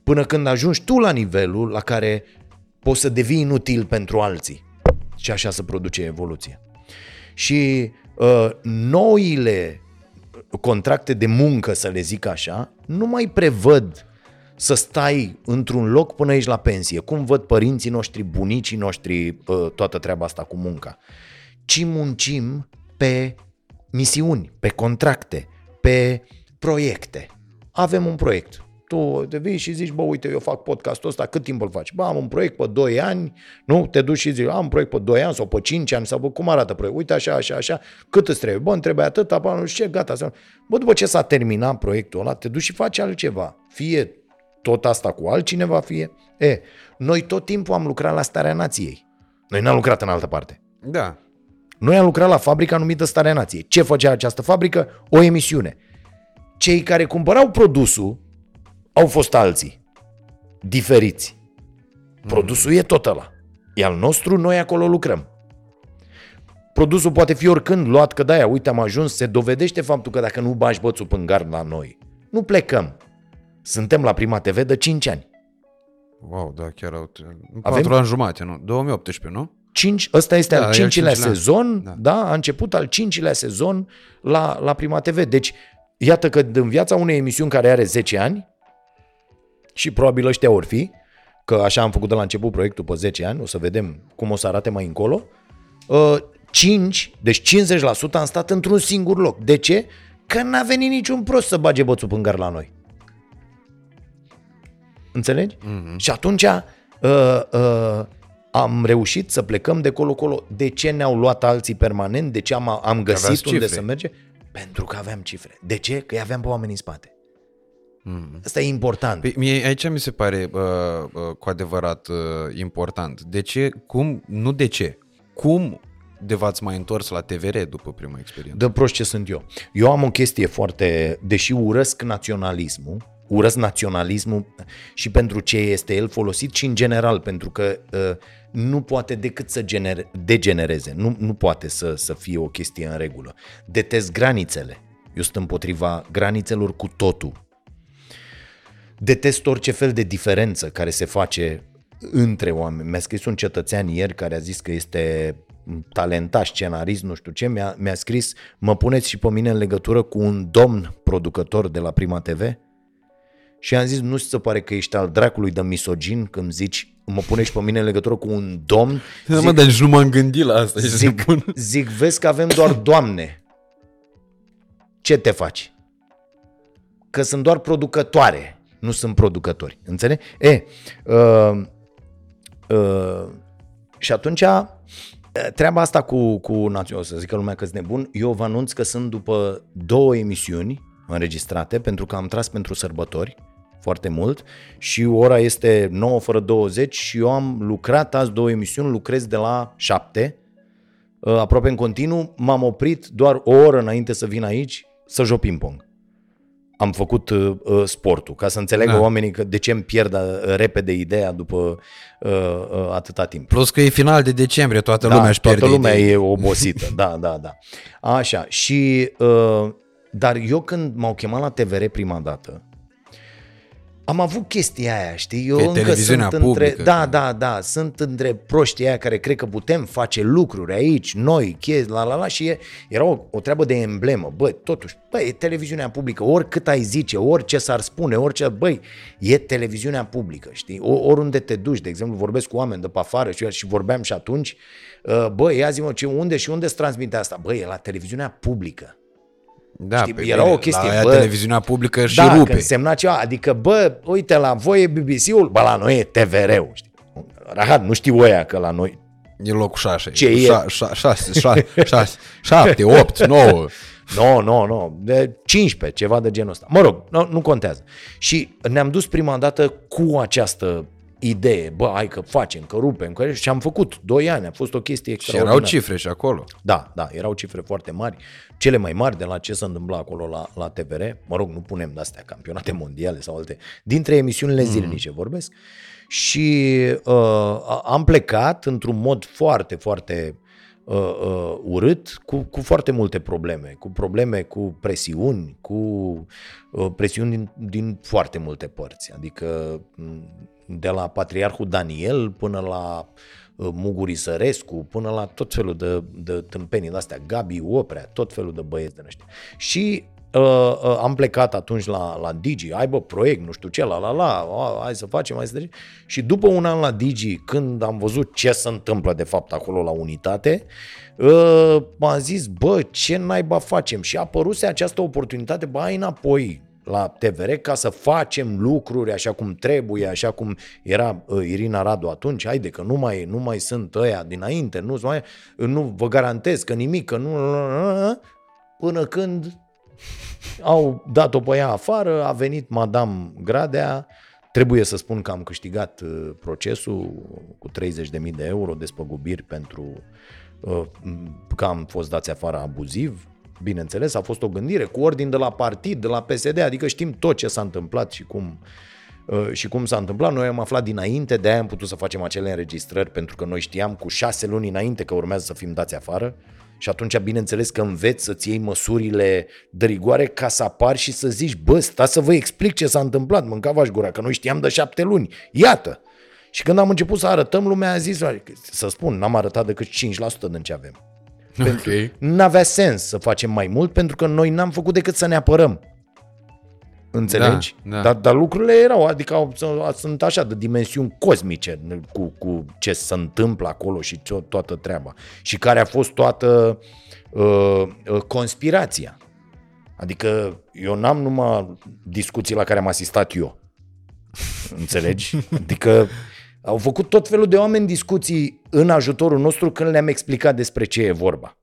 Până când ajungi tu la nivelul la care poți să devii inutil pentru alții. Și așa se produce evoluția. Și uh, noile contracte de muncă, să le zic așa, nu mai prevăd să stai într-un loc până ești la pensie, cum văd părinții noștri, bunicii noștri, uh, toată treaba asta cu munca, ci muncim pe misiuni, pe contracte, pe proiecte. Avem un proiect. Tu te vii și zici, bă, uite, eu fac podcastul ăsta, cât timp îl faci? Bă, am un proiect pe 2 ani, nu? Te duci și zici, am un proiect pe 2 ani sau pe 5 ani, sau bă, cum arată proiectul? Uite așa, așa, așa, cât îți trebuie? Bă, îmi trebuie atât, apă, nu știu ce, gata. Să... Bă, după ce s-a terminat proiectul ăla, te duci și faci altceva. Fie tot asta cu altcineva, fie... E, noi tot timpul am lucrat la starea nației. Noi n-am lucrat în altă parte. Da. Noi am lucrat la fabrica numită Starea Nației. Ce făcea această fabrică? O emisiune. Cei care cumpărau produsul au fost alții. Diferiți. Produsul e tot ăla. E al nostru, noi acolo lucrăm. Produsul poate fi oricând luat, că de-aia, uite, am ajuns, se dovedește faptul că dacă nu bagi bățul în gard la noi, nu plecăm. Suntem la Prima TV de 5 ani. Wow, da, chiar au... Avem- Patru ani jumate, nu? 2018, nu? 5, ăsta este Da, al e al cincilea cincilea. sezon, da. Da. da, a început al cincilea sezon la, la Prima TV. Deci, iată că în viața unei emisiuni care are 10 ani, și probabil ăștia or fi, că așa am făcut de la început proiectul pe 10 ani, o să vedem cum o să arate mai încolo, uh, 5, deci 50% am stat într-un singur loc. De ce? Că n-a venit niciun prost să bage bățul pângar la noi. Înțelegi? Mm-hmm. Și atunci uh, uh, am reușit să plecăm de colo-colo. De ce ne-au luat alții permanent? De ce am, am găsit aveați unde cifre. să merge? Pentru că aveam cifre. De ce? Că aveam pe oameni în spate. Mm. Asta e important. Păi, mie, aici mi se pare uh, uh, cu adevărat uh, important. De ce? Cum? Nu de ce. Cum de v-ați mai întors la TVR după prima experiență? Dă prost ce sunt eu. Eu am o chestie foarte, deși urăsc naționalismul, urăsc naționalismul și pentru ce este el folosit și în general, pentru că uh, nu poate decât să genere, degenereze, nu, nu poate să, să fie o chestie în regulă. Detest granițele. Eu sunt împotriva granițelor cu totul. Detest orice fel de diferență care se face între oameni. Mi-a scris un cetățean ieri care a zis că este talentat scenarist, nu știu ce, mi-a, mi-a scris, mă puneți și pe mine în legătură cu un domn producător de la Prima TV? Și am zis, nu ți se pare că ești al dracului de misogin când zici, mă pune și pe mine în legătură cu un domn? Da, mă, dar nici nu m-am gândit la asta. Zic, zic, zic, vezi că avem doar doamne. Ce te faci? Că sunt doar producătoare, nu sunt producători. Înțelegi? E, uh, uh, și atunci uh, treaba asta cu, cu națio- o să zică lumea că sunt nebun, eu vă anunț că sunt după două emisiuni înregistrate pentru că am tras pentru sărbători foarte mult și ora este 9 fără 20 și eu am lucrat azi două emisiuni, lucrez de la 7 uh, aproape în continuu, m-am oprit doar o oră înainte să vin aici să joc ping-pong. Am făcut uh, uh, sportul, ca să înțeleagă Da. oamenii că de ce îmi pierd uh, repede ideea după uh, uh, atâta timp. Plus că e final de decembrie, toată lumea își pierde Da, toată lumea idei. e obosită, da, da, da. Așa, și, uh, dar eu când m-au chemat la TVR prima dată, am avut chestia aia, știi? Eu Că e încă televiziunea sunt între, publică. da, da, da, sunt între proștii aia care cred că putem face lucruri aici, noi, chestii, la, la, la, și e, era o, o treabă de emblemă. Bă, totuși, bă, e televiziunea publică, oricât ai zice, orice s-ar spune, orice, băi, e televiziunea publică, știi? O, oriunde te duci, de exemplu, vorbesc cu oameni de pe afară și, și vorbeam și atunci, uh, bă, ia zi-mă, ce, unde și unde se transmite asta? Bă, e la televiziunea publică. Da, Știi, pe era bine, o chestie, La aia bă, televiziunea publică și da, rupe. că însemna ceva. Adică, bă, uite, la voi e BBC-ul, bă, la noi e TVR-ul, știi? Rahat, nu știu oia că la noi... E locul șase. Ce e? Șa, șa, șase, șase, șase, șapte, opt, nouă. Nu, nu, nu, de 15, ceva de genul ăsta. Mă rog, nu, nu contează. Și ne-am dus prima dată cu această idee, bă, hai că facem, că rupem, că... și am făcut 2 ani, a fost o chestie Și erau extraordinară. cifre și acolo. Da, da, erau cifre foarte mari, cele mai mari de la ce se întâmpla acolo la, la TVR, mă rog, nu punem de-astea campionate mondiale sau alte, dintre emisiunile zilnice vorbesc, și uh, am plecat într-un mod foarte, foarte uh, uh, urât, cu, cu foarte multe probleme, cu probleme cu presiuni, cu uh, presiuni din, din foarte multe părți, adică m, de la Patriarhul Daniel până la uh, Muguri Sărescu, până la tot felul de, de tâmpenii de-astea, Gabi Oprea, tot felul de băieți de ăștia. Și uh, uh, am plecat atunci la, la Digi, aibă proiect, nu știu ce, la la la, a, hai să facem, hai să trece. Și după un an la Digi, când am văzut ce se întâmplă de fapt acolo la unitate, uh, m-am zis, bă, ce naiba facem? Și a apăruse această oportunitate, bă, hai înapoi la TVR ca să facem lucruri așa cum trebuie, așa cum era uh, Irina Radu atunci, haide că nu mai, nu mai sunt ăia dinainte, nu, mai, nu vă garantez că nimic, că nu, până când au dat-o pe ea afară, a venit Madame Gradea, trebuie să spun că am câștigat uh, procesul cu 30.000 de euro despăgubiri pentru uh, că am fost dați afară abuziv, bineînțeles, a fost o gândire cu ordin de la partid, de la PSD, adică știm tot ce s-a întâmplat și cum uh, și cum s-a întâmplat. Noi am aflat dinainte, de aia am putut să facem acele înregistrări, pentru că noi știam cu șase luni înainte că urmează să fim dați afară. Și atunci, bineînțeles că înveți să-ți iei măsurile de rigoare ca să apari și să zici, bă, stați să vă explic ce s-a întâmplat, mâncava gura, că noi știam de șapte luni. Iată! Și când am început să arătăm, lumea a zis, să spun, n-am arătat decât 5% din ce avem. Pentru, Ok. N-avea sens să facem mai mult pentru că noi n-am făcut decât să ne apărăm. Înțelegi? Da, da. Dar, dar lucrurile erau, adică au, sunt așa de dimensiuni cosmice cu, cu ce se întâmplă acolo și to- toată treaba. Și care a fost toată uh, uh, conspirația. Adică eu n-am numai discuții la care am asistat eu. Înțelegi? Adică au făcut tot felul de oameni discuții în ajutorul nostru când le-am explicat despre ce e vorba.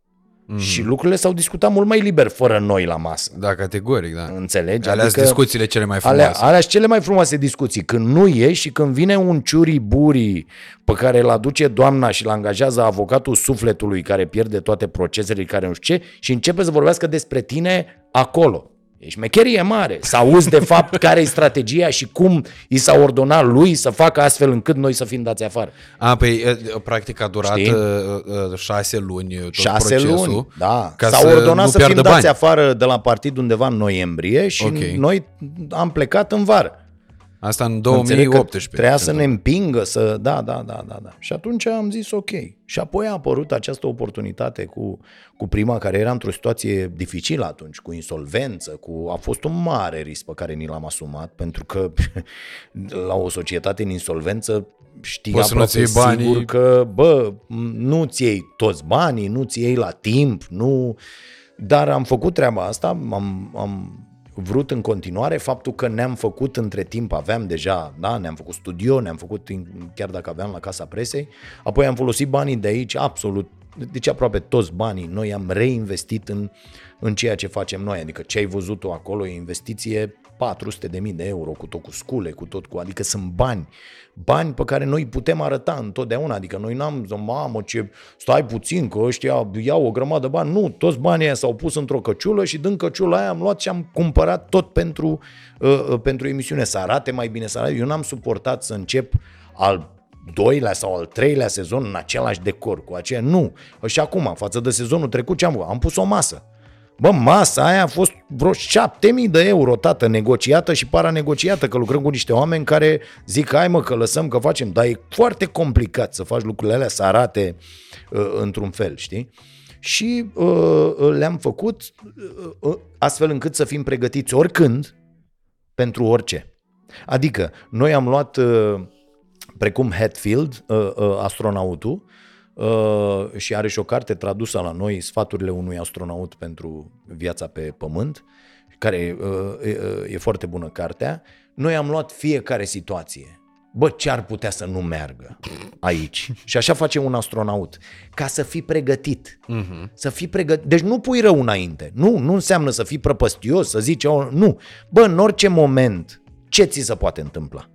Mm. Și lucrurile s-au discutat mult mai liber fără noi la masă. Da, categoric, da. Înțelegi? Alea adică discuțiile cele mai frumoase. Alea, alea sunt cele mai frumoase discuții. Când nu e și când vine un ciuri buri pe care îl aduce doamna și îl angajează avocatul sufletului care pierde toate procesele, care nu știu ce, și începe să vorbească despre tine acolo. E șmecherie mare. Să auzi de fapt care e strategia și cum i s-a ordonat lui să facă astfel încât noi să fim dați afară. A, păi, e, practic a durat Știi? uh, uh, șase luni tot Șase procesul. luni, da. ca S-a să ordonat nu să fim piardă dați bani. afară de la partid undeva în noiembrie și Ok. noi am plecat în vară. Asta în Înțeleg că 2018. Trebuia să ne împingă să... Da, da, da, da, da. Și atunci am zis ok. Și apoi a apărut această oportunitate cu, cu prima care era într-o situație dificilă atunci, cu insolvență, cu... a fost un mare risc pe care ni l-am asumat, pentru că la o societate în insolvență știi Poți să nu aproape ți iei banii. sigur că, bă, nu-ți iei toți banii, nu-ți iei la timp, nu... Dar am făcut treaba asta, am, am vrut în continuare faptul că ne-am făcut între timp, aveam deja, da, ne-am făcut studio, ne-am făcut in- chiar dacă aveam la Casa Presei, apoi am folosit banii de aici, absolut, deci aproape toți banii, noi am reinvestit în, în ceea ce facem noi, adică ce ai văzut tu acolo e investiție 400 de mii de euro cu tot cu scule, cu tot cu, adică sunt bani, bani pe care noi putem arăta întotdeauna, adică noi n-am zis, mamă ce, stai puțin că ăștia iau o grămadă de bani, nu, toți banii aia s-au pus într-o căciulă și din căciula aia am luat și am cumpărat tot pentru, uh, uh, pentru emisiune, să arate mai bine, să arate. Eu n-am suportat să încep al doilea sau al treilea sezon în același decor cu aceea. Nu. Și acum, față de sezonul trecut, ce am Am pus o masă. Bă, masa aia a fost vreo 7000 de euro, tată, negociată și paranegociată, că lucrăm cu niște oameni care zic, hai mă, că lăsăm, că facem, dar e foarte complicat să faci lucrurile alea să arate uh, într-un fel, știi? Și uh, uh le-am făcut uh, uh, astfel încât să fim pregătiți oricând pentru orice. Adică, noi am luat, uh, precum Hatfield, uh, uh, astronautul, Uh, și are și o carte tradusă la noi, Sfaturile unui astronaut pentru viața pe Pământ, care uh, e, e foarte bună cartea. Noi am luat fiecare situație. Bă, ce ar putea să nu meargă aici? Și așa face un astronaut. Ca să fii pregătit. Uh-huh. Să fii pregătit. Deci nu pui rău înainte. Nu, nu înseamnă să fii prăpăstios, să zici, oh, nu. Bă, în orice moment, ce ți se poate întâmpla?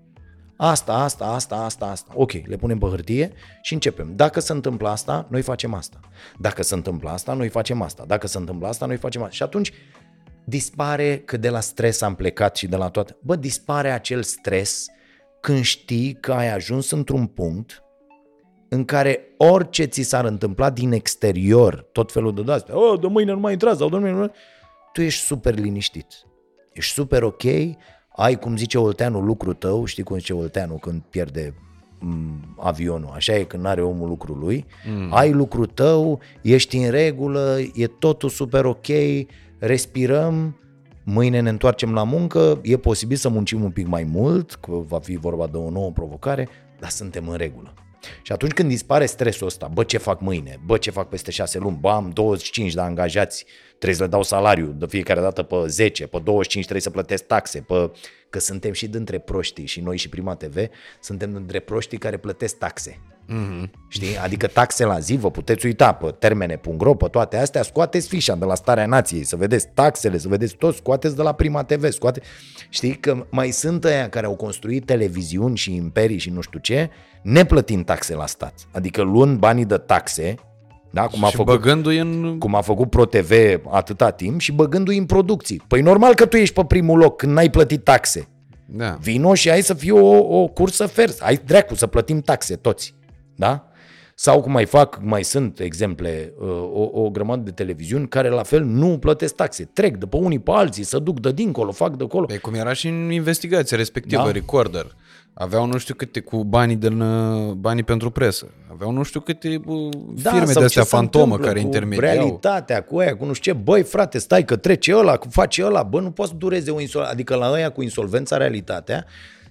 Asta, asta, asta, asta, asta. Ok, le punem pe hârtie și începem. Dacă se întâmplă asta, noi facem asta. Dacă se întâmplă asta, noi facem asta. Dacă se întâmplă asta, noi facem asta. Și atunci dispare că de la stres am plecat și de la toate. Bă, dispare acel stres când știi că ai ajuns într-un punct în care orice ți s-ar întâmpla din exterior, tot felul de astea, oh, de mâine nu mai intrați, sau de mâine nu tu ești super liniștit. Ești super ok, ai, cum zice Olteanu, lucru tău, știi cum zice Olteanu când pierde mm, avionul, așa e când are omul lucrul lui, mm. ai lucru tău, ești în regulă, e totul super ok, respirăm, mâine ne întoarcem la muncă, e posibil să muncim un pic mai mult, că va fi vorba de o nouă provocare, dar suntem în regulă. Și atunci când dispare stresul ăsta, bă, ce fac mâine, bă, ce fac peste șase luni, bă, am 25 de angajați, trebuie să le dau salariu de fiecare dată pe 10, pe 25 trebuie să plătesc taxe, pe... că suntem și dintre proștii și noi și Prima TV, suntem dintre proștii care plătesc taxe. Mm-hmm. Știi? Adică taxe la zi, vă puteți uita pe termene.ro, pe toate astea, scoateți fișa de la Starea Nației, să vedeți taxele, să vedeți tot, scoateți de la Prima TV, scoate. Știi că mai sunt aia care au construit televiziuni și imperii și nu știu ce, neplătind taxe la stat. Adică luând banii de taxe, da? Cum, a și făcut, băgându-i în... cum a făcut ProTV atâta timp și băgându-i în producții. Păi normal că tu ești pe primul loc când n-ai plătit taxe. Da. Vino și ai să fie o, o cursă fers. Ai dracu să plătim taxe toți. Da? Sau cum mai fac, mai sunt exemple, uh, o, o grămadă de televiziuni care la fel nu plătesc taxe. Trec de pe unii pe alții, să duc de dincolo, fac de acolo. Păi cum era și în investigația respectivă, da? Recorder. Aveau nu știu câte cu banii, din, uh, banii pentru presă. Aveau nu știu câte uh, da, firme de astea fantomă care intermediau. realitatea, cu aia, cu nu știu ce. Băi, frate, stai că trece ăla, face ăla. Bă, nu poți să dureze o insolvență. Adică la ăia cu insolvența, realitatea,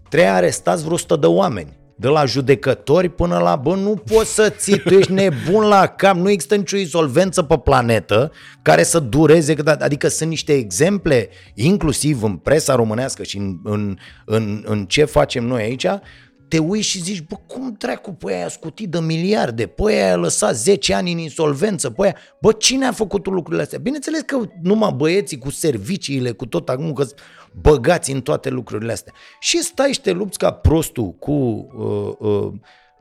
trebuie arestați vreo 100 de oameni de la judecători până la, bă, nu poți să ții, tu ești nebun la cap, nu există nicio insolvență pe planetă care să dureze, adică sunt niște exemple, inclusiv în presa românească și în, în, în, în ce facem noi aici, te uiți și zici, bă, cum dracu, pe aia a scutit de miliarde, pe aia a lăsat 10 ani în insolvență, pe aia, bă, cine a făcut lucrurile astea? Bineînțeles că numai băieții cu serviciile, cu tot acum, că băgați în toate lucrurile astea. Și stai și te lupți ca prostul cu uh, uh,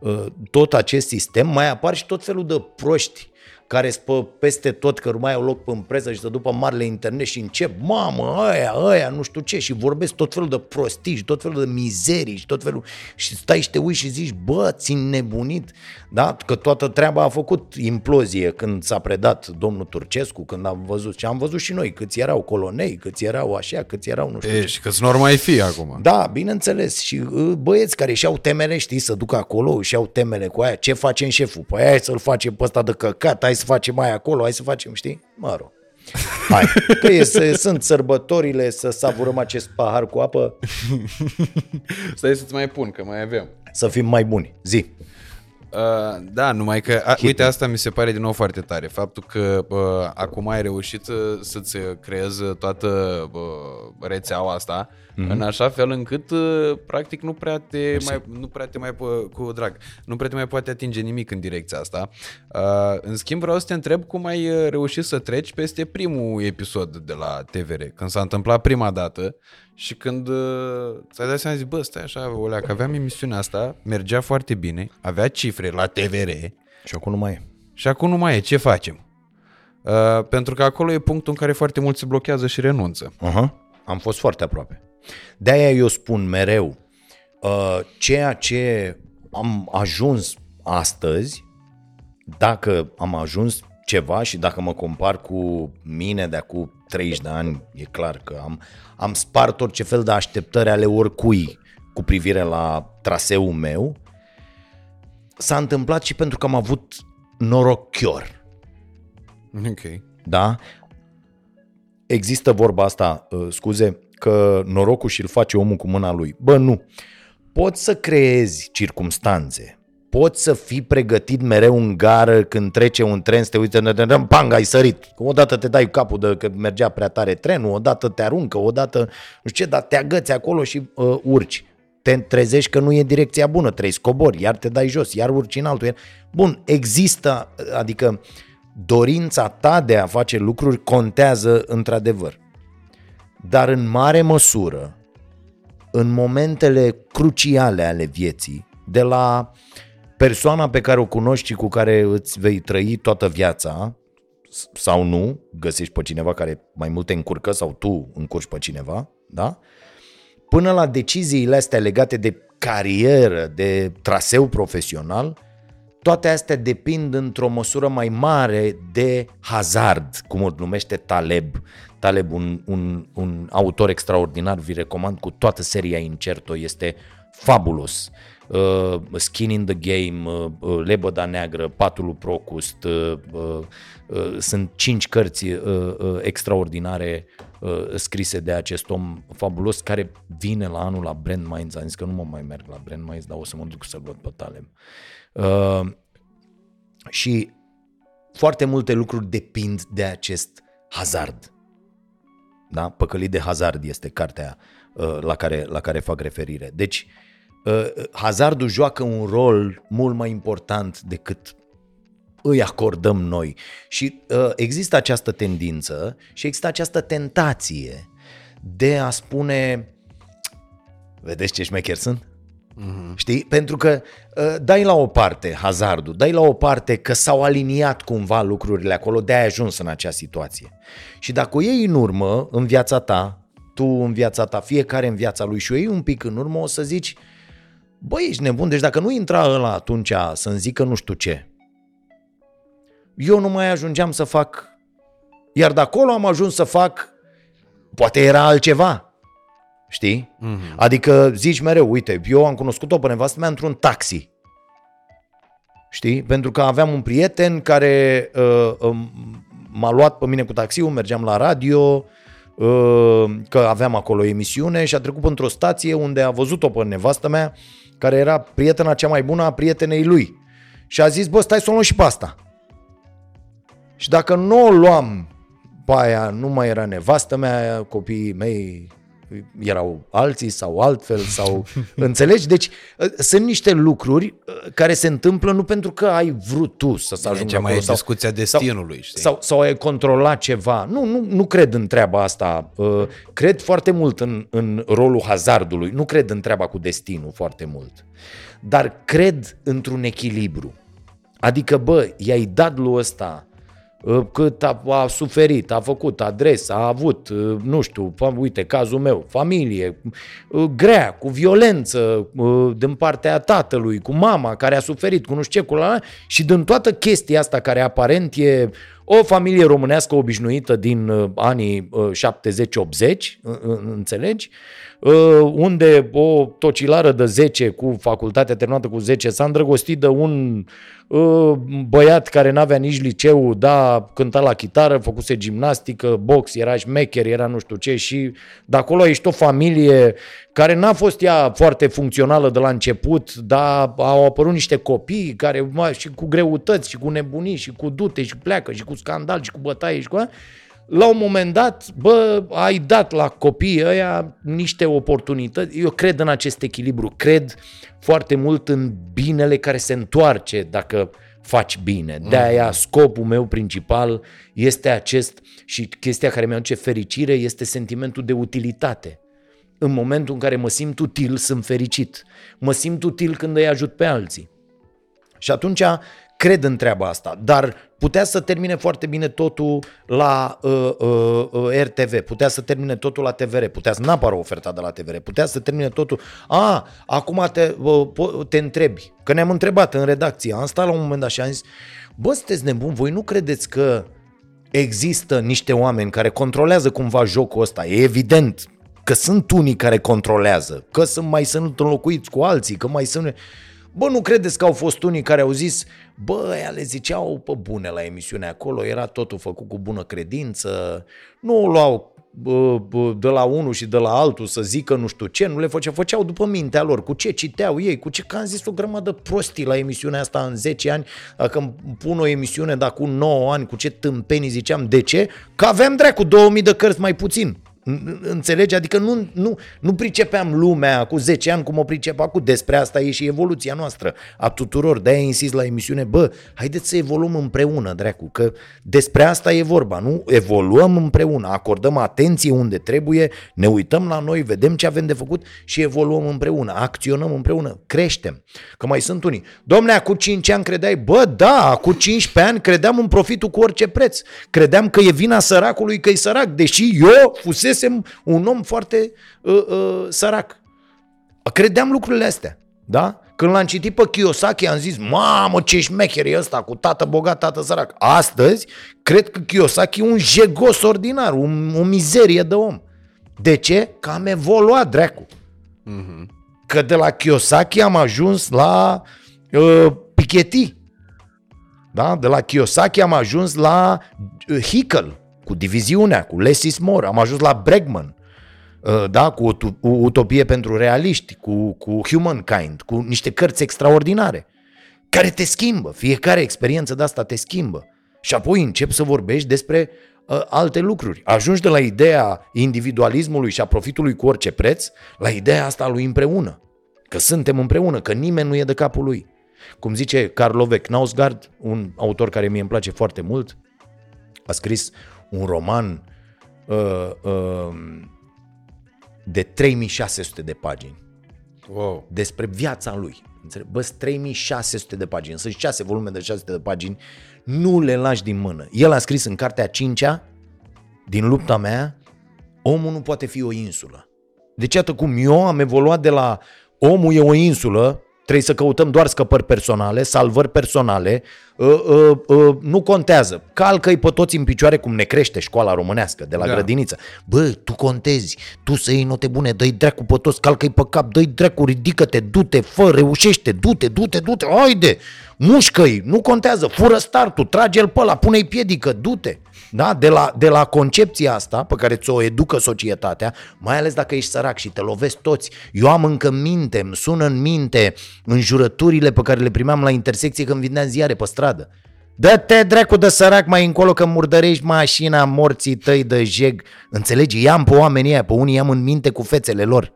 uh, tot acest sistem, mai apar și tot felul de proști care spă peste tot că mai au loc în presă și să după marele internet și încep, mamă, aia, aia, nu știu ce, și vorbesc tot felul de prostiși și tot felul de mizerii și tot felul, și stai și te uiți și zici, bă, ți nebunit, da? Că toată treaba a făcut implozie când s-a predat domnul Turcescu, când am văzut, și am văzut și noi, câți erau colonei, câți erau așa, câți erau nu știu e, ce. Și câți nu mai fi acum. Da, bineînțeles, și uh, băieți care și-au temele, știi, să ducă acolo, și-au temele cu aia, ce facem șeful? Păi hai să-l facem pe ăsta de căcat, hai să facem mai acolo, hai să facem, știi? Mă rog. Hai, că e, să, sunt sărbătorile să savurăm acest pahar cu apă. Stai să-ți mai pun, că mai avem. Să fim mai buni. Zi. Uh, da, numai că, a, uite, asta mi se pare din nou foarte tare. Faptul că uh, acum ai reușit uh, să-ți creezi toată uh, rețeaua asta mm-hmm. în așa fel încât, uh, practic, nu prea, te mai, nu prea te mai, cu drag, nu prea te mai poate atinge nimic în direcția asta. Uh, în schimb, vreau să te întreb cum ai reușit să treci peste primul episod de la TVR, când s-a întâmplat prima dată Și când uh, ți-ai dat seama, zic, bă, stai așa, olea, că aveam emisiunea asta, mergea foarte bine, avea cifre la TVR Și acum nu mai e. și acum nu mai e, ce facem? Uh, pentru că acolo e punctul în care foarte mulți se blochează și renunță. Aha. Am fost foarte aproape. De-aia eu spun mereu, uh, ceea ce am ajuns astăzi, dacă am ajuns ceva și dacă mă compar cu mine de acum 30 de ani, e clar că am, am spart orice fel de așteptări ale oricui cu privire la traseul meu, s-a întâmplat și pentru că am avut norochior. Ok. Da? Există vorba asta, uh, scuze, că norocul și-l face omul cu mâna lui. Bă, nu. Poți să creezi circumstanțe, poți să fii pregătit mereu în gară când trece un tren, să te uite, în pang, ai sărit. Odată te dai capul de că mergea prea tare trenul, odată te aruncă, odată nu știu ce, dar te agăți acolo și uh, urci. Te trezești că nu e direcția bună, trebuie să cobori, iar te dai jos, iar urci în altul. Iar... Bun, există, adică dorința ta de a face lucruri contează într-adevăr. Dar în mare măsură, în momentele cruciale ale vieții, de la persoana pe care o cunoști și cu care îți vei trăi toată viața, s- sau nu, găsești pe cineva care mai mult te încurcă sau tu încurci pe cineva, da? Până la deciziile astea legate de carieră, de traseu profesional, toate astea depind într-o măsură mai mare de hazard, cum îl numește Taleb. Taleb, un, un, un autor extraordinar, vi recomand cu toată seria Incerto, este fabulos. Uh, Skin in the Game, uh, uh, Lebăda Neagră, Patul lui Procust, uh, uh, uh, sunt cinci cărți uh, uh, extraordinare uh, scrise de acest om fabulos care vine la anul la Brand Minds. Am zis că nu mă mai merg la Brand Minds, dar o să mă duc să-l văd pe Taleb. Uh, și foarte multe lucruri depind de acest hazard. Da? Păcălit de hazard este cartea uh, la care, la care fac referire. Deci, uh, hazardul joacă un rol mult mai important decât îi acordăm noi. Și uh, există această tendință și există această tentație de a spune vedeți ce șmecher sunt? Mm-hmm. Știi? Pentru că uh, dai la o parte hazardul, dai la o parte că s-au aliniat cumva lucrurile acolo, de ai ajuns în acea situație. Și dacă o iei în urmă în viața ta, tu în viața ta, fiecare în viața lui și o iei un pic în urmă, o să zici, băi, ești nebun, deci dacă nu intra ăla atunci să-mi zică nu știu ce, eu nu mai ajungeam să fac, iar de acolo am ajuns să fac, poate era altceva, Știi? Mm-hmm. Adică zici mereu, uite, eu am cunoscut-o pe nevastă mea într-un taxi. Știi? Pentru că aveam un prieten care uh, um, m-a luat pe mine cu taxiul, mergeam la radio, uh, că aveam acolo emisiune și a trecut într-o stație unde a văzut-o pe nevastă mea, care era prietena cea mai bună a prietenei lui. Și a zis, bă, stai să o luăm și pe asta. Și dacă nu o luam pe aia, nu mai era nevastă mea, copiii mei erau alții sau altfel sau înțelegi? Deci sunt niște lucruri care se întâmplă nu pentru că ai vrut tu să se ajungă Ce mai e acolo sau, discuția destinului, știi? sau, sau ai controla ceva. Nu, nu, nu cred în treaba asta. Uh, Cred foarte mult în, în rolul hazardului. Nu cred în treaba cu destinul foarte mult. Dar cred într-un echilibru. Adică, bă, i-ai dat lui ăsta uh, cât a, a suferit, a făcut adresa, a avut, uh, nu știu, fa- uite, cazul meu, familie, uh, grea, cu violență uh, din partea tatălui, cu mama care a suferit, cu nu știu ce, cu la, și din toată chestia asta care aparent e o familie românească obișnuită din uh, anii uh, 70-80, uh, uh, înțelegi? Uh, unde o tocilară de 10 cu facultatea terminată cu 10 s-a îndrăgostit de un uh, băiat care n-avea nici liceu, da, cânta la chitară, făcuse gimnastică, box, era șmecher, era nu știu ce și de acolo ești o familie care n-a fost ea foarte funcțională de la început, dar au apărut niște copii care mă, și cu greutăți și cu nebunii și cu dute și pleacă și cu scandal și cu bătaie și cu la un moment dat, bă, ai dat la copiii ăia niște oportunități. Eu cred în acest echilibru, cred foarte mult în binele care se întoarce dacă faci bine. De aia scopul meu principal este acest și chestia care mi-aduce fericire este sentimentul de utilitate. în momentul în care mă simt util, sunt fericit. Mă simt util când îi ajut pe alții. Și atunci cred în treaba asta, dar putea să termine foarte bine totul la uh, uh, uh, RTV, putea să termine totul la TVR, putea să n-apară oferta de la TVR, putea să termine totul. A, acum te, uh, te întrebi, că ne-am întrebat în redacție, am stat la un moment dat și am zis, bă, sunteți nebuni, voi nu credeți că există niște oameni care controlează cumva jocul ăsta, e evident că sunt unii care controlează, că sunt mai sunt înlocuiți cu alții, că mai sunt... Bă, nu credeți că au fost unii care au zis, bă, ăia le ziceau pe bune la emisiunea acolo, era totul făcut cu bună credință, nu o luau bă, bă, de la unul și de la altul să zică nu știu ce, nu le făceau, făceau după mintea lor, cu ce citeau ei, cu ce, că am zis o grămadă prostii la emisiunea asta în 10 ani, dacă îmi pun o emisiune de acum 9 ani, cu ce tâmpenii ziceam, de ce? Că aveam dracu 2000 de cărți mai puțin. Înțelegi? Adică nu, nu, nu pricepeam lumea cu 10 ani cum o pricep acum. Despre asta e și evoluția noastră a tuturor. De-aia insist la emisiune, bă, haideți să evoluăm împreună, dracu, că despre asta e vorba, nu? Evoluăm împreună, acordăm atenție unde trebuie, ne uităm la noi, vedem ce avem de făcut și evoluăm împreună, acționăm împreună, creștem. Că mai sunt unii. Domne, cu 5 ani credeai, bă, da, cu 15 ani credeam în profitul cu orice preț. Credeam că e vina săracului că e sărac, deși eu fusese fusesem un om foarte uh, uh, sărac. Credeam lucrurile astea, da? Când l-am citit pe Kiyosaki am zis, mamă ce șmecher e ăsta cu tată bogat, tată sărac. Astăzi, cred că Kiyosaki e un jegos ordinar, un, o mizerie de om. De ce? Că am evoluat, dracu. Mm-hmm. Că de la Kiyosaki am ajuns la uh, Piketty. Da? De la Kiyosaki am ajuns la uh, Hickel cu diviziunea, cu less is more, am ajuns la Bregman, uh, da, cu Utopie pentru realiști, cu, cu Humankind, cu niște cărți extraordinare, care te schimbă, fiecare experiență de asta te schimbă. Și apoi începi să vorbești despre uh, alte lucruri. Ajungi de la ideea individualismului și a profitului cu orice preț, la ideea asta lui împreună. Că suntem împreună, că nimeni nu e de capul lui. Cum zice Karlovec Knausgaard, un autor care mie îmi place foarte mult, a scris un roman uh, uh, de 3600 de pagini. Wow. Despre viața lui. Bă, 3600 de pagini. Sunt 6 volume de 600 de pagini. Nu le lași din mână. El a scris în cartea 5 din lupta mea, omul nu poate fi o insulă. Deci iată cum eu am evoluat de la omul e o insulă Trebuie să căutăm doar scăpări personale, salvări personale, uh, uh, uh, nu contează. Calcă-i pe toți în picioare cum ne crește școala românească de la da. grădiniță. Bă, tu contezi, tu să iei note bune, dă-i dracu pe toți, calcă-i pe cap, dă-i dracu, ridică-te, du-te, fă, reușește, du-te, du-te, du-te, haide, mușcă-i, nu contează, fură startul, trage-l pe ăla, pune-i piedică, du-te. Da? De, la, de la concepția asta pe care ți-o educă societatea, mai ales dacă ești sărac și te lovesc toți. Eu am încă minte, îmi sună în minte în jurăturile pe care le primeam la intersecție când vindeam ziare pe stradă. Dă-te dracu de sărac mai încolo că murdărești mașina morții tăi de jeg. Înțelegi? I-am pe oamenii aia, pe unii i-am în minte cu fețele lor.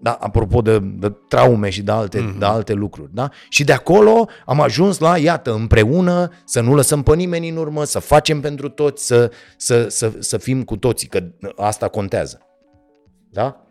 Da, apropo de, de traume și de alte, mm-hmm. de alte lucruri. Da? Și de acolo am ajuns la, iată, împreună, să nu lăsăm pe nimeni în urmă, să facem pentru toți, să, să, să, să fim cu toții, că asta contează. Da?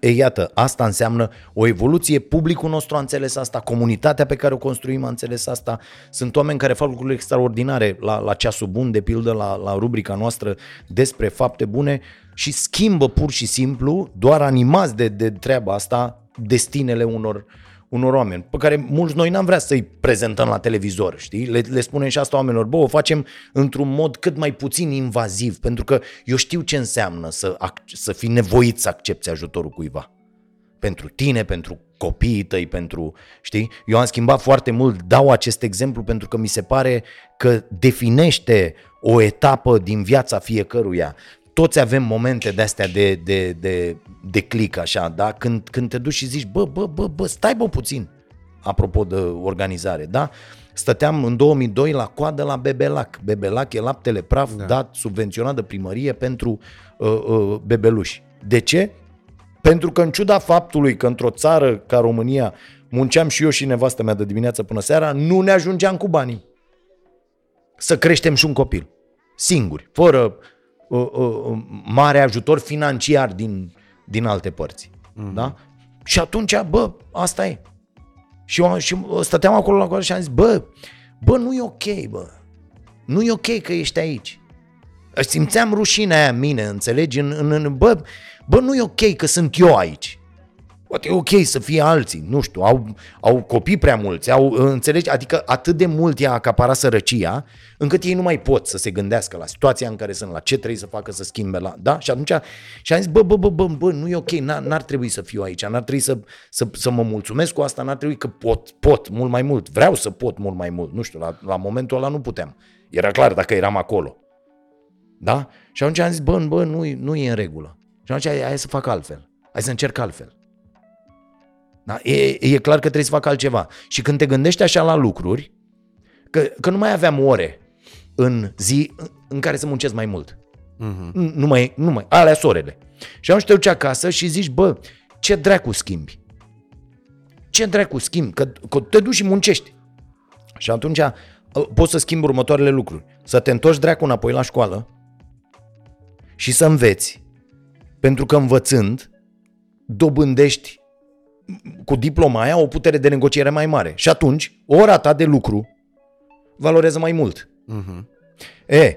E, iată, asta înseamnă o evoluție, publicul nostru a înțeles asta, comunitatea pe care o construim a înțeles asta, sunt oameni care fac lucruri extraordinare la, la ceasul bun, de pildă, la, la rubrica noastră despre fapte bune și schimbă pur și simplu, doar animați de, de treaba asta, destinele unor, unor oameni, pe care mulți noi n-am vrea să-i prezentăm la televizor, știi? Le, le spunem și asta oamenilor, bă, o facem într-un mod cât mai puțin invaziv, pentru că eu știu ce înseamnă să, să fii nevoit să accepti ajutorul cuiva. Pentru tine, pentru copiii tăi, pentru, știi? Eu am schimbat foarte mult, dau acest exemplu pentru că mi se pare că definește o etapă din viața fiecăruia toți avem momente de astea de, de, de, de click așa, da? Când, când te duci și zici, bă, bă, bă, bă, stai bă puțin, apropo de organizare, da? Stăteam în 2002 la coadă la Bebelac. Bebelac e laptele praf da. dat, subvenționat de primărie pentru uh, uh, bebeluși. De ce? Pentru că în ciuda faptului că într-o țară ca România munceam și eu și nevastă mea de dimineață până seara, nu ne ajungeam cu banii să creștem și un copil. Singuri, fără uh, uh, mare ajutor financiar din din alte părți. Mm-hmm. Da? Și atunci, bă, asta e. Și, eu, și stăteam acolo la coadă și am zis, bă, bă, nu e ok, bă. Nu e ok că ești aici. Simțeam rușinea aia mine, înțelegi? În, în, în, bă, bă, nu e ok că sunt eu aici. Poate e ok să fie alții, nu știu, au, au copii prea mulți, au, înțelegi? Adică atât de mult i-a acaparat sărăcia, încât ei nu mai pot să se gândească la situația în care sunt, la ce trebuie să facă să schimbe la... Da? Și atunci și am zis, bă, bă, bă, bă, bă nu e ok, n-ar, n-ar trebui să fiu aici, n-ar trebui să, să, să mă mulțumesc cu asta, n-ar trebui că pot, pot mult mai mult, vreau să pot mult mai mult, nu știu, la, la momentul ăla nu puteam. Era clar dacă eram acolo. Da? Și atunci am zis, bă, bă, nu, nu e în regulă. Și atunci hai, hai să fac altfel. Hai să încerc altfel. Da? E, e clar că trebuie să fac altceva. Și când te gândești așa la lucruri, că, că nu mai aveam ore în zi în care să muncesc mai mult. Uh-huh. Nu mai, nu mai, alea sorele. Și atunci te duci acasă și zici, bă, ce dracu schimbi? Ce dracu schimbi? Că, că te duci și muncești. Și atunci uh, poți să schimbi următoarele lucruri. Să te întorci dracu înapoi la școală și să înveți. Pentru că învățând, dobândești cu diploma aia o putere de negociere mai mare. Și atunci, ora ta de lucru valorează mai mult. Uh-huh. E,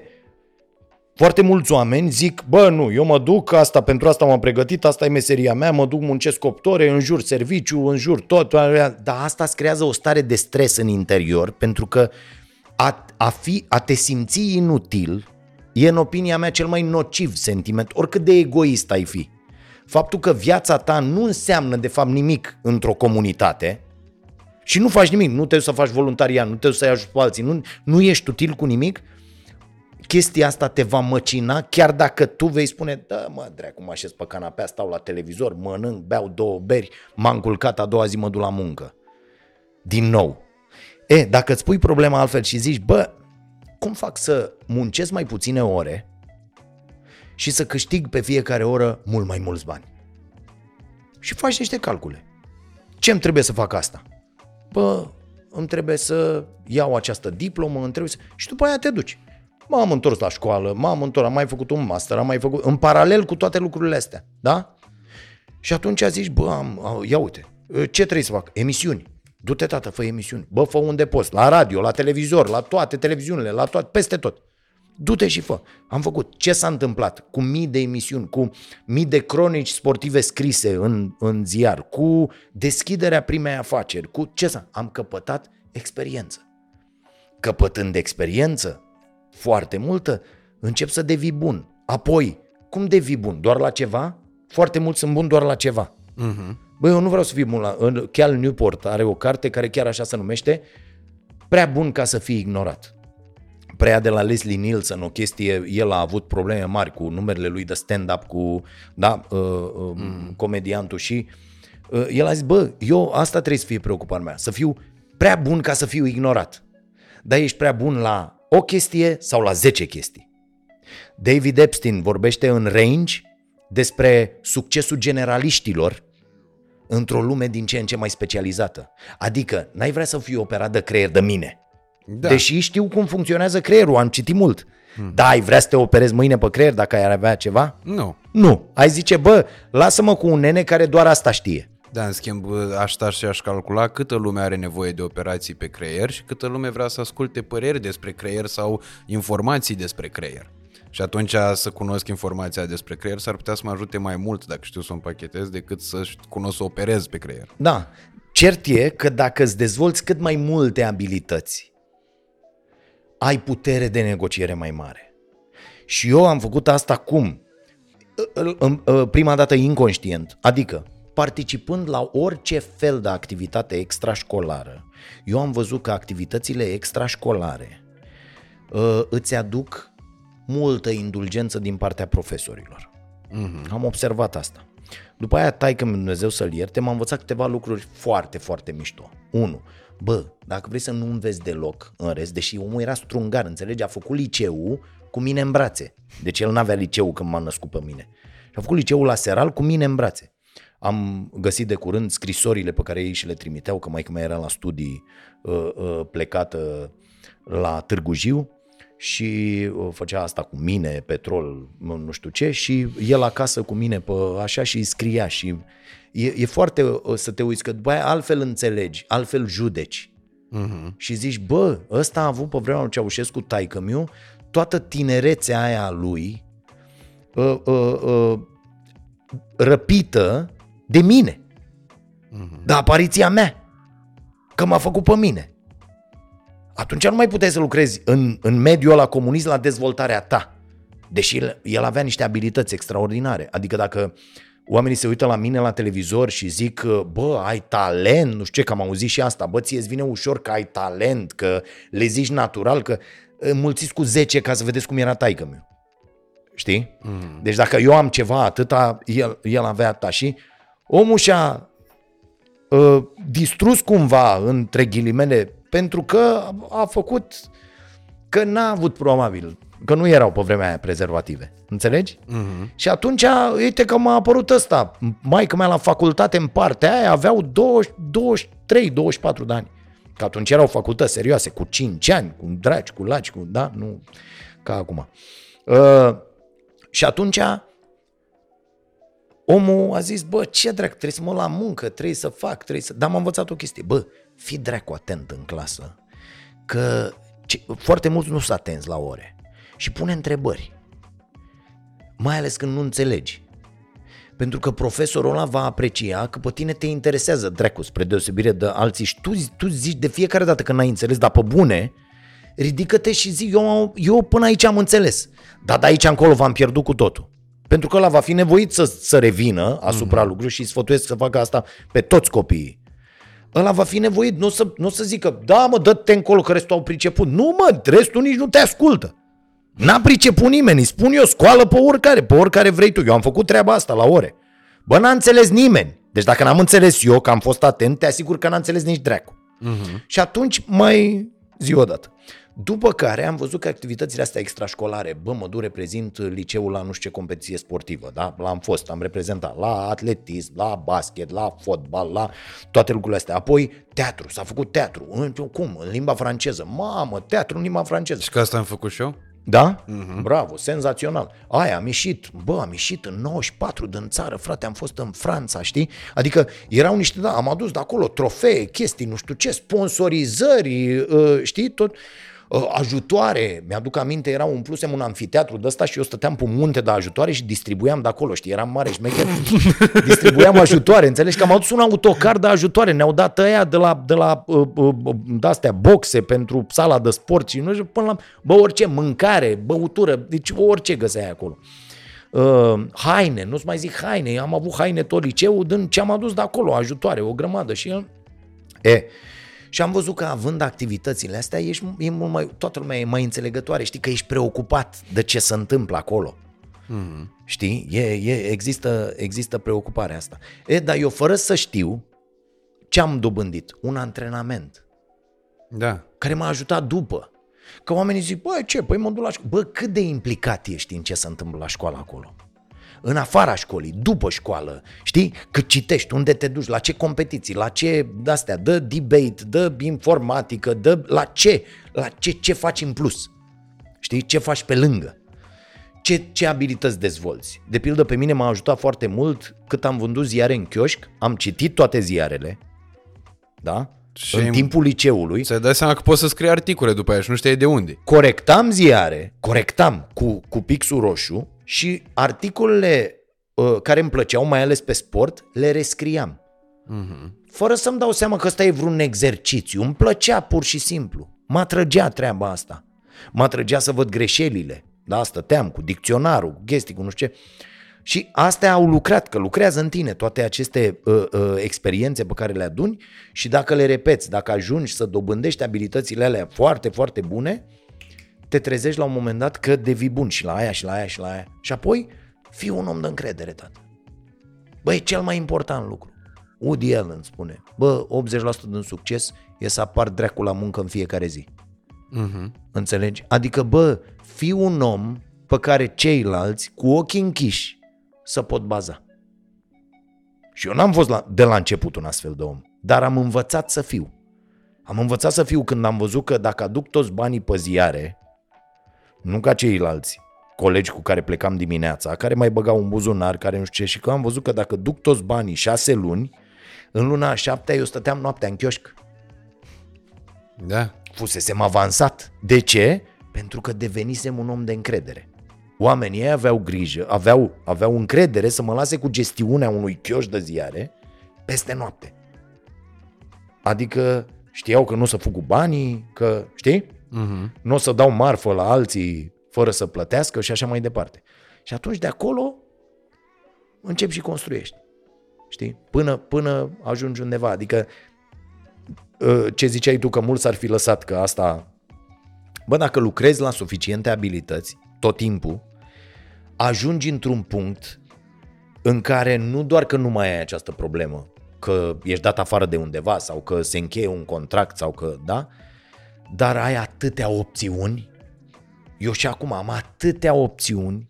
foarte mulți oameni zic, bă, nu, eu mă duc, asta pentru asta m-am pregătit, asta e meseria mea, mă duc, muncesc 8 ore, în jur serviciu, în jur tot, dar asta îți creează o stare de stres în interior, pentru că a, a, fi, a te simți inutil e, în opinia mea, cel mai nociv sentiment, oricât de egoist ai fi faptul că viața ta nu înseamnă de fapt nimic într-o comunitate și nu faci nimic, nu trebuie să faci voluntariat, nu trebuie să-i ajuți pe alții, nu, nu ești util cu nimic, chestia asta te va măcina chiar dacă tu vei spune, da mă, dracu, mă așez pe canapea, stau la televizor, mănânc, beau două beri, m-am culcat, a doua zi mă duc la muncă. Din nou. E, dacă îți pui problema altfel și zici, bă, cum fac să muncesc mai puține ore, și să câștig pe fiecare oră mult mai mulți bani. Și faci niște calcule. Ce îmi trebuie să fac asta? Bă, îmi trebuie să iau această diplomă, îmi trebuie să... Și după aia te duci. M-am întors la școală, m-am întors, am mai făcut un master, am mai făcut... În paralel cu toate lucrurile astea, da? Și atunci zici, bă, am, ia uite, ce trebuie să fac? Emisiuni. Du-te, tată, fă emisiuni. Bă, fă unde poți. La radio, la televizor, la toate televiziunile, la toate, peste tot. Du-te și fă. Am făcut. Ce s-a întâmplat? Cu mii de emisiuni, cu mii de cronici sportive scrise în, în ziar, cu deschiderea primei afaceri, cu ce s-a... Am căpătat experiență. Căpătând experiență, foarte multă, încep să devii bun. Apoi, cum devii bun? Doar la ceva? Foarte mulți sunt buni doar la ceva. Uh-huh. Băi, eu nu vreau să fiu bun la... Cal Newport are o carte care chiar așa se numește Prea bun ca să fii ignorat preia de la Leslie Nielsen o chestie, el a avut probleme mari cu numerele lui de stand-up, cu da, uh, uh, mm. comediantul și uh, el a zis, bă, eu asta trebuie să fie preocuparea mea, să fiu prea bun ca să fiu ignorat. Dar ești prea bun la o chestie sau la 10 chestii. David Epstein vorbește în Range despre succesul generaliștilor într-o lume din ce în ce mai specializată. Adică, n-ai vrea să fii operat de creier de mine. Da. Deși știu cum funcționează creierul, am citit mult. Hmm. Da, ai vrea să te operezi mâine pe creier dacă ai avea ceva? Nu. Nu. Ai zice, bă, lasă-mă cu un nene care doar asta știe. Da, în schimb, aș sta și aș calcula câtă lume are nevoie de operații pe creier și câtă lume vrea să asculte păreri despre creier sau informații despre creier. Și atunci să cunosc informația despre creier s-ar putea să mă ajute mai mult dacă știu să o împachetez decât să cunosc să operez pe creier. Da. Cert e că dacă îți dezvolți cât mai multe abilități ai putere de negociere mai mare. Și eu am făcut asta cum? Prima dată inconștient, adică participând la orice fel de activitate extrașcolară, eu am văzut că activitățile extrașcolare uh, îți aduc multă indulgență din partea profesorilor. Uh-huh. Am observat asta. După aia, taică Dumnezeu să-l ierte, m-a învățat câteva lucruri foarte, foarte mișto. Unu, Bă, dacă vrei să nu înveți deloc în rest, deși omul era strungar, înțelegi, a făcut liceu cu mine în brațe. Deci el n-avea liceu când m-a născut pe mine. Și a făcut liceul la Seral cu mine în brațe. Am găsit de curând scrisorile pe care ei și le trimiteau, că mai mai era la studii uh, uh, plecată la Târgu Jiu și uh, făcea asta cu mine, petrol, mă, nu știu ce, și el acasă cu mine pe așa și scria și e, e foarte uh, să te uiți că după aia altfel înțelegi, altfel judeci. Mhm. Și zici, bă, ăsta a avut pe vremea lui Ceaușescu taică miu toată tinerețea aia a lui uh, uh, uh, răpită de mine. De apariția mea. Că m-a făcut pe mine. Atunci nu mai puteai să lucrezi în, în mediul ăla comunist la dezvoltarea ta. Deși el, el avea niște abilități extraordinare. Adică dacă oamenii se uită la mine la televizor și zic că, bă, ai talent, nu știu ce, că am auzit și asta, bă, ție îți vine ușor că ai talent, că le zici natural, că mulțiți cu 10 ca să vedeți cum era taică meu. Știi? Mm. Deci dacă eu am ceva atâta, el, el avea atâta și omul și-a uh, distrus cumva, între ghilimele, pentru că a făcut că n-a avut probabil, că nu erau pe vremea aia prezervative. Înțelegi? Mhm. Și atunci, uite că m-a apărut ăsta. Maica mea la facultate în partea aia aveau 20, 23, 24 de ani. Că atunci erau facultăți serioase, cu 5 ani, cu dragi, cu laci, cu, da, nu ca acum. Uh, și atunci omul a zis, bă, ce dracu, trebuie să mă la muncă, trebuie să fac, trebuie să... Dar m-a învățat o chestie, bă, fii dracu atent în clasă, că ce, foarte mulți nu sunt atenți la ore și pune întrebări, mai ales când nu înțelegi. Pentru că profesorul ăla va aprecia că pe tine te interesează dracu, spre deosebire de alții și tu, tu zici de fiecare dată când n-ai înțeles, dar pe bune, ridică-te și zi, eu, eu până aici am înțeles, dar de aici încolo v-am pierdut cu totul. Pentru că ăla va fi nevoit să, să revină asupra mm-hmm. lucrurilor și îi sfătuiesc să facă asta pe toți copiii. Ăla va fi nevoit, nu o să, nu o să zică, da mă, dă-te încolo că restul au priceput. Nu mă, restul nici nu te ascultă. N-a priceput nimeni, îi spun eu, scoală pe oricare, pe oricare vrei tu. Eu am făcut treaba asta la ore. Bă, n-a înțeles nimeni. Deci dacă n-am înțeles eu, că am fost atent, te asigur că n-a înțeles nici dracu. Mhm. Și atunci mai zi o dată. După care am văzut că activitățile astea extrașcolare, bă, mă duc, reprezint liceul la nu știu ce competiție sportivă, da? L-am fost, am reprezentat la atletism, la basket, la fotbal, la toate lucrurile astea. Apoi teatru, s-a făcut teatru. În, cum? În limba franceză. Mamă, teatru în limba franceză. Și că asta am făcut și eu? Da? Uh-huh. Bravo, senzațional. Aia, am ieșit, bă, am ieșit în 94 din țară, frate, am fost în Franța, știi? Adică erau niște, da, am adus de acolo trofee, chestii, nu știu ce, sponsorizări, uh, știi, tot uh, ajutoare. Mi-aduc aminte, era umplusem un anfiteatru de ăsta și eu stăteam pe un munte de ajutoare și distribuiam de acolo, știi, eram mare șmecher. distribuiam ajutoare, înțelegi? Că am adus un autocar de ajutoare, ne-au dat ăia de la, de la uh, uh, de-astea, boxe pentru sala de sport și nu știu, până la, bă, orice, mâncare, băutură, deci orice găseai acolo. Uh, haine, nu-ți mai zic haine, am avut haine tot liceul din ce am adus de acolo, ajutoare, o grămadă și el. E, și am văzut că având activitățile astea, ești, e mult mai, toată lumea e mai înțelegătoare, știi că ești preocupat de ce se întâmplă acolo. Mhm. Știi? E, e, există, există preocuparea asta. E, dar eu fără să știu ce am dobândit, un antrenament Da. care m-a ajutat după. Că oamenii zic, bă, ce, păi mă duc la școală. Bă, cât de implicat ești în ce se întâmplă la școală acolo? În afara școlii, după școală, știi? Cât citești, unde te duci, la ce competiții, la ce de-astea, dă debate, dă informatică, dă la ce, la ce, ce faci în plus. Știi? Ce faci pe lângă. Ce, ce abilități dezvolți? De pildă, pe mine m-a ajutat foarte mult cât am vândut ziare în chioșc, am citit toate ziarele, da? Și în ai- timpul liceului, Să-i dai seama că poți să scrii articole după aia și nu știai de unde. corectam ziare, corectam cu, cu pixul roșu și articolele uh, care îmi plăceau, mai ales pe sport, le rescriam. Fără să-mi dau seama că ăsta e vreun exercițiu. Îmi plăcea pur și simplu. Mă atrăgea treaba asta. Mă atrăgea să văd greșelile. Da, stăteam cu dicționarul, cu chestii, cu nu știu ce. Și astea au lucrat, că lucrează în tine toate aceste uh, uh, experiențe pe care le aduni și dacă le repeți, dacă ajungi să dobândești abilitățile alea foarte, foarte bune, te trezești la un moment dat că devii bun și la aia și la aia și la aia. Și apoi fii un om de încredere, tată. Bă, e cel mai important lucru. Woody Allen spune, bă, 80% din succes e să apar dracu la muncă în fiecare zi. Mhm. Înțelegi? Adică, bă, fii un om pe care ceilalți, cu ochii închiși, să pot baza. Și eu n-am fost la, de la început un astfel de om, dar am învățat să fiu. Am învățat să fiu când am văzut că dacă aduc toți banii pe ziare, Nu ca ceilalți colegi cu care plecam dimineața, care mai băgau un buzunar, care nu știu ce, și că am văzut că dacă duc toți banii șase luni, în luna a șaptea eu stăteam noaptea în chioșc. Da. Fusesem avansat. De ce? Pentru că devenisem un om de încredere. Oamenii ei aveau grijă, aveau, aveau încredere să mă lase cu gestiunea unui chioș de ziare peste noapte. Adică știau că nu o să fug cu banii, că, știi? Uh-huh. Nu o să dau marfă la alții fără să plătească și așa mai departe. Și atunci de acolo începi și construiești. Știi? Până, până ajungi undeva. Adică ă, ce ziceai tu că mulți ar fi lăsat că asta... Bă, dacă lucrezi la suficiente abilități tot timpul, ajungi într-un punct în care nu doar că nu mai ai această problemă, că ești dat afară de undeva sau că se încheie un contract sau că, da, dar ai atâtea opțiuni. Eu și acum am atâtea opțiuni.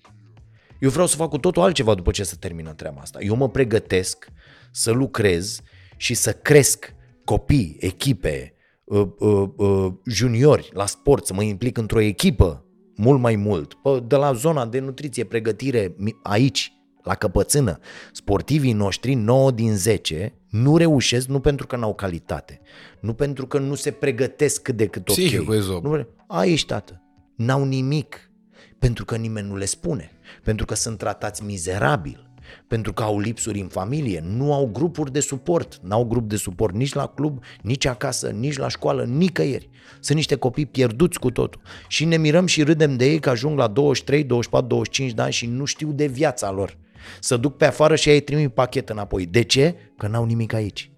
Eu vreau să fac cu totul altceva după ce se termină treaba asta. Eu mă pregătesc să lucrez și să cresc copii, echipe, uh, uh, uh, juniori la sport, să mă implic într-o echipă mult mai mult. Bă, de la zona de nutriție, pregătire, mi- aici, la căpățână, sportivii noștri, 9 din 10, nu reușesc nu pentru că n-au calitate, nu pentru că nu se pregătesc cât de cât ok. Psihicul e zob. Nu, aici, tată, n-au nimic, pentru că nimeni nu le spune, pentru că sunt tratați mizerabil, pentru că au lipsuri în familie, nu au grupuri de suport, n-au grup de suport nici la club, nici acasă, nici la școală, nicăieri. Sunt niște copii pierduți cu totul. Și ne mirăm și râdem de ei că ajung la 23, 24, 25 de ani și nu știu de viața lor. Să duc pe afară și ei trimit pachet înapoi. De ce? Că n-au nimic aici.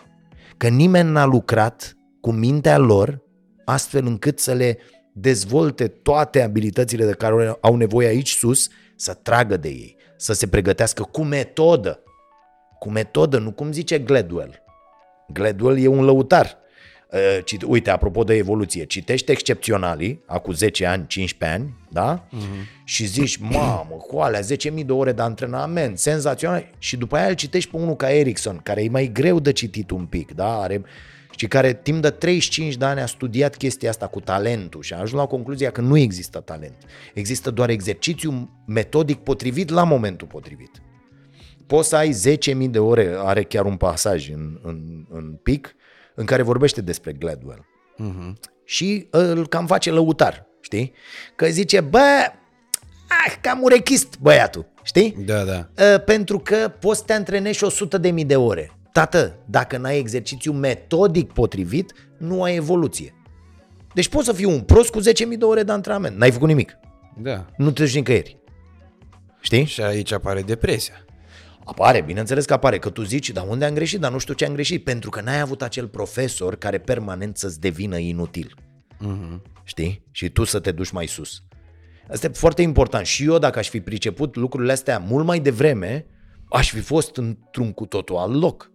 Că nimeni n-a lucrat cu mintea lor astfel încât să le dezvolte toate abilitățile de care au nevoie aici sus, să tragă de ei, să se pregătească cu metodă. Cu metodă, nu cum zice Gladwell. Gladwell e un lăutar. Uh, cit- Uite, apropo de evoluție, citește excepționalii, acum 10 ani, 15 ani, da? Uh-huh. Și zici, mamă, cu alea 10.000 de ore de antrenament, senzațional. Și după aia îl citești pe unul ca Erickson, care e mai greu de citit un pic, da? Are, și care timp de 35 de ani a studiat chestia asta cu talentul și a ajuns la concluzia că nu există talent. Există doar exercițiu metodic potrivit la momentul potrivit. Poți să ai 10.000 de ore, are chiar un pasaj în, în, în pic, în care vorbește despre Gladwell. Uh-huh. Și îl cam face lăutar, știi? Că zice, bă, ah, cam urechist băiatul, știi? Da, da. Uh, pentru că poți să te antrenezi și 100 de mii de ore. Tată, dacă n-ai exercițiu metodic potrivit, nu ai evoluție. Deci poți să fii un prost cu 10.000 de ore de antrenament. N-ai făcut nimic. Da. Nu te duci nicăieri. Știi? Și aici apare depresia. Apare, bineînțeles că apare, că tu zici, dar unde am greșit, dar nu știu ce am greșit, pentru că n-ai avut acel profesor care permanent să-ți devină inutil. Uh-huh. Știi? Și tu să te duci mai sus. Asta e foarte important. Și eu, dacă aș fi priceput lucrurile astea mult mai devreme, aș fi fost într-un cu totul alt loc.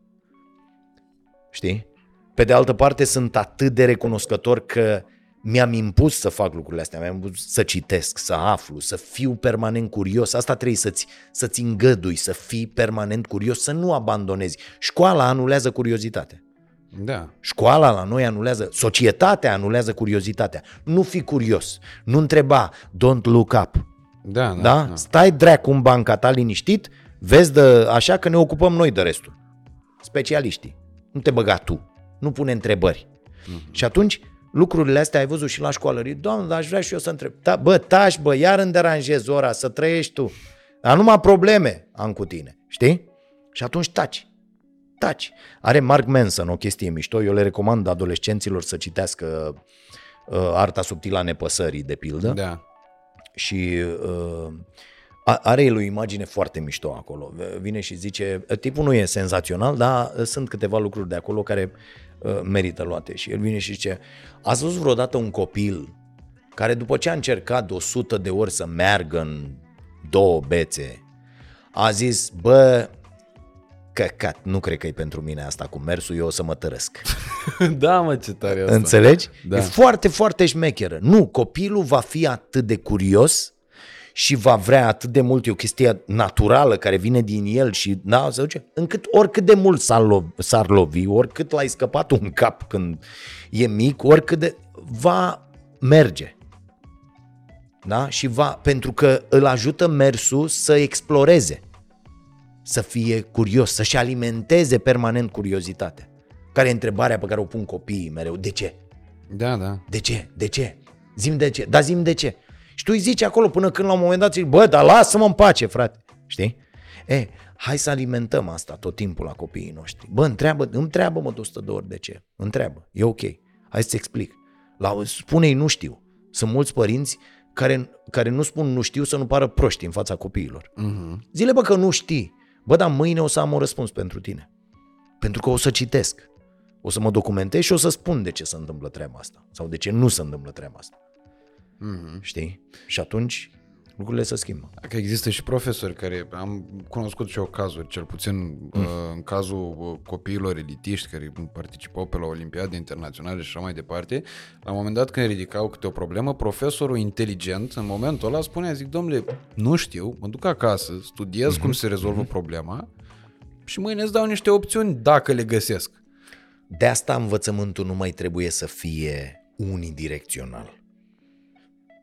Știi? Pe de altă parte, sunt atât de recunoscător că mi-am impus să fac lucrurile astea, mi-am impus să citesc, să aflu, să fiu permanent curios. Asta trebuie să-ți, să-ți îngădui, să fii permanent curios, să nu abandonezi. Școala anulează curiozitatea. Da. Școala la noi anulează, societatea anulează curiozitatea. Nu fi curios, nu întreba, don't look up. Da, da. Da? da? Stai dracu în banca ta liniștit, vezi de așa că ne ocupăm noi de restul. Specialiștii. Nu te băga tu. Nu pune întrebări. Uh-huh. Și atunci lucrurile astea ai văzut și la școală. Doamne, dar aș vrea și eu să întreb. Da, bă, tași, bă, iar îmi deranjezi ora, să trăiești tu. Dar numai probleme am cu tine. Știi? Și atunci taci. Taci. Are Mark Manson o chestie mișto. Eu le recomand adolescenților să citească uh, Arta subtilă a nepăsării, de pildă Da. și uh, a- are el o imagine foarte mișto acolo. Vine și zice, tipul nu e senzațional, dar sunt câteva lucruri de acolo care uh, merită luate. Și el vine și zice, ați văzut vreodată un copil care după ce a încercat de 100 de ori să meargă în două bețe, a zis, bă, căcat, nu cred că e pentru mine asta cu mersul, eu o să mă tărăsc. da, mă, ce tare e asta. Înțelegi? Da. E foarte, foarte șmecheră. Nu, copilul va fi atât de curios și va vrea atât de mult, e o chestie naturală care vine din el și da, se duce, încât oricât de mult s-ar, lo- s-ar lovi, oricât l-ai scăpat un cap când e mic, oricât de... va merge. Da? Și va, pentru că îl ajută mersul să exploreze, să fie curios, să-și alimenteze permanent curiozitatea. Care e întrebarea pe care o pun copiii mereu? De ce? Da, da. De ce? De ce? Zim de ce? Da, zim de ce? Și tu îi zici acolo până când la un moment dat zici, bă, dar lasă-mă în pace, frate. Știi? E, hai să alimentăm asta tot timpul la copiii noștri. Bă, întreabă, întreabă-mă de 100 de ori de ce. Întreabă. E ok. Hai să-ți explic. La, spune-i nu știu. Sunt mulți părinți care, care nu spun nu știu să nu pară proști în fața copiilor. Uh-huh. Zile, bă, că nu știi. Bă, dar mâine o să am un răspuns pentru tine. Pentru că o să citesc. O să mă documentez și o să spun de ce se întâmplă treaba asta. Sau de ce nu se întâmplă treaba asta. Uh-huh. Știi? Și atunci lucrurile se schimbă. Că există și profesori care am cunoscut și eu cazuri, cel puțin mm. uh, în cazul uh, copiilor elitiști care participau pe la Olimpiade internaționale și așa mai departe, la un moment dat când ridicau câte o problemă, profesorul inteligent în momentul ăla spunea, zic, domnule, nu știu, mă duc acasă, studiez mm-hmm. cum se rezolvă mm-hmm. problema și mâine îți dau niște opțiuni dacă le găsesc. De asta învățământul nu mai trebuie să fie unidirecțional.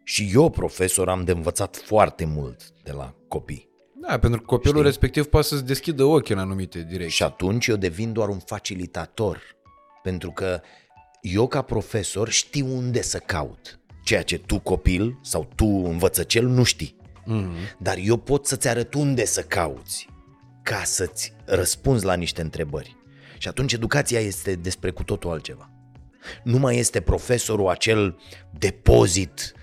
Și eu, profesor, am de învățat foarte mult de la copii. Da, pentru că copilul Știi? respectiv poate să-ți deschidă ochii în anumite direcții. Și atunci eu devin doar un facilitator. Pentru că eu, ca profesor, știu unde să caut. Ceea ce tu, copil, sau tu, învățăcel, nu știi. Mm-hmm. Dar eu pot să-ți arăt unde să cauți ca să-ți răspunzi la niște întrebări. Și atunci educația este despre cu totul altceva. Nu mai este profesorul acel depozit uh,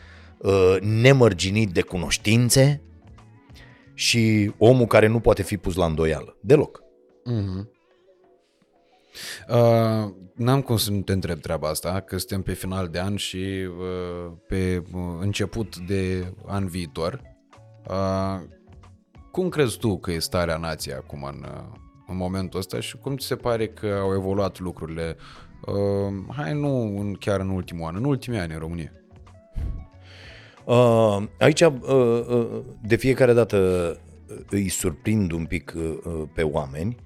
nemărginit de cunoștințe și omul care nu poate fi pus la îndoială. Deloc. Mm-hmm. Uh, n-am cum să nu te întreb treaba asta, că suntem pe final de an și uh, pe uh, început de an viitor. Uh, cum crezi tu că e starea nației acum în, uh, în momentul ăsta și cum ți se pare că au evoluat lucrurile, uh, hai nu în, chiar în ultimul an, în ultimii ani în România? Uh, aici, uh, uh, de fiecare dată îi surprind un pic uh, pe oameni,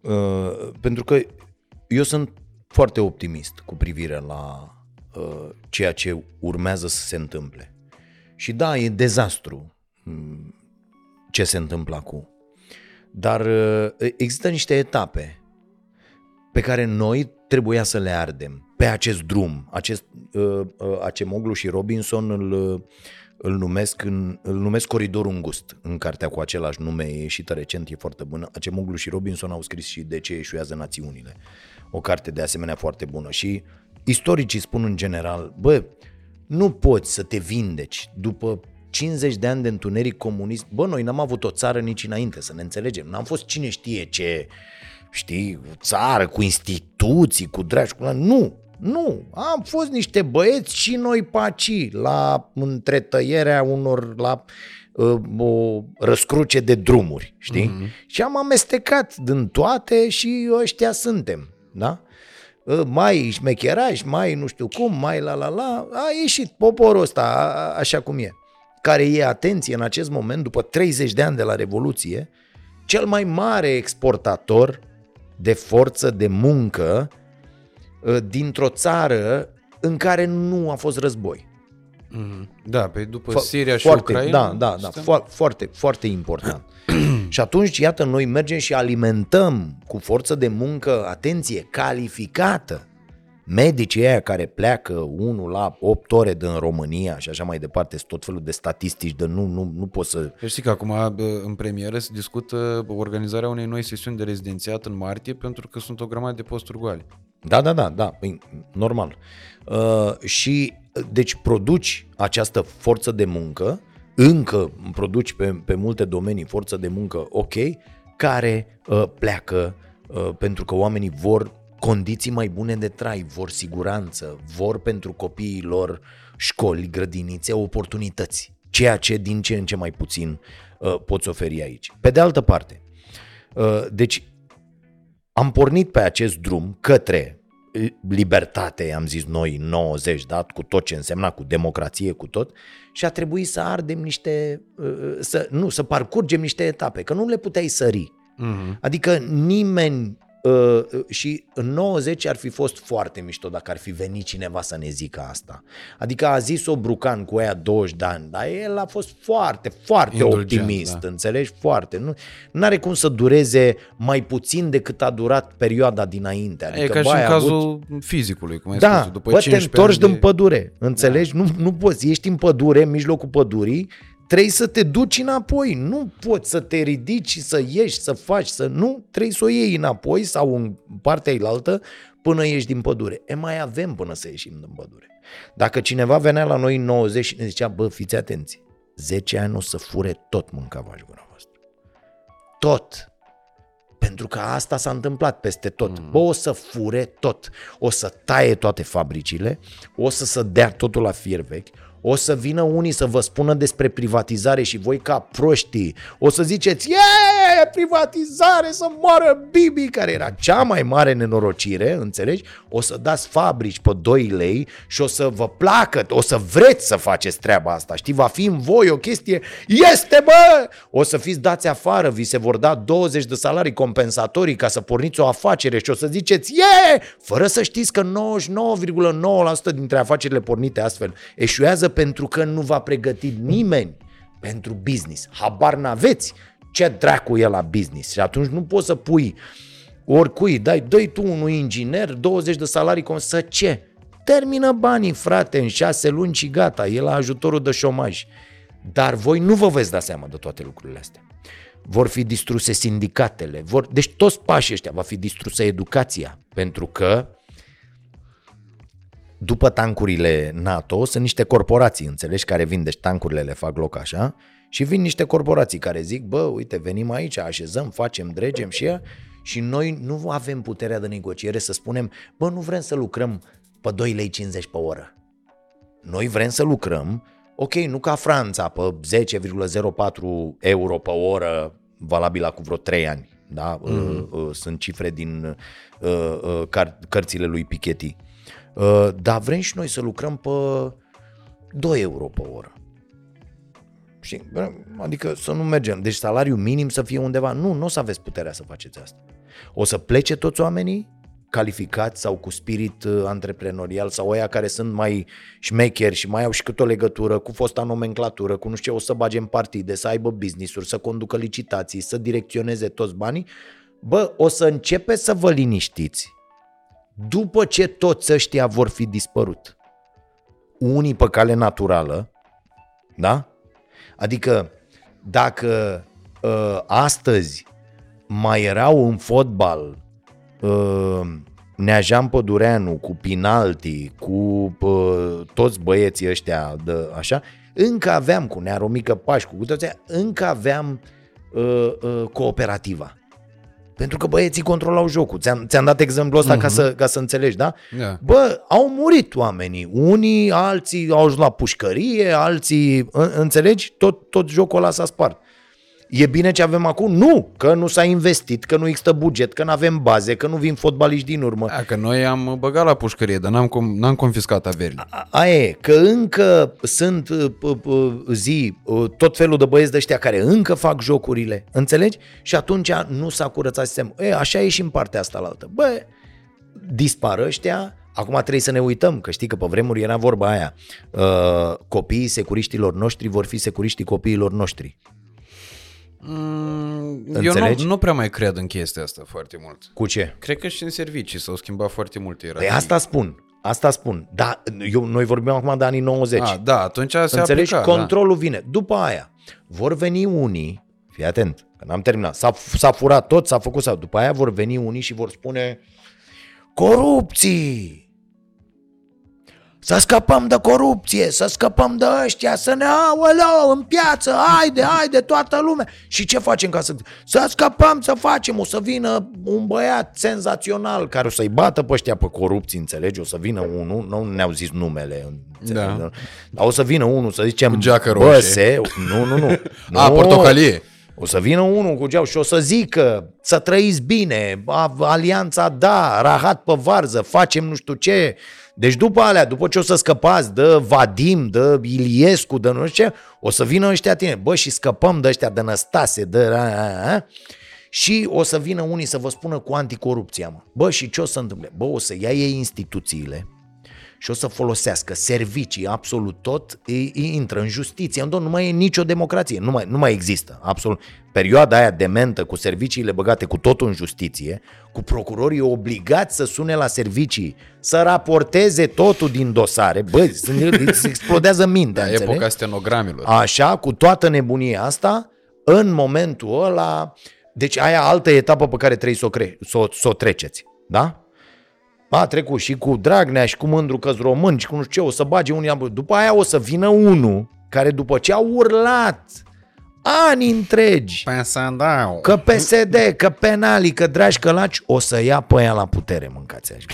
uh, pentru că eu sunt foarte optimist cu privire la uh, ceea ce urmează să se întâmple. Și da, e dezastru mm, ce se întâmplă acum. Dar uh, există niște etape pe care noi trebuia să le ardem pe acest drum. Acest, uh, uh, Acemoglu și Robinson îl, uh, îl, numesc în, îl numesc Coridorul Îngust în cartea cu același nume, e ieșită recent, e foarte bună. Acemoglu și Robinson au scris și De ce eșuează națiunile. O carte de asemenea foarte bună și istoricii spun în general, bă, nu poți să te vindeci după 50 de ani de întuneric comunist. Bă, noi n-am avut o țară nici înainte, să ne înțelegem. N-am fost cine știe ce, știi, țară cu instituții, cu dragi, cu... Nu, nu, am fost niște băieți și noi paci la întretăierea unor, la uh, o răscruce de drumuri, știi? Mm-hmm. Și am amestecat din toate și ăștia suntem, da? Uh, mai șmecheraj, mai nu știu cum, mai la la la, a ieșit poporul ăsta a, așa cum e. Care e, atenție, în acest moment, după 30 de ani de la Revoluție, cel mai mare exportator de forță de muncă Uh, dintr-o țară în care nu a fost război. Mm-hmm. Da, pe după Fo- Siria și foarte, Ucraina. Da, da, da, fo- foarte, foarte important. și atunci, iată, noi mergem și alimentăm cu forță de muncă, atenție, calificată, medicii aia care pleacă unul la 8 ore din România și așa mai departe, sunt tot felul de statistici de nu, nu, nu pot să... Știi că acum în premieră se discută organizarea unei noi sesiuni de rezidențiat în martie pentru că sunt o grămadă de posturi goale. Da, da, da, da, păi, normal. Uh, și deci produci această forță de muncă, încă produci pe, pe multe domenii forță de muncă ok, care uh, pleacă uh, pentru că oamenii vor condiții mai bune de trai, vor siguranță, vor pentru copiii lor școli, grădinițe, oportunități, ceea ce din ce în ce mai puțin uh, poți oferi aici. Pe de altă parte, uh, deci am pornit pe acest drum către libertate, am zis noi, 90, da? cu tot ce însemna, cu democrație, cu tot, și a trebuit să ardem niște, uh, să, nu, să parcurgem niște etape, că nu le puteai sări. Uh-huh. Adică nimeni uh, și în 90 ar fi fost foarte mișto dacă ar fi venit cineva să ne zică asta. Adică a zis-o Brucan cu aia 20 de ani, dar el a fost foarte, foarte Indulgent, optimist, da. înțelegi? Foarte. Nu are cum să dureze mai puțin decât a durat perioada dinainte. Adică, e ca și bă, în ai avut- cazul fizicului, cum ai da, spus. După bă, te 15 întorci ani din pădure, înțelegi? Nu, nu poți, ești în pădure, în mijlocul pădurii, trebuie să te duci înapoi. Nu poți să te ridici și să ieși, să faci, să nu, trebuie să o iei înapoi sau în partea ailaltă până ieși din pădure. E mai avem până să ieșim din pădure. Dacă cineva venea la noi în 90 și ne zicea, bă, fiți atenți, 10 ani o să fure tot mâncavaș gura voastră. Tot. Pentru că asta s-a întâmplat peste tot. Mm. Bă, o să fure tot. O să taie toate fabricile, o să se dea totul la fier vechi, o să vină unii să vă spună despre privatizare și voi ca proștii o să ziceți, e, privatizare, să moară Bibi, care era cea mai mare nenorocire, înțelegi? O să dați fabrici pe 2 lei și o să vă placă, o să vreți să faceți treaba asta, știi? Va fi în voi o chestie, este bă! O să fiți dați afară, vi se vor da 20 de salarii compensatorii ca să porniți o afacere și o să ziceți, e, fără să știți că 99,9% dintre afacerile pornite astfel eșuează pentru că nu v-a pregătit nimeni pentru business. Habar n-aveți ce dracu e la business și atunci nu poți să pui oricui, dai, dai tu unui inginer 20 de salarii, cum să ce? Termină banii, frate, în șase luni și gata, e la ajutorul de șomaj. Dar voi nu vă veți da seama de toate lucrurile astea. Vor fi distruse sindicatele, vor... deci toți pașii ăștia va fi distrusă educația, pentru că după tancurile NATO sunt niște corporații, înțelegi, care vin, deci tancurile le fac loc așa, și vin niște corporații care zic, bă, uite, venim aici, așezăm, facem, dregem și ea, și noi nu avem puterea de negociere să spunem, bă, nu vrem să lucrăm pe 2 lei 50 pe oră. Noi vrem să lucrăm, ok, nu ca Franța, pe 10,04 euro pe oră, valabilă cu vreo 3 ani. Da? Mm-hmm. Sunt cifre din uh, uh, car- cărțile lui Piketty. Uh, Dar vrem și noi să lucrăm pe 2 euro pe oră. Și, adică să nu mergem. Deci salariul minim să fie undeva. Nu, nu o să aveți puterea să faceți asta. O să plece toți oamenii calificați sau cu spirit uh, antreprenorial sau ăia care sunt mai șmecheri și mai au și cât o legătură cu fosta nomenclatură, cu nu știu ce, o să bage în partide, să aibă business-uri, să conducă licitații, să direcționeze toți banii, bă, o să începe să vă liniștiți după ce toți ăștia vor fi dispărut. Unii pe cale naturală, da? Adică dacă uh, astăzi mai erau în fotbal uh, Neajan Pădureanu cu Pinalti, cu uh, toți băieții ăștia de așa, încă aveam cu Nearomică Pașcu, cu toți aia, încă aveam uh, uh, cooperativa. Pentru că băieții controlau jocul. Ți-am, ți-am dat exemplul ăsta uh-huh. ca, să, ca să înțelegi, da? Da. Bă, au murit oamenii. Unii, alții au ajuns la pușcărie, alții... în- Înțelegi? Tot, tot jocul ăla s-a spart. E bine ce avem acum? Nu! Că nu s-a investit, că nu există buget, că nu avem baze, că nu vin fotbaliști din urmă. Da, că noi am băgat la pușcărie, dar n-am, com- n-am confiscat averile. A- Aia e, că încă sunt uh, p- p- zi uh, tot felul de băieți de ăștia care încă fac jocurile, înțelegi? Și atunci nu s-a curățat sistemul. E, așa e și în partea asta la altă. Bă, dispar ăștia, acum trebuie să ne uităm, că știi că pe vremuri era vorba aia, uh, copiii securiștilor noștri vor fi securiștii copiilor noștri. Mm, eu Înțelegi? nu, nu prea mai cred în chestia asta foarte mult. Cu ce? Cred că și în servicii s-au schimbat foarte multe Păi ierarhii. asta spun, asta spun. Da, eu, noi vorbim acum de anii 90. A, da, atunci se Înțelegi? aplica, Controlul vine. După aia, vor veni unii, fii atent, că n-am terminat, s-a, s-a furat tot, s-a făcut sau după aia vor veni unii și vor spune corupții, să scăpăm de corupție, să scăpăm de ăștia, să ne aoleu în piață, haide, haide, toată lumea. Și ce facem ca să... Să scăpăm, să facem, o să vină un băiat senzațional care o să-i bată pe ăștia pe corupții, înțelegi? O să vină unul, nu ne-au zis numele, înțelegi? Da. Dar o să vină unul să zicem, Cu geacă bă, roșie." se... Nu, nu, nu. A, Nu. portocalie. O să vină unul cu geau și o să zică să trăiți bine, a- alianța da, rahat pe varză, facem nu știu ce. Deci după alea, după ce o să scăpați de Vadim, de Iliescu, de nu știu ce, o să vină ăștia tine, bă, și scăpăm de ăștia de Năstase, de... a, a, a. Și o să vină unii să vă spună cu anticorupția, mă. Bă, și ce o să întâmple? Bă, o să ia ei instituțiile și o să folosească servicii, absolut tot, îi, îi intră în justiție. Nu mai e nicio democrație, nu mai, nu mai există, absolut. Perioada aia dementă cu serviciile băgate cu totul în justiție, cu procurorii obligați să sune la servicii, să raporteze totul din dosare, bă, se explodează mintea, da, epoca stenogramilor. Așa, cu toată nebunia asta, în momentul ăla, deci aia altă etapă pe care trebuie să o, cre- să o, să o treceți, da? A trecut și cu Dragnea și cu Mândru că român și cu nu știu ce, o să bage unii. După aia o să vină unul care după ce a urlat ani întregi Pensandau. că PSD, că penalii, că dragi călaci, o să ia pe ea la putere, mâncați aș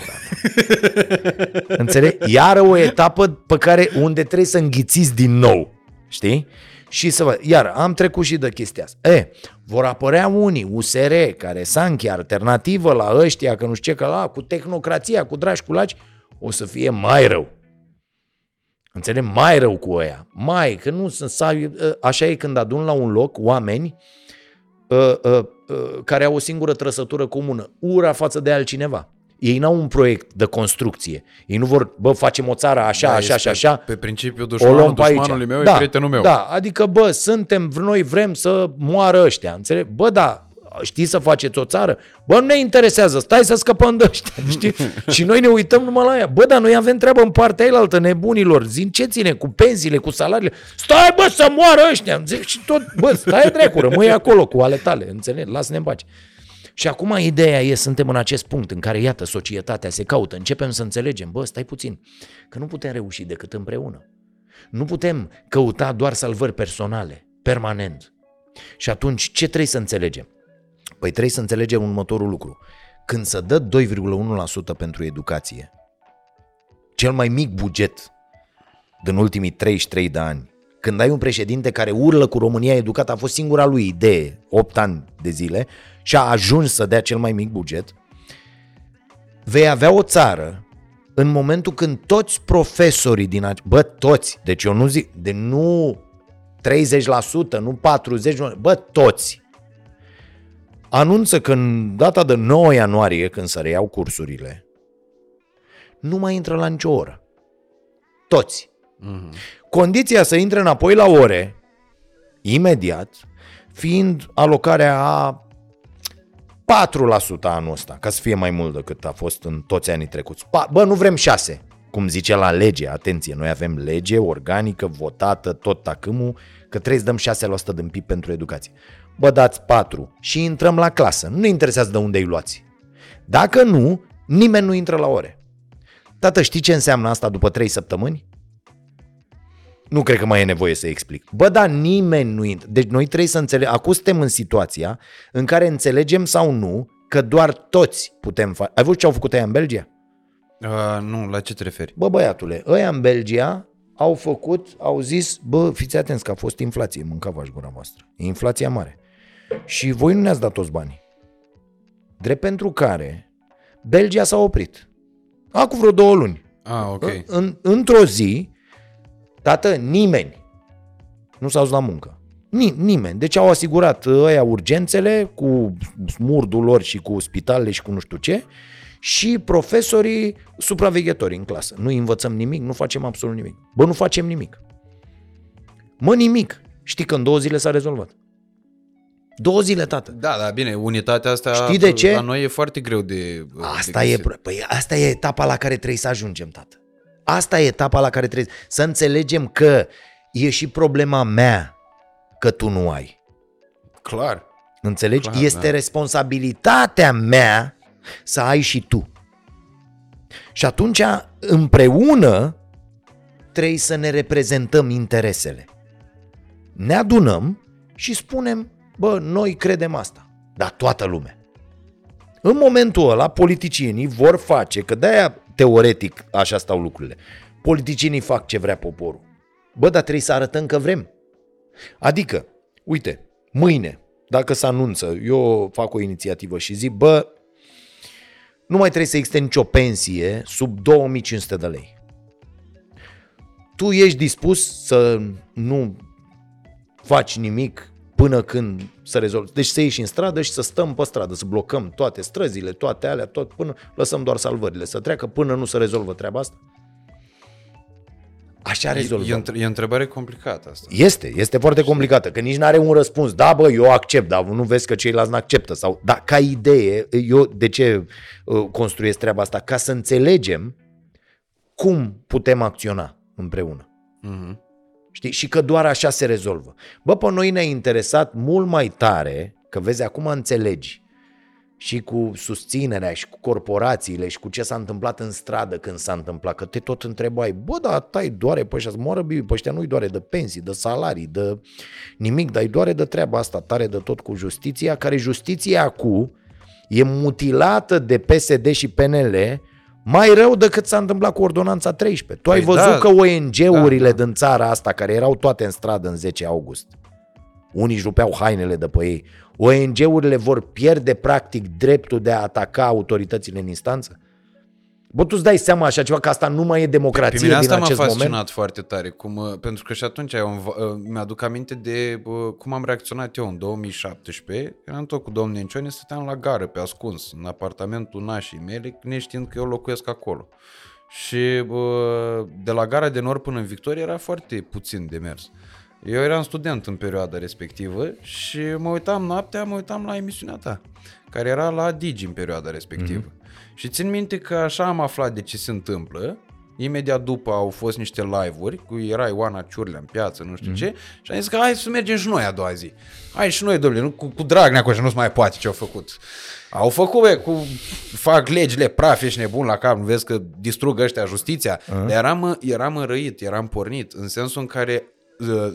Înțeleg? Iară o etapă pe care unde trebuie să înghițiți din nou. Știi? și să vă... Iar am trecut și de chestia asta. E, vor apărea unii, USR, care Sanchi, alternativă la ăștia, că nu știu ce, că la, cu tehnocrația, cu dragi culaci, o să fie mai rău. Înțeleg? Mai rău cu ăia. Mai, că nu sunt... Așa e când adun la un loc oameni uh, uh, uh, care au o singură trăsătură comună, ura față de altcineva. Ei n-au un proiect de construcție. Ei nu vor, bă, facem o țară așa, da, așa și așa. Pe principiu dușmanul dușmanului meu da, e prietenul meu. Da, adică, bă, suntem, noi vrem să moară ăștia, înțeleg? Bă, da, știi să faceți o țară? Bă, nu ne interesează, stai să scăpăm de ăștia, știi? și noi ne uităm numai la ea. Bă, dar noi avem treabă în partea ailaltă, nebunilor. Zin ce ține cu pensiile, cu salariile. Stai, bă, să moară ăștia. Zic, și tot, bă, stai dracu, rămâi acolo cu ale tale, înțelegi? Lasă-ne în pace. Și acum ideea e, suntem în acest punct în care, iată, societatea se caută, începem să înțelegem, bă, stai puțin, că nu putem reuși decât împreună. Nu putem căuta doar salvări personale, permanent. Și atunci, ce trebuie să înțelegem? Păi trebuie să înțelegem următorul lucru. Când se dă 2,1% pentru educație, cel mai mic buget din ultimii 33 de ani, când ai un președinte care urlă cu România educată, a fost singura lui idee, 8 ani de zile, și a ajuns să dea cel mai mic buget, vei avea o țară în momentul când toți profesorii din ace- bă, toți, deci eu nu zic, de nu 30%, nu 40%, bă, toți, anunță că în data de 9 ianuarie, când să reiau cursurile, nu mai intră la nicio oră. Toți. Mm-hmm. Condiția să intre înapoi la ore, imediat, fiind alocarea a 4% anul ăsta, ca să fie mai mult decât a fost în toți anii trecuți. Bă, nu vrem 6, cum zice la lege, atenție, noi avem lege organică, votată, tot tacâmul, că trebuie să dăm 6% din PIB pentru educație. Bă, dați 4 și intrăm la clasă. Nu ne interesează de unde îi luați. Dacă nu, nimeni nu intră la ore. Tată, știi ce înseamnă asta după 3 săptămâni? Nu cred că mai e nevoie să explic. Bă, dar nimeni nu intră. Deci noi trebuie să înțelegem. Acum suntem în situația în care înțelegem sau nu că doar toți putem face. Ai văzut ce au făcut ăia în Belgia? Uh, nu, la ce te referi? Bă, băiatule, ăia în Belgia au făcut, au zis, bă, fiți atenți că a fost inflație, mâncava-și gura voastră. E inflația mare. Și voi nu ne-ați dat toți banii. Drept pentru care Belgia s-a oprit. Acum vreo două luni. Ah, ok. În, într-o zi, Tată, nimeni nu s-a dus la muncă. Ni- nimeni. Deci au asigurat ăia urgențele cu smurdul lor și cu spitalele și cu nu știu ce și profesorii supraveghetori în clasă. Nu învățăm nimic, nu facem absolut nimic. Bă, nu facem nimic. Mă, nimic. Știi că în două zile s-a rezolvat. Două zile, tată. Da, da, bine, unitatea asta Știi de ce? la noi e foarte greu de Asta, de e, găsit. păi asta e etapa la care trebuie să ajungem, tată. Asta e etapa la care trebuie să înțelegem că e și problema mea că tu nu ai. Clar. Înțelegi? Clar, este da. responsabilitatea mea să ai și tu. Și atunci, împreună, trebuie să ne reprezentăm interesele. Ne adunăm și spunem, bă, noi credem asta. Dar toată lumea. În momentul ăla, politicienii vor face, că de-aia teoretic așa stau lucrurile. Politicienii fac ce vrea poporul. Bă, dar trebuie să arătăm că vrem. Adică, uite, mâine, dacă se anunță, eu fac o inițiativă și zic, bă, nu mai trebuie să existe nicio pensie sub 2500 de lei. Tu ești dispus să nu faci nimic până când să rezolvă. Deci să ieși în stradă și să stăm pe stradă, să blocăm toate străzile, toate alea, tot până lăsăm doar salvările să treacă până nu se rezolvă treaba asta. Așa rezolvăm. E, e, e o întrebare complicată asta. Este, este foarte complicată, că nici nu are un răspuns. Da, bă, eu accept, dar nu vezi că ceilalți nu acceptă. Sau, da, ca idee, eu de ce uh, construiesc treaba asta? Ca să înțelegem cum putem acționa împreună. Mm-hmm. Știi? Și că doar așa se rezolvă. Bă, pe noi ne-a interesat mult mai tare, că vezi, acum înțelegi, și cu susținerea și cu corporațiile și cu ce s-a întâmplat în stradă când s-a întâmplat, că te tot întrebai, bă, dar tai doare pe ăștia, să moară bibi, pe ăștia nu-i doare de pensii, de salarii, de nimic, dar îi doare de treaba asta tare de tot cu justiția, care justiția acum e mutilată de PSD și PNL mai rău decât s-a întâmplat cu Ordonanța 13. Tu ai Păi văzut da. că ONG-urile Da, da. din țara asta, care erau toate în stradă în 10 august, unii își rupeau hainele de pe ei, ONG-urile vor pierde practic dreptul de a ataca autoritățile în instanță? Bă, tu îți dai seama așa ceva că asta nu mai e Pe democrație mine din asta m-a acest fascinat moment? foarte tare, cum, uh, pentru că și atunci eu am- uh, mi-aduc aminte de uh, cum am reacționat eu în 2017. Eram tot cu domnul Nencione, stăteam la gară pe ascuns, în apartamentul nașii mele, neștiind că eu locuiesc acolo. Și uh, de la gara de nord până în Victoria era foarte puțin de mers. Eu eram student în perioada respectivă și mă uitam noaptea, mă uitam la emisiunea ta, care era la Digi în perioada respectivă. Mm-hmm. Și țin minte că așa am aflat de ce se întâmplă. Imediat după au fost niște live-uri, cu era Ioana Ciurlea în piață, nu știu mm-hmm. ce, și am zis că hai să mergem și noi a doua zi. Hai și noi, domnule, nu, cu, cu Dragnea acolo, nu se mai poate ce au făcut. Au făcut, be, cu, fac legile praf, ești nebun la cap, nu vezi că distrug ăștia justiția. Uh-huh. Dar eram, eram înrăit, eram pornit, în sensul în care uh,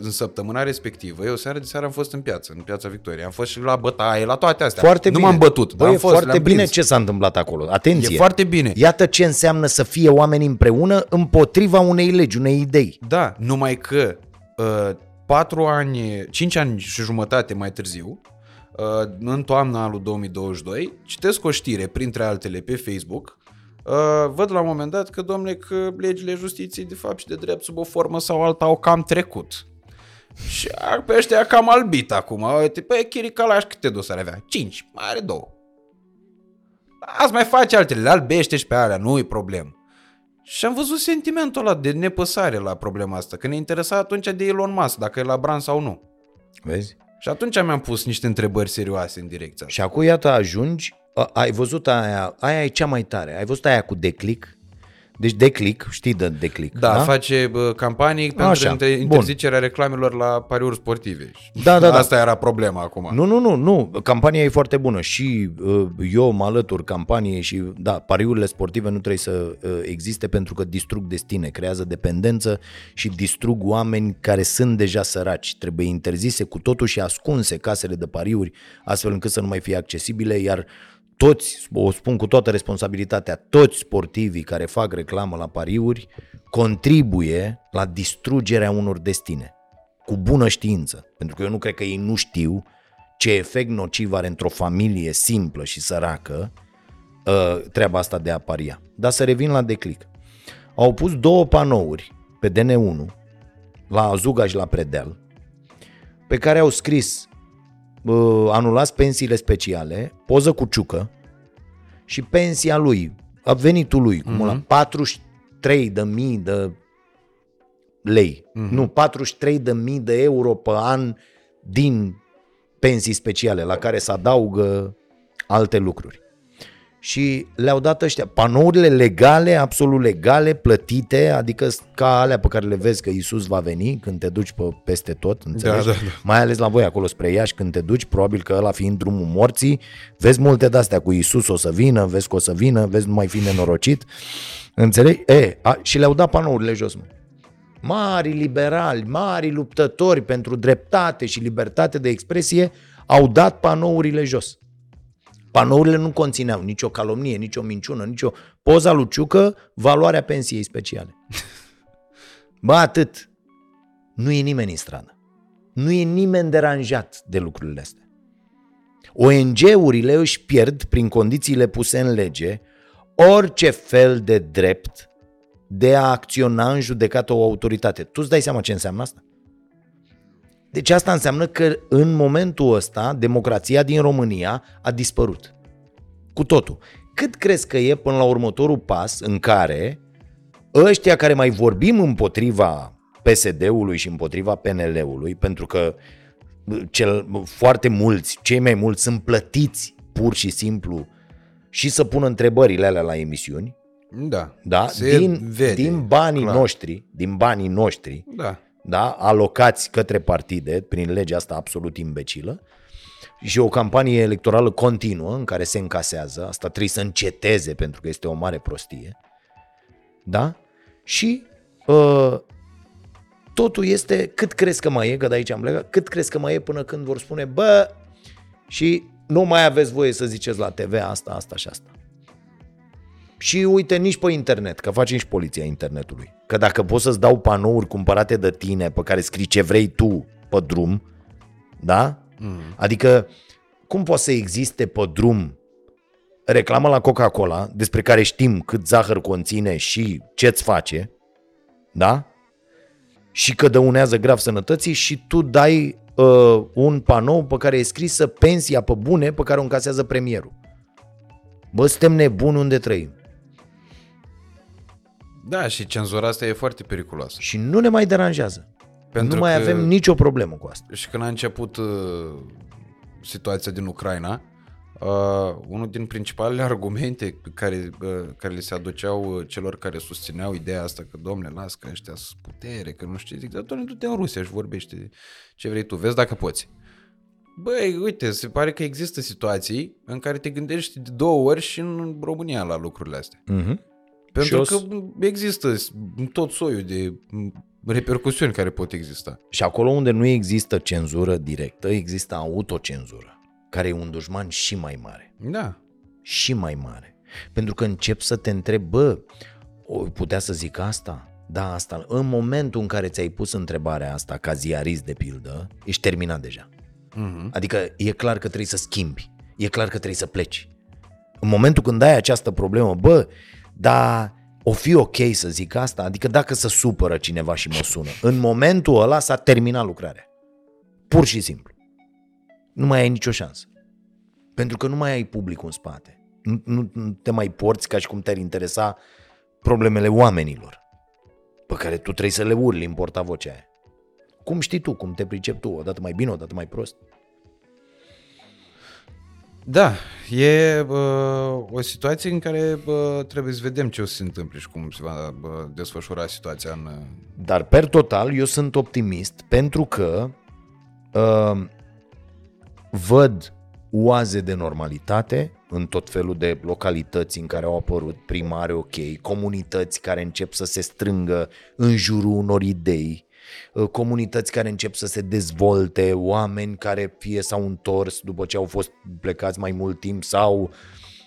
în săptămâna respectivă, eu seara de seară am fost în piață, în piața Victoriei, am fost și la bătaie, la toate astea. Foarte nu bine. m-am bătut, Bă, dar am e fost, foarte le-am bine prins. ce s-a întâmplat acolo. Atenție! E foarte bine. Iată ce înseamnă să fie oameni împreună împotriva unei legi, unei idei. Da, numai că uh, patru ani, cinci ani și jumătate mai târziu, uh, în toamna anul 2022, citesc o știre, printre altele, pe Facebook, uh, văd la un moment dat că, domnule, că legile justiției, de fapt, și de drept, sub o formă sau alta, au cam trecut. Și a- pe ăștia cam albit acum. Uite, Păi, Chiricalaș câte dosare avea? Cinci. Mai are două. Azi mai face altele, le albește și pe alea, nu e problemă. Și am văzut sentimentul ăla de nepăsare la problema asta, că ne interesa atunci de Elon Musk, dacă e la bran sau nu. Vezi? Și atunci mi-am pus niște întrebări serioase în direcția asta. Și acum, iată, ajungi, a- ai văzut aia, aia e cea mai tare, ai văzut aia cu declic? Deci declic, știi de declic, Da, da? face bă, campanii pentru Așa, inter- bun. interzicerea reclamelor la pariuri sportive. Da, da, da. Asta era problema acum. Nu, nu, nu, nu. Campania e foarte bună și uh, eu mă alătur campaniei și da, pariurile sportive nu trebuie să uh, existe pentru că distrug destine, creează dependență și distrug oameni care sunt deja săraci. Trebuie interzise cu totul și ascunse casele de pariuri astfel încât să nu mai fie accesibile, iar toți, o spun cu toată responsabilitatea, toți sportivii care fac reclamă la pariuri contribuie la distrugerea unor destine cu bună știință, pentru că eu nu cred că ei nu știu ce efect nociv are într-o familie simplă și săracă uh, treaba asta de a paria. Dar să revin la declic. Au pus două panouri pe DN1, la Azuga și la Predeal, pe care au scris uh, anulați pensiile speciale, poză cu ciucă și pensia lui, a venitul lui, cum la 43 de mii de lei. Mm-hmm. Nu, 43 de mii de euro pe an din pensii speciale, la care se adaugă alte lucruri. Și le-au dat ăștia panourile legale, absolut legale, plătite, adică ca alea pe care le vezi că Isus va veni când te duci pe peste tot, înțelegi? da, da. Mai ales la voi acolo spre Iași când te duci, probabil că ăla fiind drumul morții, vezi multe de-astea cu Isus o să vină, vezi că o să vină, vezi nu mai fi nenorocit, înțelegi? E, a, și le-au dat panourile jos, mă. Mari liberali, mari luptători pentru dreptate și libertate de expresie au dat panourile jos. Panourile nu conțineau nicio calomnie, nicio minciună, nicio poza lui Ciucă, valoarea pensiei speciale. Ba atât, nu e nimeni în stradă. Nu e nimeni deranjat de lucrurile astea. ONG-urile își pierd, prin condițiile puse în lege, orice fel de drept de a acționa în judecată o autoritate. Tu îți dai seama ce înseamnă asta? Deci asta înseamnă că în momentul ăsta democrația din România a dispărut. Cu totul. Cât crezi că e până la următorul pas în care ăștia care mai vorbim împotriva PSD-ului și împotriva PNL-ului, pentru că cel, foarte mulți, cei mai mulți sunt plătiți pur și simplu și să pună întrebările alea la emisiuni, Da. da? Se din, vede, din banii clar. noștri, din banii noștri, Da. Da? alocați către partide prin legea asta absolut imbecilă și o campanie electorală continuă în care se încasează, asta trebuie să înceteze pentru că este o mare prostie, da? Și uh, totul este cât crezi că mai e, că de aici am plecat, cât crezi că mai e până când vor spune, bă, și nu mai aveți voie să ziceți la TV asta, asta și asta. Și uite, nici pe internet, că face și poliția internetului. Că dacă poți să-ți dau panouri cumpărate de tine pe care scrii ce vrei tu pe drum, da? Mm. Adică, cum poate să existe pe drum reclamă la Coca-Cola, despre care știm cât zahăr conține și ce-ți face, da? Și că dăunează grav sănătății și tu dai uh, un panou pe care e scrisă pensia pe bune pe care o încasează premierul. Bă, suntem nebuni unde trăim. Da, și cenzura asta e foarte periculoasă. Și nu ne mai deranjează. Pentru nu mai că- avem nicio problemă cu asta. Și când a început uh, situația din Ucraina, uh, unul din principalele argumente pe care, uh, care le se aduceau uh, celor care susțineau ideea asta că, domnule, las că ăștia sunt putere, că nu știu ce, zic, dar domnule, du-te în Rusia și vorbește ce vrei tu, vezi dacă poți. Băi, uite, se pare că există situații în care te gândești de două ori și în România la lucrurile astea. Mm-hmm. Pentru o că să- există tot soiul de m, repercusiuni care pot exista. Și acolo unde nu există cenzură directă, există autocenzură, care e un dușman și mai mare. Da. Și mai mare. Pentru că încep să te întrebi, bă, o putea să zic asta? Da, asta. În momentul în care ți-ai pus întrebarea asta, ca ziarist de pildă, ești terminat deja. Mhm. Adică e clar că trebuie să schimbi. E clar că trebuie să pleci. În momentul când ai această problemă, bă, dar o fi ok să zic asta? Adică dacă se supără cineva și mă sună, în momentul ăla s-a terminat lucrarea. Pur și simplu. Nu mai ai nicio șansă. Pentru că nu mai ai public în spate. Nu, nu, nu te mai porți ca și cum te-ar interesa problemele oamenilor pe care tu trebuie să le urli în portavocea aia. Cum știi tu, cum te pricepi tu, odată mai bine, odată mai prost? Da, e uh, o situație în care uh, trebuie să vedem ce o să se întâmple și cum se va uh, desfășura situația în... Uh, Dar per total eu sunt optimist pentru că uh, văd oaze de normalitate în tot felul de localități în care au apărut primare ok, comunități care încep să se strângă în jurul unor idei, uh, comunități care încep să se dezvolte, oameni care fie s-au întors după ce au fost plecați mai mult timp sau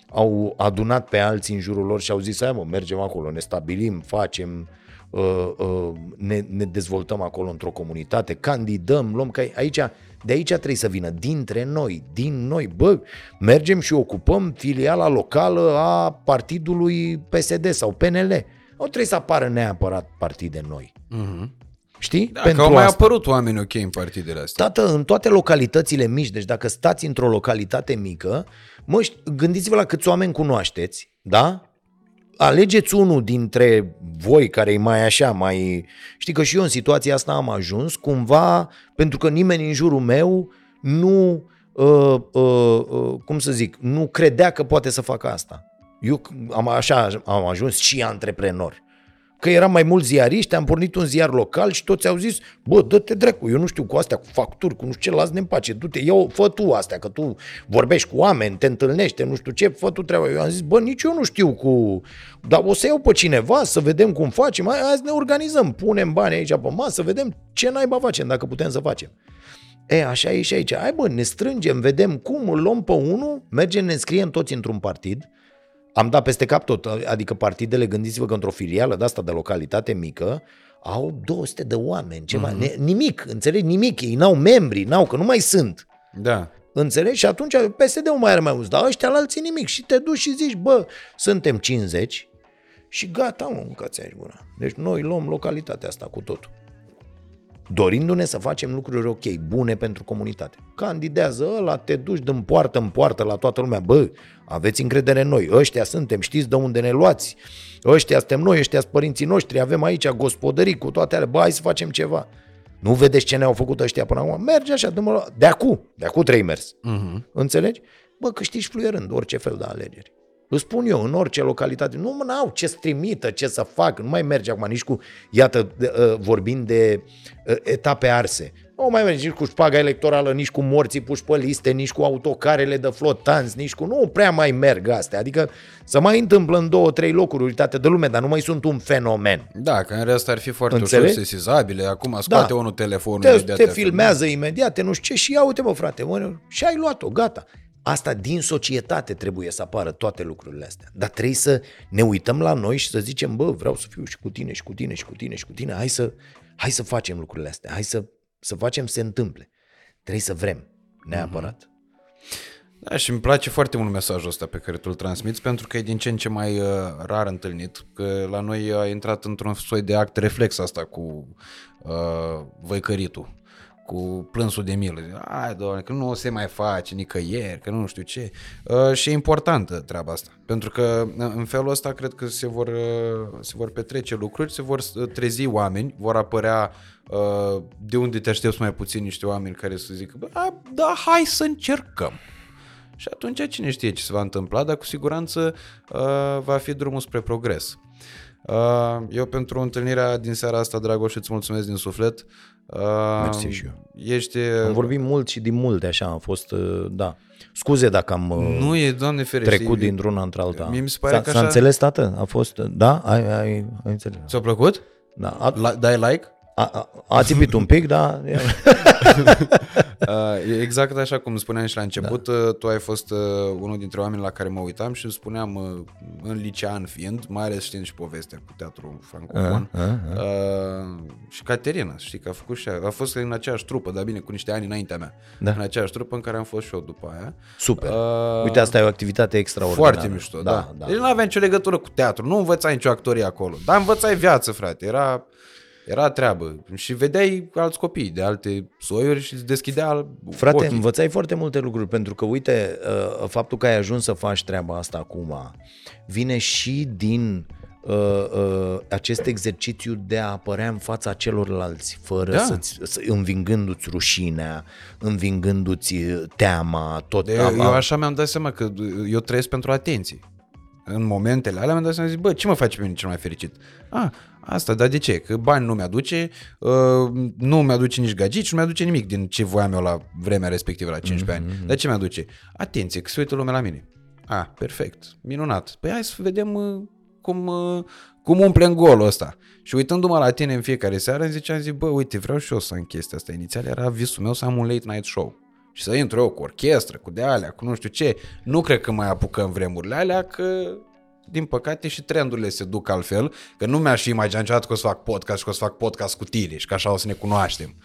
au adunat pe alții în jurul lor și au zis, hai mă, mergem acolo, ne stabilim, facem, uh, uh, ne, ne dezvoltăm acolo într-o comunitate, candidăm, luăm, că aici, de aici trebuie să vină, dintre noi, din noi, bă, mergem și ocupăm filiala locală a partidului PSD sau PNL. Nu trebuie să apară neapărat partide noi. uh-huh. Știi? Da, că au mai apărut oameni ok în partidele astea. Tată, în toate localitățile mici, deci dacă stați într-o localitate mică, mă, ș- gândiți-vă la câți oameni cunoașteți, da? Alegeți unul dintre voi care e mai așa, mai... Știi că și eu în situația asta am ajuns cumva, pentru că nimeni în jurul meu nu, uh, uh, uh, cum să zic, nu credea că poate să facă asta. Eu am, așa am ajuns și antreprenor. Că eram mai mulți ziariști, am pornit un ziar local și toți au zis, bă, dă-te dracu, eu nu știu cu astea, cu facturi, cu nu știu ce, las-ne în pace, du-te, ia fă tu astea, că tu vorbești cu oameni, te întâlnești, nu știu ce, fă tu treaba. Eu am zis, bă, nici eu nu știu cu... Dar o să iau pe cineva să vedem cum facem, hai, hai să ne organizăm, punem bani aici pe masă, să vedem ce naiba facem, dacă putem să facem. E, așa e și aici. Hai bă, ne strângem, vedem cum îl luăm pe unul, mergem, ne înscriem toți într-un partid, am dat peste cap tot, adică partidele, gândiți-vă că într-o filială de asta de localitate mică, au 200 de oameni, ceva, mm-hmm. ne, nimic, înțelegi, nimic, ei n-au membri, n-au, că nu mai sunt. Da. Înțelegi? Și atunci PSD-ul mai are mai mulți, dar ăștia la alții nimic. Și te duci și zici, bă, suntem 50 și gata, mă, mâncați aici gura. Deci noi luăm localitatea asta cu totul. Dorindu-ne să facem lucruri ok, bune pentru comunitate. Candidează ăla, te duci din poartă în poartă la toată lumea, bă, aveți încredere în noi, ăștia suntem, știți de unde ne luați, ăștia suntem noi, ăștia sunt părinții noștri, avem aici gospodării cu toate alea, bă, hai să facem ceva. Nu vedeți ce ne-au făcut ăștia până acum? Merge așa, dă de acum, de acum trei mers. Uh-huh. Înțelegi? Bă, câștigi fluierând orice fel de alegeri. Îți spun eu, în orice localitate, nu mă au ce să trimită, ce să fac, nu mai merge acum nici cu, iată, uh, vorbind de uh, etape arse. Nu mai merge nici cu șpaga electorală, nici cu morții puși pe liste, nici cu autocarele de flotanți, nici cu... Nu prea mai merg astea. Adică să mai întâmplă în două, trei locuri uitate de lume, dar nu mai sunt un fenomen. Da, că în rest ar fi foarte Înțeleg? ușor sesizabile. Acum scoate da. unul telefonul. Te, te, te filmează imediat, te nu știu ce și ia uite bă frate, mă, și ai luat-o, gata. Asta din societate trebuie să apară toate lucrurile astea. Dar trebuie să ne uităm la noi și să zicem, bă, vreau să fiu și cu tine, și cu tine, și cu tine, și cu tine. Hai să, hai să facem lucrurile astea. Hai să, să facem să se întâmple. Trebuie să vrem, neapărat. Mm-hmm. Da, și îmi place foarte mult mesajul ăsta pe care tu îl transmiți, pentru că e din ce în ce mai uh, rar întâlnit, că la noi a intrat într-un soi de act reflex asta cu uh, văicăritul cu plânsul de milă. Ai, doamne, că nu o se mai face nicăieri, că nu știu ce. Uh, și e importantă treaba asta. Pentru că uh, în felul ăsta cred că se vor, uh, se vor petrece lucruri, se vor uh, trezi oameni, vor apărea uh, de unde te aștepți mai puțin niște oameni care să zică, da, hai să încercăm. Și atunci cine știe ce se va întâmpla, dar cu siguranță uh, va fi drumul spre progres. Uh, eu pentru întâlnirea din seara asta, Dragoș, îți mulțumesc din suflet. Uh, Mersi și eu. Ești... Am vorbit mult și din multe, așa, am fost, uh, da. Scuze dacă am nu e, doamne ferește, trecut dintr-una într-alta. Mie mi se pare s-a, că așa... s-a înțeles, tată? A fost, da? Ai, ai, ai înțeles. Ți-a plăcut? Da. A... La, dai like? A, a, a țipit un pic, da. exact așa cum spuneam și la început, da. tu ai fost uh, unul dintre oameni la care mă uitam și spuneam uh, în licean fiind, mai ales știind și povestea cu teatru francofon. Uh, uh, uh. Uh, și Caterina, știi că a făcut și a, a fost în aceeași trupă, dar bine, cu niște ani înaintea mea. Da. În aceeași trupă în care am fost și eu după aia. Super. Uh, Uite, asta e o activitate extraordinară. Foarte mișto, da. da. da. Deci nu aveam nicio legătură cu teatru, nu învățai nicio actorie acolo, dar învățai viață, frate. Era era treabă. Și vedeai alți copii de alte soiuri și îți deschidea Frate, ochii. învățai foarte multe lucruri, pentru că, uite, uh, faptul că ai ajuns să faci treaba asta acum, vine și din uh, uh, acest exercițiu de a apărea în fața celorlalți, fără da. să-ți, să, învingându-ți rușinea, învingându-ți teama, tot. De, am, eu așa mi-am dat seama că eu trăiesc pentru atenție. În momentele alea mi-am dat seama, zic, bă, ce mă face pe mine cel mai fericit? Ah, Asta, dar de ce? Că bani nu mi-aduce, uh, nu mi-aduce nici gagici, nu mi-aduce nimic din ce voiam eu la vremea respectivă, la 15 mm-hmm. ani. Dar ce mi-aduce? Atenție, că se uită lumea la mine. Ah, perfect, minunat. Păi hai să vedem uh, cum, uh, cum umplem golul ăsta. Și uitându-mă la tine în fiecare seară, îmi ziceam, zic, bă, uite, vreau și eu să am chestia asta. Inițial era visul meu să am un late night show. Și să intru eu cu orchestră, cu de alea, cu nu știu ce. Nu cred că mai apucăm vremurile alea, că din păcate și trendurile se duc altfel, că nu mi-aș fi imaginat niciodată că o să fac podcast și că o să fac podcast cu tine și că așa o să ne cunoaștem.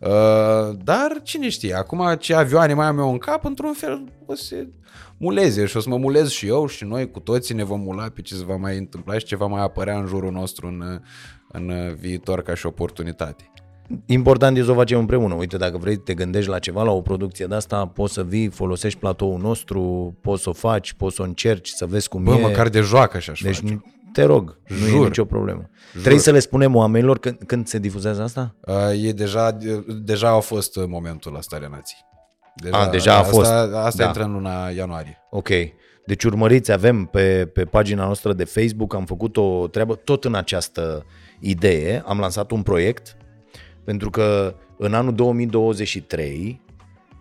Uh, dar cine știe, acum ce avioane mai am eu în cap, într-un fel o să se muleze și o să mă mulez și eu și noi cu toții ne vom mula pe ce se va mai întâmpla și ce va mai apărea în jurul nostru în, în viitor ca și oportunitate. Important e să o facem împreună. Uite, dacă vrei te gândești la ceva, la o producție de asta, poți să vii, folosești platoul nostru, poți să o faci, poți să o încerci, să vezi cum Bă, e. măcar de joacă și aș deci, face. te rog, Jur. nu e nicio problemă. Jur. Trebuie să le spunem oamenilor când, când se difuzează asta? Uh, e deja, deja a fost momentul la Starea Nației. Deja, a, deja a asta, fost. Asta da. intră în luna ianuarie. Ok. Deci urmăriți, avem pe, pe pagina noastră de Facebook, am făcut o treabă tot în această idee, am lansat un proiect pentru că în anul 2023,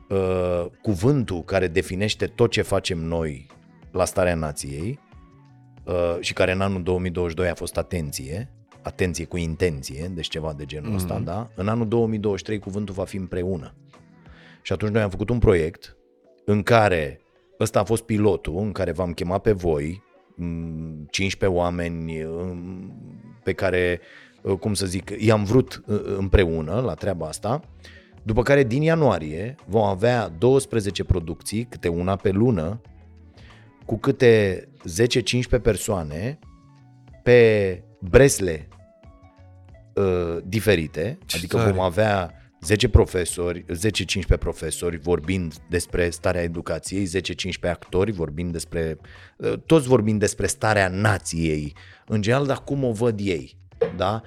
uh, cuvântul care definește tot ce facem noi la starea nației uh, și care în anul 2022 a fost atenție, atenție cu intenție, deci ceva de genul mm-hmm. ăsta, da? În anul 2023 cuvântul va fi împreună. Și atunci noi am făcut un proiect în care ăsta a fost pilotul, în care v-am chemat pe voi, 15 oameni pe care Uh, cum să zic, i-am vrut uh, împreună la treaba asta, după care din ianuarie vom avea 12 producții, câte una pe lună, cu câte 10-15 persoane pe bresle uh, diferite, Ce adică tare. vom avea 10 profesori, 10-15 profesori vorbind despre starea educației, 10-15 actori vorbind despre, uh, toți vorbind despre starea nației, în general, dar cum o văd ei. Da?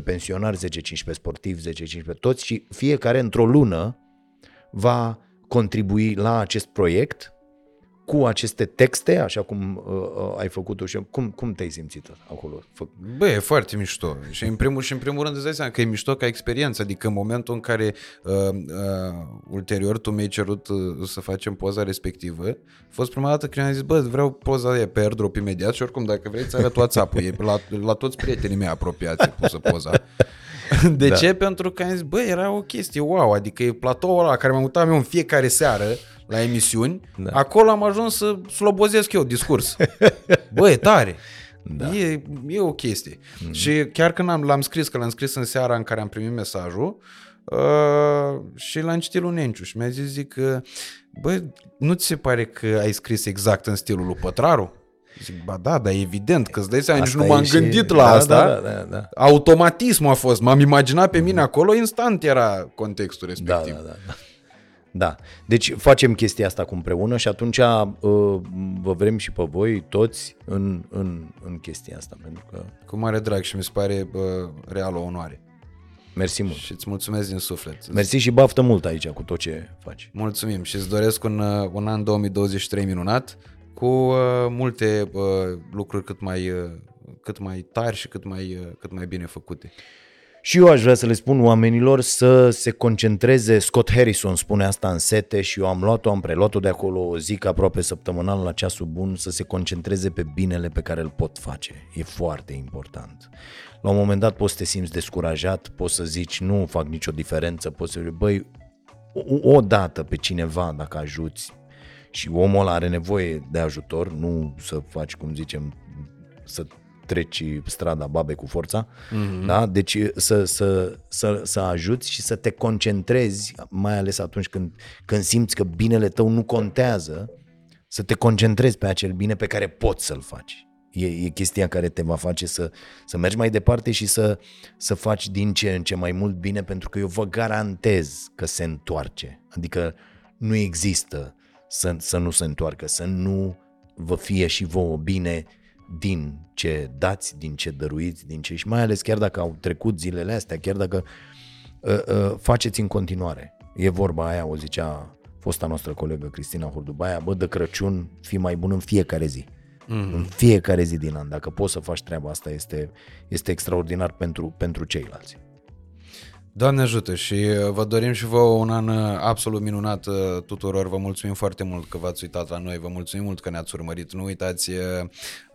10-15 pensionari, 10-15 sportivi, 10-15 toți și fiecare într-o lună va contribui la acest proiect cu aceste texte, așa cum uh, uh, ai făcut-o și cum, cum te-ai simțit acolo? Fă... Bă, e foarte mișto. Și în primul și în primul rând îți dai seama că e mișto ca experiență. Adică în momentul în care uh, uh, ulterior tu mi-ai cerut uh, să facem poza respectivă, a fost prima dată când am zis, bă, vreau poza aia pe airdrop imediat și oricum dacă vrei îți arăt WhatsApp-ul. E la, la toți prietenii mei apropiați e pusă poza. De Da. ce? Pentru că am zis, bă, era o chestie wow, adică e platoul ăla la care mă mutam eu în fiecare seară la emisiuni, da. acolo am ajuns să slobozesc eu discurs. Bă, e tare. Da. E, e o chestie. Mm-hmm. Și chiar când am, l-am scris, că l-am scris în seara în care am primit mesajul, uh, și l-am citit lui Nenciu și mi-a zis, zic, că, bă, nu ți se pare că ai scris exact în stilul lui Pătraru? Zic, ba da, dar evident, că îți dai seama, nici Asta nu m-am e și- gândit la da, asta. Da, da, da, da. Automatismul a fost, m-am imaginat pe mine acolo, instant era contextul Da, respectiv. da, da, da. Da. Deci facem chestia asta cu împreună și atunci uh, vă vrem și pe voi toți în, în, în chestia asta. Pentru că Cu mare drag și mi se pare bă, real o onoare. mersi mult. Și îți mulțumesc din suflet. Mersi și baftă mult aici cu tot ce faci. Mulțumim și îți doresc un, uh, un an 2023 minunat cu uh, multe uh, lucruri cât mai, uh, cât mai tari și cât mai, uh, cât mai bine făcute. Și eu aș vrea să le spun oamenilor să se concentreze, Scott Harrison spune asta în sete și eu am luat-o, am preluat-o de acolo o zi ca aproape săptămânal la ceasul bun, să se concentreze pe binele pe care îl pot face. E foarte important. La un moment dat poți să te simți descurajat, poți să zici nu fac nicio diferență, poți să zici, băi, o, o dată pe cineva dacă ajuți și omul ăla are nevoie de ajutor, nu să faci, cum zicem, să treci strada babe cu forța, mm-hmm. da? Deci să, să, să, să ajuți și să te concentrezi, mai ales atunci când, când simți că binele tău nu contează, să te concentrezi pe acel bine pe care poți să-l faci. E, e chestia care te va face să, să mergi mai departe și să, să faci din ce în ce mai mult bine, pentru că eu vă garantez că se întoarce. Adică nu există să, să nu se întoarcă, să nu vă fie și vouă bine din ce dați, din ce dăruiți, din ce și mai ales chiar dacă au trecut zilele astea, chiar dacă uh, uh, faceți în continuare. E vorba aia, o zicea fosta noastră colegă Cristina Hurdubaia, bă, de Crăciun fii mai bun în fiecare zi. Mm-hmm. În fiecare zi din an. Dacă poți să faci treaba asta, este, este extraordinar pentru, pentru ceilalți. Doamne ajută și uh, vă dorim și vouă un an uh, absolut minunat uh, tuturor. Vă mulțumim foarte mult că v-ați uitat la noi, vă mulțumim mult că ne-ați urmărit. Nu uitați uh,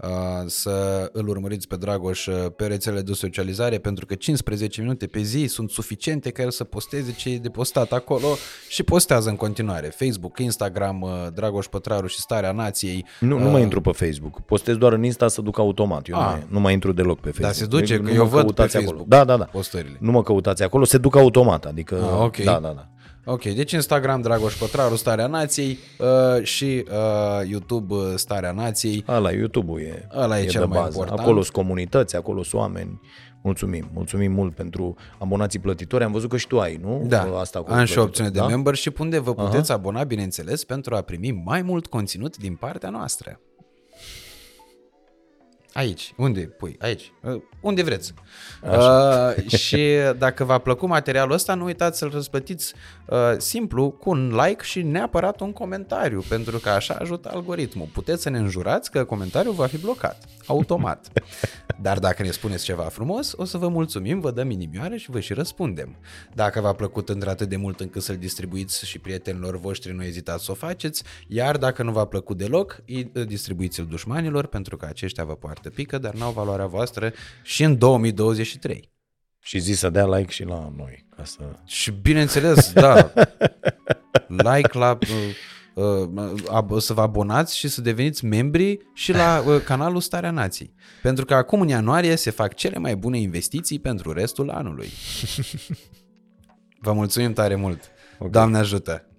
uh, să îl urmăriți pe Dragoș uh, pe rețelele de socializare pentru că 15 minute pe zi sunt suficiente ca el să posteze ce e de postat acolo și postează în continuare. Facebook, Instagram, uh, Dragoș Pătraru și Starea Nației. Nu, nu mai intru pe Facebook. Postez doar în Insta să duc automat. Eu Ah. nu, mai, nu mai intru deloc pe Facebook. Da, se duce, Nu că mă eu văd pe căutați Facebook Acolo. Da, da, da. postările. Nu mă căutați acolo, se duc automat. Adică, Ah, ok. da, da, da. Ok, deci Instagram Dragoș Pătraru, Starea Nației uh, și uh, YouTube uh, Starea Nației. Ala, YouTube-ul e, Ăla e e cel de mai bază. important. Acolo sunt comunități, acolo sunt oameni. Mulțumim, mulțumim mult pentru abonații plătitori. Am văzut că și tu ai, nu? Da, Asta cu am și plătitori, opțiune de da? membership unde vă puteți abona, bineînțeles, pentru a primi mai mult conținut din partea noastră. Aici. Unde pui? Aici. Uh, Unde vreți. Uh, și dacă v-a plăcut materialul ăsta, nu uitați să-l răsplătiți uh, simplu cu un like și neapărat un comentariu, pentru că așa ajută algoritmul. Puteți să ne înjurați că comentariul va fi blocat, automat. Dar dacă ne spuneți ceva frumos, o să vă mulțumim, vă dăm inimioare și vă și răspundem. Dacă v-a plăcut într-atât de mult încât să-l distribuiți și prietenilor voștri, nu ezitați să o faceți, iar dacă nu v-a plăcut deloc, îi distribuiți-l dușmanilor, pentru că aceștia vă poartă pică, dar n-au valoarea voastră și în 2023. Și zi să dea like și la noi. Ca să... Și bineînțeles, da, like la... Uh, uh, ab- să vă abonați și să deveniți membri și la uh, canalul Starea Nației. Pentru că acum în ianuarie se fac cele mai bune investiții pentru restul anului. Vă mulțumim tare mult. Okay. Doamne ajută!